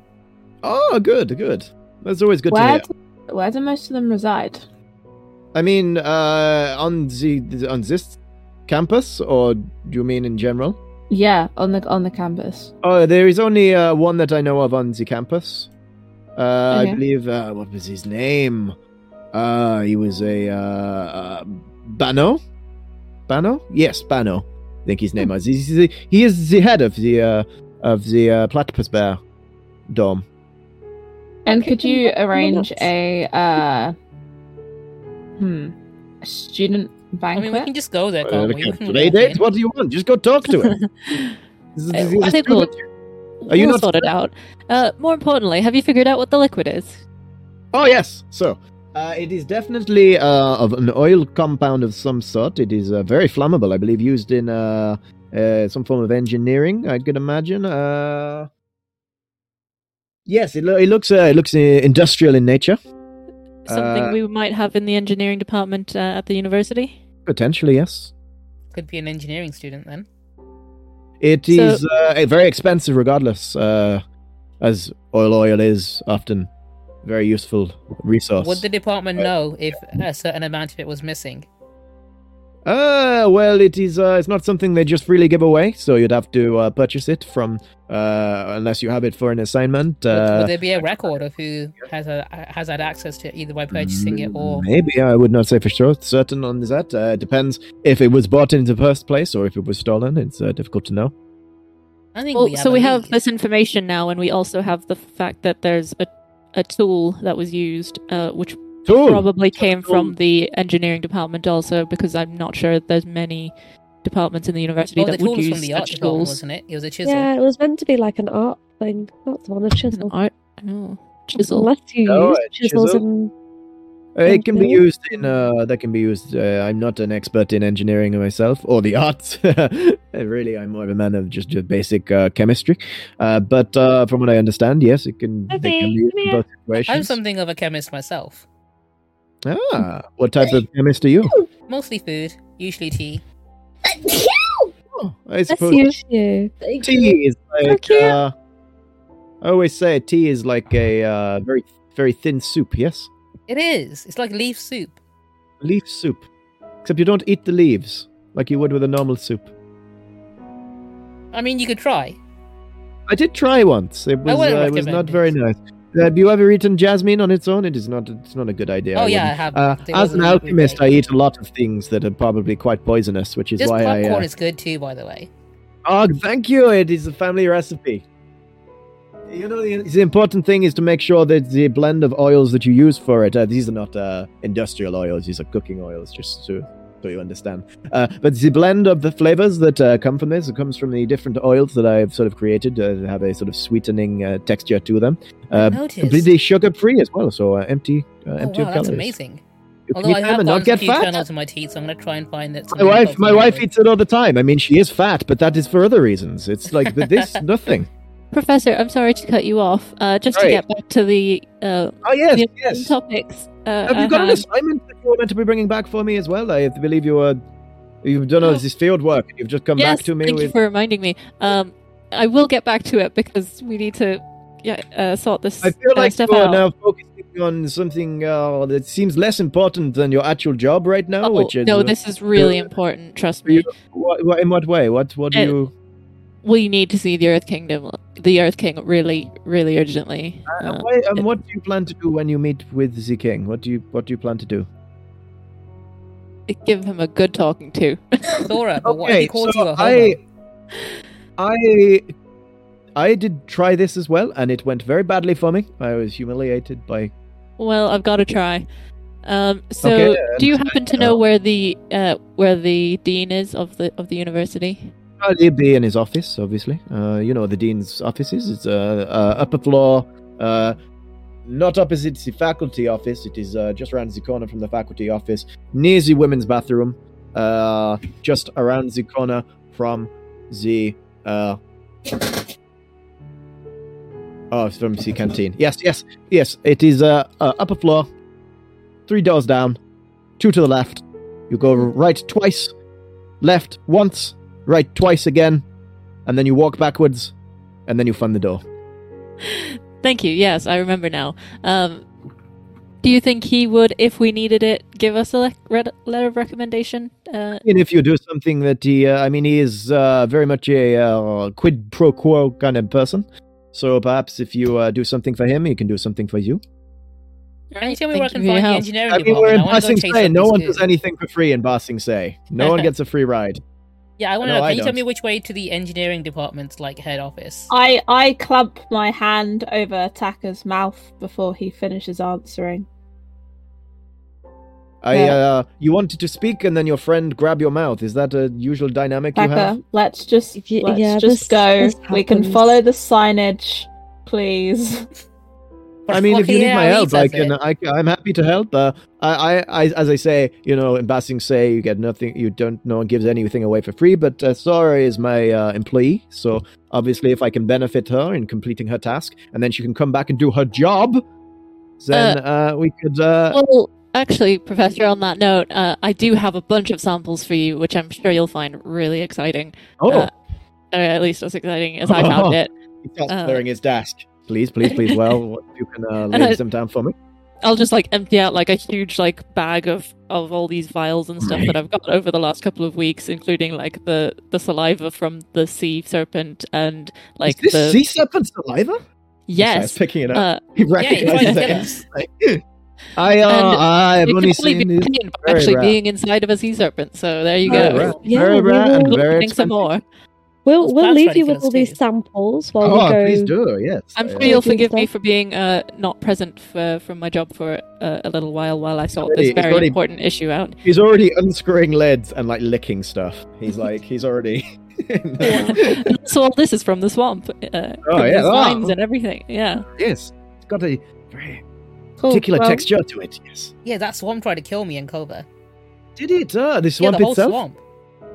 Oh, good, good. That's always good to hear. do, where do most of them reside? I mean, uh, on the on this campus, or do you mean in general? Yeah, on the on the campus. Oh, there is only uh, one that I know of on the campus. Uh, I believe uh, what was his name? Uh, he was a uh, uh, Bano. Bano? Yes, Bano. I think his name was. He's the, he is the head of the uh, of the uh, Platypus Bear Dome. And could you arrange a uh hmm a student I banquet? mean, we can just go there, Uh, can't we? We can play walk dates? What do you want? Just go talk to him. This is- I- I think we'll, Are you we'll not sort it out. Uh, more importantly, have you figured out what the liquid is? Oh yes. So uh, it is definitely uh, of an oil compound of some sort. It is uh, very flammable, I believe, used in uh, uh, some form of engineering. I could imagine. Uh, yes, it, lo- it looks uh, it looks uh, industrial in nature. Something Uh, we might have in the engineering department uh, at the university? Potentially, yes. Could be an engineering student then. It So- is uh, very expensive, regardless, uh, as oil oil is often a very useful resource. Would the department Uh, know if a certain amount of it was missing? Uh, well, it is. Uh, it's not something they just freely give away, so you'd have to uh, purchase it from, uh, unless you have it for an assignment. Would, Uh, would there be a record of who has a, has had access to it either by purchasing it or? maybe I would not say for sure, certain on that. Uh, it depends if it was bought in the first place or if it was stolen. It's uh, difficult to know. I think Well, we so we have this information now, and we also have the fact that there's a, a tool that was used, uh, which Two. probably came two. from the engineering department also, because I'm not sure there's many departments in the university Oh, that tool would was use from the art such department, tools. wasn't it? It was a chisel. Yeah, it was meant to be like an art thing. That's one, a An chisel. art, no, chisel. Unless you No, use a chisels chisel. and It can be used in. Uh, that can be used. Uh, I'm not an expert in engineering myself or the arts. Uh, really, I'm more of a man of just, just basic uh, chemistry. Uh, but uh, from what I understand, yes, it can. They can be Okay, used in both situations. I'm something of a chemist myself. Ah, what type of chemist are you? Mostly food, usually tea. Oh, I suppose use you. tea is like. Uh, I always say tea is like a uh, very very thin soup. Yes, It is. It's like leaf soup. leaf soup, except you don't eat the leaves like you would with a normal soup. I mean, you could try. I did try once. It was uh, it was not recommend very nice. Have you ever eaten jasmine on its own? It is not. It's not a good idea. oh I yeah, I have. Uh, as an alchemist, I eat a lot of things that are probably quite poisonous, which is Just why I. popcorn Uh... is good too, by the way. Oh, thank you. It is a family recipe. You know, the, the important thing is to make sure that the blend of oils that you use for it. Uh, these are not uh, industrial oils; these are cooking oils, just so so you understand. Uh, but the blend of the flavors that uh, come from this, it comes from the different oils that I've sort of created. Uh, have a sort of sweetening uh, texture to them. Uh, completely sugar free as well, so uh, empty, uh, Oh empty wow, of that's amazing. You Although I have not get fat. kernels in my teeth, so I'm gonna try and find that. My wife, my wife eats it all the time. I mean, she is fat, but that is for other reasons. It's like this nothing. Professor, I'm sorry to cut you off. Uh, just to get back to the uh, Oh yes, the yes. topics. Uh, Have you got an assignment that you were meant to be bringing back for me as well? I believe you were. You've done all Oh. this field work. and You've just come yes, back to me thank you for reminding me. Um, I will get back to it because we need to yeah, uh, sort this I feel uh, like stuff you're now focusing on something uh, that seems less important than your actual job right now, Oh, which is no, this is really important. Trust for you- me. What, what, in what way? What what do you? We need to see the Earth Kingdom, the Earth King, really, really urgently. Uh, Uh, why, um, what do you plan to do when you meet with the king? What do you what do you plan to do? give him a good talking to. Thora, but what he Okay, so you a? I, I, I did try this as well, and it went very badly for me. I was humiliated by. well, I've got to try. Um, so, Okay, do you happen to know where the uh, where the dean is of the of the university? He'd be in his office, obviously. Uh, you know the dean's offices. It's uh, uh, upper floor, uh, not opposite the faculty office. It is uh, just around the corner from the faculty office, near the women's bathroom. Just around the corner from the. Oh, from the canteen. Yes, yes, yes. It is uh, uh, upper floor, three doors down, two to the left. You go right twice, left once, right twice again, and then you walk backwards, and then you find the door. Thank you. Yes, I remember now. Um, do you think he would, if we needed it, give us a le- red- letter of recommendation? Uh, And if you do something that he, uh, I mean, he is uh, very much a uh, quid pro quo kind of person. So perhaps if you uh, do something for him, he can do something for you. Can you tell me where I can for find the help. engineering I mean, we're department? in I Basing chase Say. No one dudes. does anything for free in Ba Sing Se. No one gets a free ride. Yeah, I want to No, know. I Can you tell don't. me which way to the engineering department's like head office? I I clamp my hand over Taka's mouth before he finishes answering. I, Yeah. uh, you wanted to speak, and then your friend grab your mouth. Is that a usual dynamic you have? Let's just Y- let's yeah, just this- go. this We can follow the signage, please. I mean, if you need my help, I can. I, I'm happy to help. Uh, I, I, as I say, you know, in Ba Sing Se you get nothing. You don't. No one gives anything away for free. But uh, Sora is my uh, employee, so obviously, if I can benefit her in completing her task, and then she can come back and do her job, then uh, we could. Uh, well, actually, Professor, on that note, uh, I do have a bunch of samples for you, which I'm sure you'll find really exciting. oh, uh, at least as exciting as I found it. he starts uh, clearing his desk. Please, please, please. Well, you can uh, lay them down for me. I'll just like empty out like a huge like bag of of all these vials and stuff that I've got over the last couple of weeks, including like the the saliva from the sea serpent and like is this the sea serpent saliva? Sorry, I was yes. picking it up. Uh, he Yeah, recognizes find it. I, uh, And I've only be seen actually rare. being inside of a sea serpent. So there you Very go. rare, Yeah, very rare, and very some more. We'll we'll leave you with us all these samples while oh, we go. please do. Yes. I'm sure you'll forgive me for being uh, not present for, from my job for uh, a little while while I sort Already- this very already- important issue out. He's already unscrewing lids and like licking stuff. He's like he's already. And so all this is from the swamp. Uh, Oh, yeah. these Oh. vines and everything. Yeah. yes, it's got a very Cool. particular well, texture to it. Yes. Yeah, that swamp tried to kill me in Cobra. Did it? Uh, the Yeah, swamp the whole itself. swamp.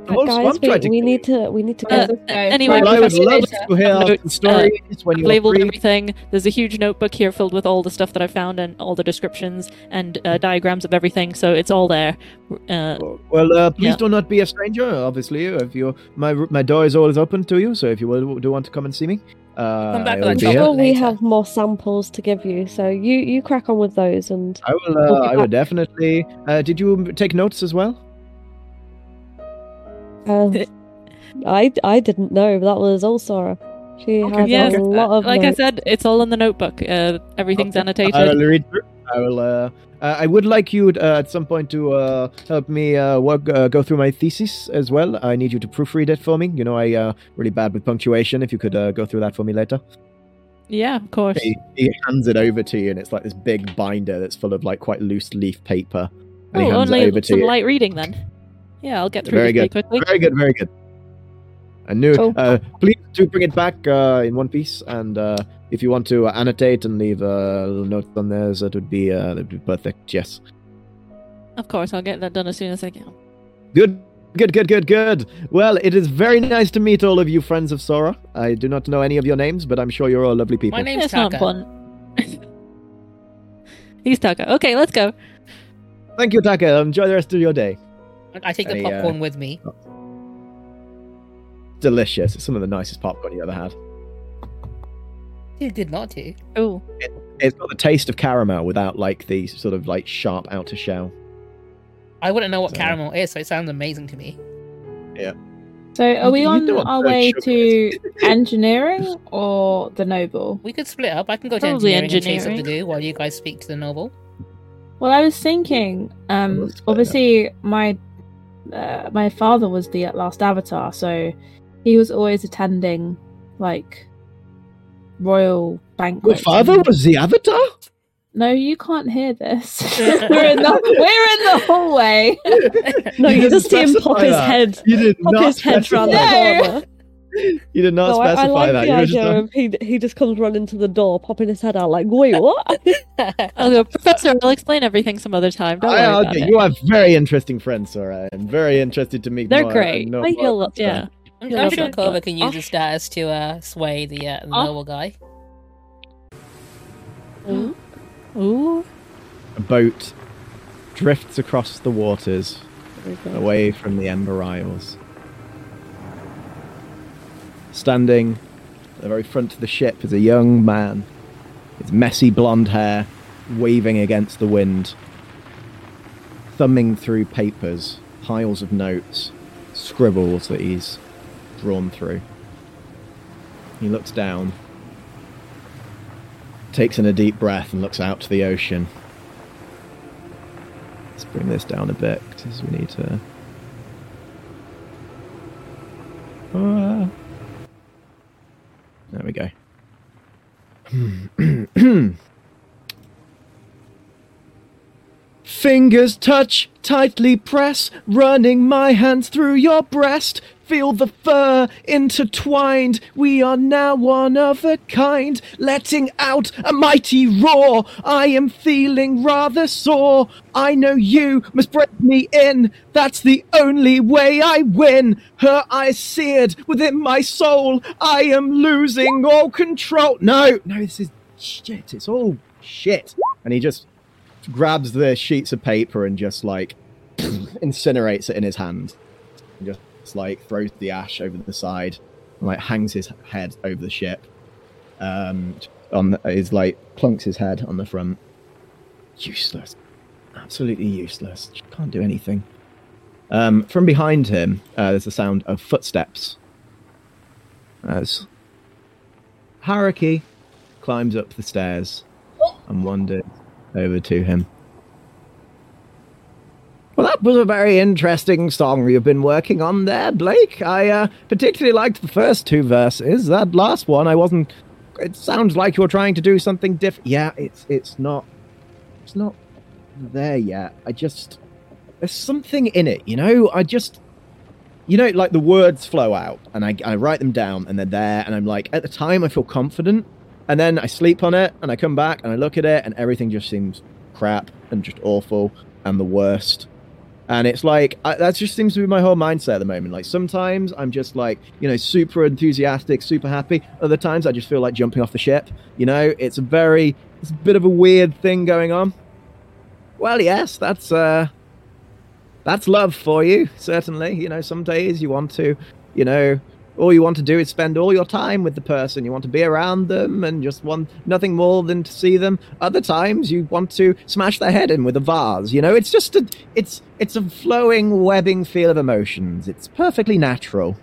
The Guys, swamp we, tried to we need to we need to Uh, go. Okay. anyway, Well, I would love Later, to hear I've the notes, stories when you're labeled free. everything. There's a huge notebook here filled with all the stuff that I found and all the descriptions and uh, diagrams of everything. So it's all there. Uh, Well, uh, please Yeah. do not be a stranger. Obviously, if you my my door is always open to you. So if you will, do want to come and see me, uh, Come back I with will that be I'm here. sure we have more samples to give you, so you you crack on with those and I will. We'll Uh, I will definitely. Uh, did you take notes as well? Uh, I I didn't know that was all Sora. She Okay, has yes, a lot of like notes. I said, it's all in the notebook. Uh, everything's Okay. annotated. I will read through. I will. Uh, uh, I would like you uh, at some point to uh, help me uh, work, uh, go through my thesis as well. I need you to proofread it for me. You know, I uh, really bad with punctuation. If you could uh, go through that for me later. Yeah, of course. He, he hands it over to you, and it's like this big binder that's full of like quite loose leaf paper. And he Oh, hands it only over to some you. light reading then. Yeah, I'll get through Very this good. quickly. Very good, very good. I knew. Cool. Uh, please do bring it back uh, in one piece, and uh, if you want to annotate and leave a little notes on there, that would be uh, that would be perfect. Yes. Of course, I'll get that done as soon as I can. Good, good, good, good, good. Well, it is very nice to meet all of you friends of Sora. I do not know any of your names, but I'm sure you're all lovely people. My name's it's not Taka. He's Taka. Okay, let's go. Thank you, Taka. Enjoy the rest of your day. I take the Hey, uh, popcorn with me. Delicious. It's some of the nicest popcorn you ever had. Too good not to. Oh, It's got the taste of caramel without like the sort of like sharp outer shell. I wouldn't know what So- caramel is, so it sounds amazing to me. Yeah. So, are we You on our way to engineering or the noble? We could split up. I can go to Probably engineering, and chase up the engineering. goo while you guys speak to the noble. Well, I was thinking. Um, Let's obviously, my uh, my father was the last Avatar, so he was always attending like royal banquets. Your father and- was the Avatar. No, you can't hear this. we're in the we're in the hallway. no, you didn't just see him pop specify his head, You did pop not his head round the specify. corner. You did not No, I, I specify like that. the You were just of he he just comes running to the door, popping his head out like, wait, what? I'll go, Professor. I'll explain everything some other time. Don't worry I, about okay, it. you are very interesting friends, Sora. I'm very interested to meet They're more. great. know I feel, about yeah. I'm, I'm sure it. Clover can use his status to uh, sway the, uh, the noble guy. Ooh. A boat drifts across the waters away from the Ember Isles. Standing at the very front of the ship is a young man, his messy blonde hair waving against the wind, thumbing through papers, piles of notes, scribbles that he's drawn through. He looks down, takes in a deep breath, and looks out to the ocean. Let's bring this down a bit because we need to. Ah. There we go. Fingers touch, tightly press, running my hands through your breast. Feel the fur intertwined. We are now one of a kind, letting out a mighty roar. I am feeling rather sore. I know you must break me in. That's the only way I win. Her eyes seared within my soul. I am losing all control. No, no, this is shit. It's all shit. And he just grabs the sheets of paper and just like incinerates it in his hand. Like throws the ash over the side and like hangs his head over the ship. Um, on the, is like plunks his head on the front. Useless, absolutely useless. Can't do anything. Um, from behind him, uh, there's the sound of footsteps. As Haruki climbs up the stairs and wanders over to him. Well, that was a very interesting song you've been working on there, Blake. I uh, particularly liked the first two verses. That last one, I wasn't. It sounds like you're trying to do something different. Yeah, it's it's not. It's not there yet. I just there's something in it, you know. I just you know, like the words flow out, and I I write them down, and they're there, and I'm like, at the time, I feel confident, and then I sleep on it, and I come back, and I look at it, and everything just seems crap and just awful and the worst. And it's like I, that just seems to be my whole mindset at the moment. Like sometimes I'm just like you know super enthusiastic, super happy. Other times I just feel like jumping off the ship. You know, it's a very it's a bit of a weird thing going on. Well, yes, that's uh that's love for you, certainly. You know, some days you want to, you know, all you want to do is spend all your time with the person. You want to be around them and just want nothing more than to see them. Other times you want to smash their head in with a vase. You know, it's just a it's it's a flowing webbing feel of emotions. It's perfectly natural.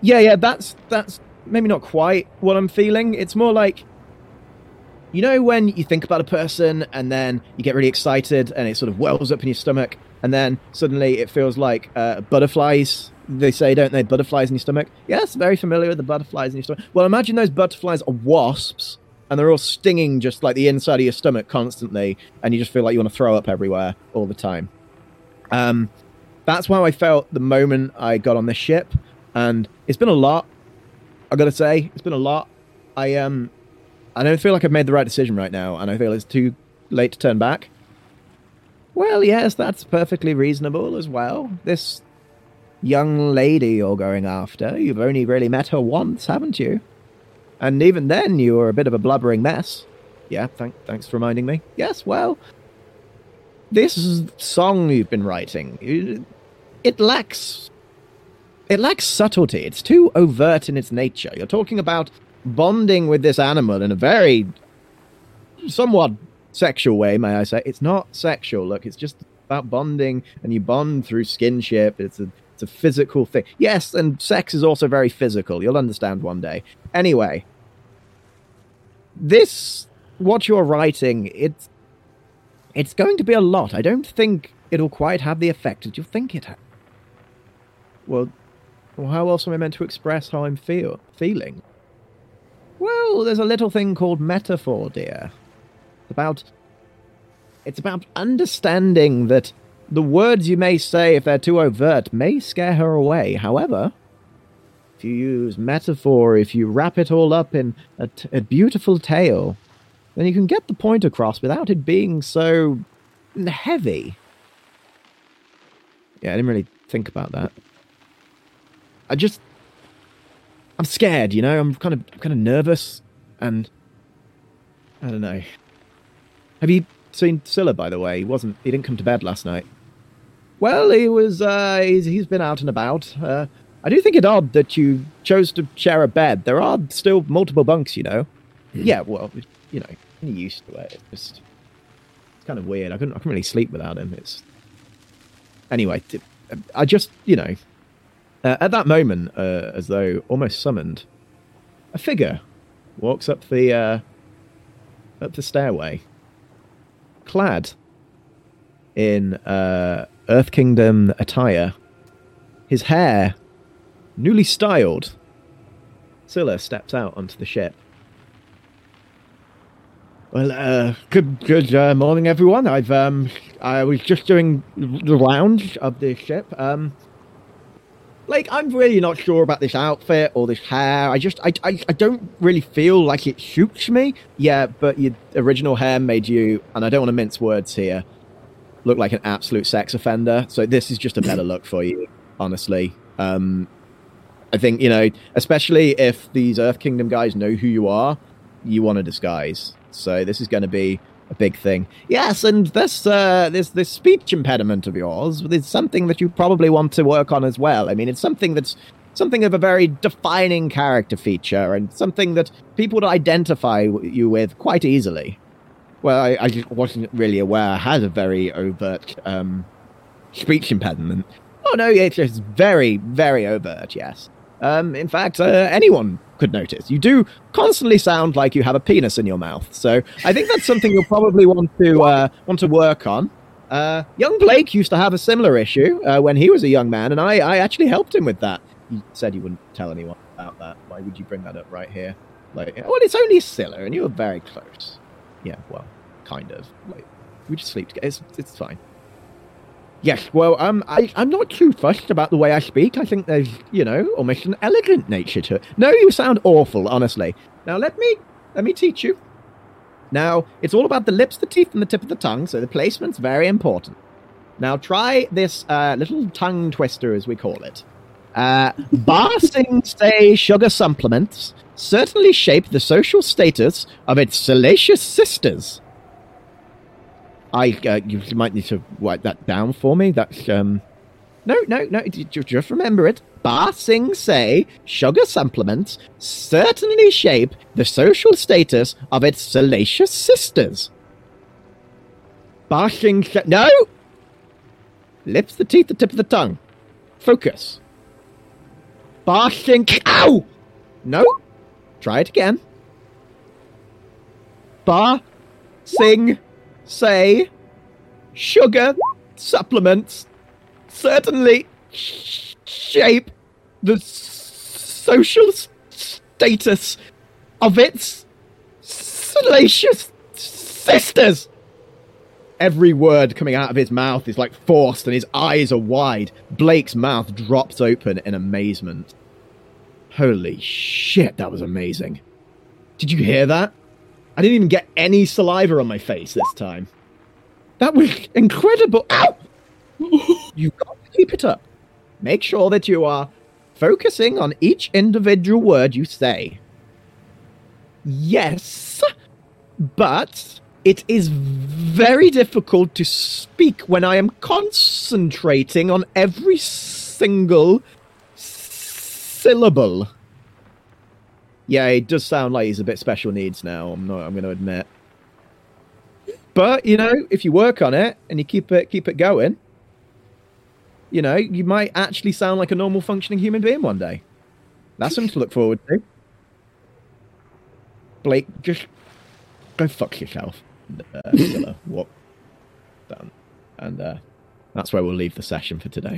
Yeah, yeah, that's that's maybe not quite what I'm feeling. It's more like you know when you think about a person and then you get really excited and it sort of wells up in your stomach and then suddenly it feels like uh, butterflies they say, don't they? Butterflies in your stomach. Yes, very familiar with the butterflies in your stomach. Well, imagine those butterflies are wasps, and they're all stinging just like the inside of your stomach constantly, and you just feel like you want to throw up everywhere all the time. Um, that's how I felt the moment I got on this ship, and it's been a lot. I gotta say, it's been a lot. I um, I don't feel like I've made the right decision right now, and I feel it's too late to turn back. Well, yes, that's perfectly reasonable as well. This young lady you're going after. You've only really met her once, haven't you? And even then, you were a bit of a blubbering mess. Yeah, thank, thanks for reminding me. Yes, well, this song you've been writing, it, it lacks. It lacks subtlety. It's too overt in its nature. You're talking about bonding with this animal in a very somewhat sexual way, may I say. It's not sexual. Look, it's just about bonding, and you bond through skinship. It's a it's a physical thing. Yes, and sex is also very physical. You'll understand one day. Anyway, this what you're writing, it's it's going to be a lot. I don't think it'll quite have the effect that you think it has. Well, well, how else am I meant to express how I'm feel feeling? Well, there's a little thing called metaphor, dear. It's about it's about understanding that the words you may say, if they're too overt, may scare her away. However, if you use metaphor, if you wrap it all up in a, t- a beautiful tale, then you can get the point across without it being so heavy. Yeah, I didn't really think about that. I just I'm scared, you know. I'm kind of kind of nervous, and I don't know. Have you seen Scylla, by the way? He wasn't. He didn't come to bed last night. Well, he was. Uh, he's, he's been out and about. Uh, I do think it odd that you chose to share a bed. There are still multiple bunks, you know. Mm. Yeah, well, you know, I'm used to it. It's just it's kind of weird. I couldn't. I couldn't really sleep without him. It's anyway. I just, you know, uh, at that moment, uh, as though almost summoned, a figure walks up the uh, up the stairway, clad in uh, Earth Kingdom attire. His hair, newly styled. Scylla steps out onto the ship. Well, uh, good good uh, morning, everyone. I've um, I was just doing the lounge of the ship. Um, like I'm really not sure about this outfit or this hair. I just I, I, I don't really feel like it suits me. Yeah, but your original hair made you, and I don't want to mince words here look like an absolute sex offender. So this is just a better look for you, honestly. Um, I think you know, especially if these Earth Kingdom guys know who you are, you want to disguise. So this is going to be a big thing. Yes, and this uh, this this speech impediment of yours is something that you probably want to work on as well. I mean, it's something that's something of a very defining character feature and something that people would identify you with quite easily. Well, I, I just wasn't really aware I had a very overt um, speech impediment. Oh no, it's just very, very overt. Yes. Um, in fact, uh, anyone could notice. You do constantly sound like you have a penis in your mouth. So I think that's something you'll probably want to uh, want to work on. Uh, young Blake used to have a similar issue uh, when he was a young man, and I, I actually helped him with that. He said he wouldn't tell anyone about that. Why would you bring that up right here? Like, well, it's only Scylla, and you were very close. Yeah, well, kind of. Like, we just sleep together. It's, it's fine. Yes, well, um, I, I'm not too fussed about the way I speak. I think there's, you know, almost an elegant nature to it. No, you sound awful, honestly. Now let me let me teach you. Now, it's all about the lips, the teeth, and the tip of the tongue, so the placement's very important. Now try this uh, little tongue twister, as we call it. Uh, Ba Sing Se sugar supplements certainly shape the social status of its salacious sisters. I, uh, you might need to write that down for me. That's um, no, no, no. Just remember it. Ba Sing Se sugar supplements certainly shape the social status of its salacious sisters. Ba Sing no. Lips, the teeth, the tip of the tongue. Focus. Ba Sing. Ow! No. Try it again. Ba Sing say sugar supplements certainly sh- shape the social status of its salacious sisters. Every word coming out of his mouth is like forced, and his eyes are wide. Blake's mouth drops open in amazement. Holy shit, that was amazing. Did you hear that? I didn't even get any saliva on my face this time. That was incredible. Ow! You've got to keep it up. Make sure that you are focusing on each individual word you say. Yes, but it is very difficult to speak when I am concentrating on every single syllable. Yeah, it does sound like he's a bit special needs now. I'm not. I'm going to admit. But you know, if you work on it and you keep it keep it going, you know, you might actually sound like a normal functioning human being one day. That's something to look forward to. Blake, just go fuck yourself. Uh, what? And uh, that's where we'll leave the session for today.